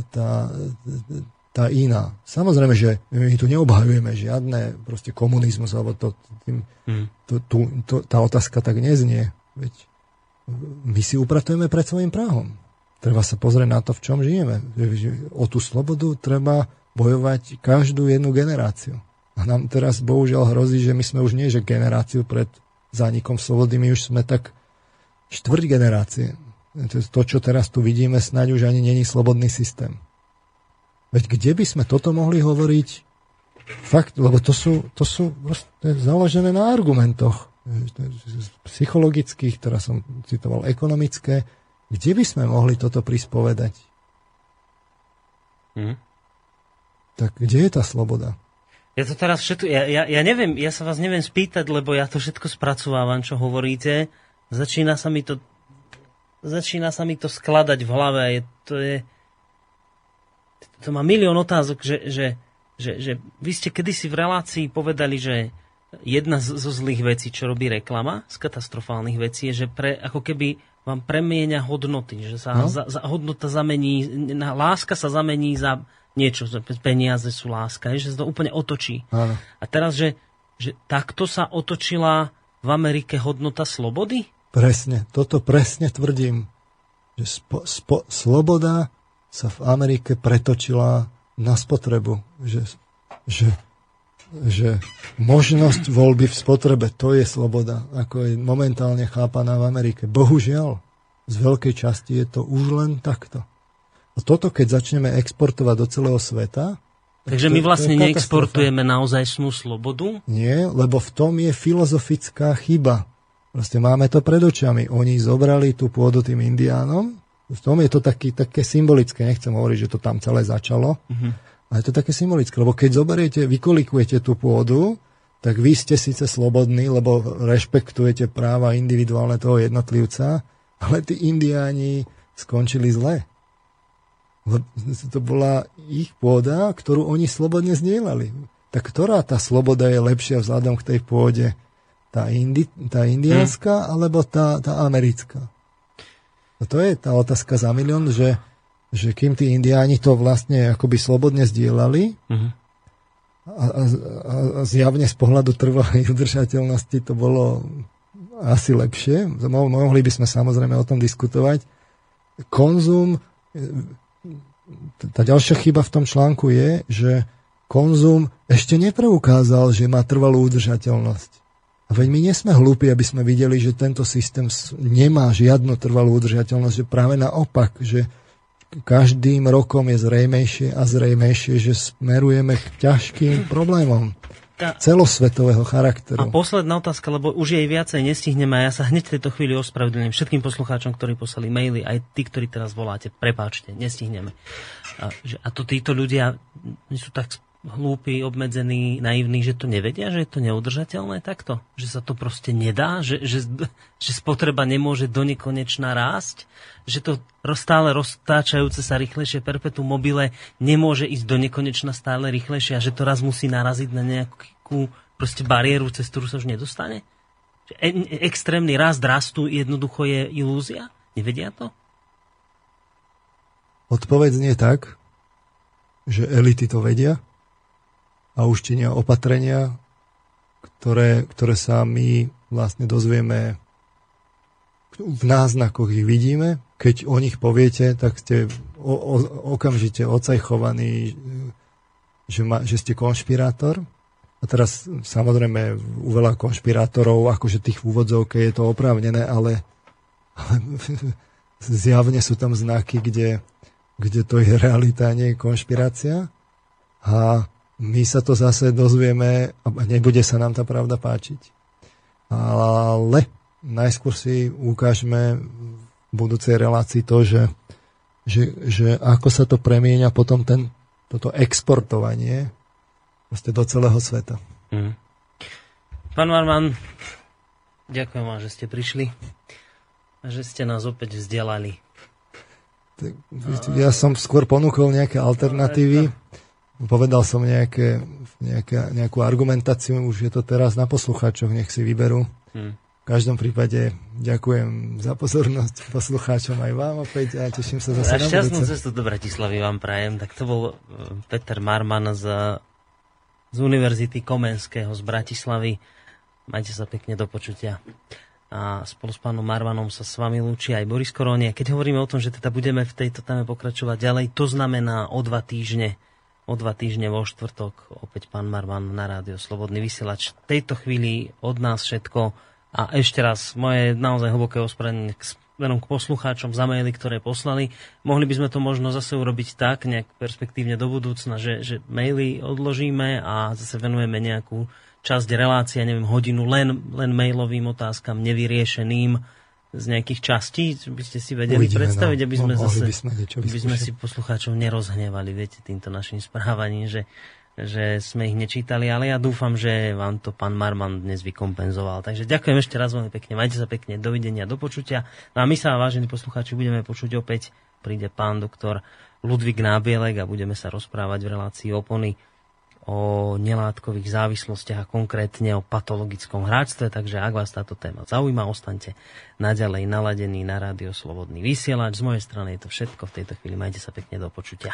tá, tá iná. Samozrejme, že my tu neobhajujeme žiadne proste komunizmus, alebo to, tým, Hm. to, tu, to, tá otázka tak neznie. Veď my si upratujeme pred svojim práhom. Treba sa pozrieť na to, v čom žijeme. O tú slobodu treba bojovať každú jednu generáciu. A nám teraz bohužiaľ hrozí, že my sme už nie, že generáciu pred zánikom slobody, my už sme tak štvrť generácie. To, čo teraz tu vidíme, snáď už ani není slobodný systém. Veď kde by sme toto mohli hovoriť? Fakt, lebo to sú, to sú založené na argumentoch psychologických, ktorá som citoval, ekonomické. Kde by sme mohli toto prispovedať? Hm. Tak kde je tá sloboda? Ja to teraz všetko, ja, ja, ja neviem, ja sa vás neviem spýtať, lebo ja to všetko spracovávam, čo hovoríte. Začína sa mi to začína sa mi to skladať v hlave. Je, to je to má milión otázok, že, že, že, že vy ste kedysi v relácii povedali, že jedna z, zo zlých vecí, čo robí reklama, z katastrofálnych vecí, je, že pre, ako keby vám premieňa hodnoty, že sa No. za, za, hodnota zamení, na, láska sa zamení za niečo, že peniaze sú láska, že sa to úplne otočí. Áno. A teraz, že, že takto sa otočila v Amerike hodnota slobody? Presne, toto presne tvrdím. Že spo, spo, sloboda sa v Amerike pretočila na spotrebu. Že, že, že možnosť voľby v spotrebe, to je sloboda, ako je momentálne chápaná v Amerike. Bohužiaľ, z veľkej časti je to už len takto. A toto, keď začneme exportovať do celého sveta, tak Takže to- my vlastne neexportujeme naozaj snú slobodu? Nie, lebo v tom je filozofická chyba. Proste máme to pred očami. Oni zobrali tú pôdu tým indiánom. V tom je to taký, také symbolické. Nechcem hovoriť, že to tam celé začalo. Ale je to také symbolické. Lebo keď zoberiete, vykolikujete tú pôdu, tak vy ste síce slobodní, lebo rešpektujete práva individuálne toho jednotlivca, ale tí indiáni skončili zle. To bola ich pôda, ktorú oni slobodne zdieľali. Tak ktorá tá sloboda je lepšia vzhľadom k tej pôde? Tá, indi, tá indiánska alebo tá, tá americká? No to je tá otázka za milión, že, že kým tí indiáni to vlastne akoby slobodne zdieľali Mhm. a, a, a, zjavne z pohľadu trvalej udržateľnosti to bolo asi lepšie. Mo- mohli by sme samozrejme o tom diskutovať. Konzum, tá ďalšia chyba v tom článku je, že konzum ešte nepreukázal, že má trvalú udržateľnosť. A veď my nie sme hlúpi, aby sme videli, že tento systém nemá žiadnu trvalú udržateľnosť, že práve naopak, že každým rokom je zrejmejšie a zrejmejšie, že smerujeme k ťažkým problémom celosvetového charakteru. A posledná otázka, lebo už jej viacej nestihneme a ja sa hneď v tejto chvíli ospravedlňujem všetkým poslucháčom, ktorí poslali maily, aj tí, ktorí teraz voláte, prepáčte, nestihneme. A, že, a to títo ľudia sú tak hlúpi, obmedzení, naivní, že to nevedia, že je to neudržateľné takto? Že sa to proste nedá? Že, že, že spotreba nemôže do nekonečna rásť? Že to stále roztáčajúce sa rýchlejšie perpetu mobile nemôže ísť do nekonečna stále rýchlejšie a že to raz musí naraziť na nejakú proste bariéru, cez ktorú sa už nedostane? Že e, extrémny rast rastu jednoducho je ilúzia? Nevedia to? Odpoveď nie tak, že elity to vedia, a už činia opatrenia, ktoré, ktoré sa my vlastne dozvieme v náznakoch ich vidíme. Keď o nich poviete, tak ste o, o, okamžite ocajchovaní, že, ma, že ste konšpirátor. A teraz samozrejme u veľa konšpirátorov, akože tých v úvodzovke je to oprávnené, ale, ale zjavne sú tam znaky, kde, kde to je realita, nie je konšpirácia. A my sa to zase dozvieme a nebude sa nám tá pravda páčiť. Ale najskôr si ukážeme v budúcej relácii to, že, že, že ako sa to premieňa potom ten, toto exportovanie do celého sveta. Mm. Pán Marman, ďakujem vám, že ste prišli a že ste nás opäť vzdelali. Ja som skôr ponúkol nejaké alternatívy povedal som nejaké, nejaké, nejakú argumentáciu, už je to teraz na poslucháčoch, nech si vyberú. Hmm. V každom prípade ďakujem za pozornosť poslucháčom aj vám opäť a teším sa zase na šťastnú cestu do Bratislavy vám prajem. Tak to bol e, Peter Marman z, z Univerzity Komenského z Bratislavy. Majte sa pekne do počutia. A spolu s pánom Marvanom sa s vami lúči aj Boris Koronie. Keď hovoríme o tom, že teda budeme v tejto téme pokračovať ďalej, to znamená o dva týždne o dva týždne vo štvrtok opäť pán Marman na rádio Slobodný vysielač. V tejto chvíli od nás všetko a ešte raz moje naozaj hlboké ospravedlnenie k smerom k poslucháčom za maily, ktoré poslali. Mohli by sme to možno zase urobiť tak, nejak perspektívne do budúcna, že, že maily odložíme a zase venujeme nejakú časť relácie, neviem, hodinu len, len mailovým otázkam nevyriešeným z nejakých častí, by ste si vedeli Uvidíme, predstaviť, no. aby sme no, zase, by sme, by sme si poslucháčov nerozhnevali, viete, týmto našim správaním, že, že sme ich nečítali, ale ja dúfam, že vám to pán Marman dnes vykompenzoval. Takže ďakujem ešte raz veľmi pekne, majte sa pekne, dovidenia, do počutia. No a my sa, vážení poslucháči, budeme počuť opäť, príde pán doktor Ludvík Nábielek a budeme sa rozprávať v relácii opony o nelátkových závislostiach a konkrétne o patologickom hráčstve, takže ak vás táto téma zaujíma, ostaňte naďalej naladení na rádio Slobodný vysielač. Z mojej strany je to všetko v tejto chvíli. Majte sa pekne do počutia.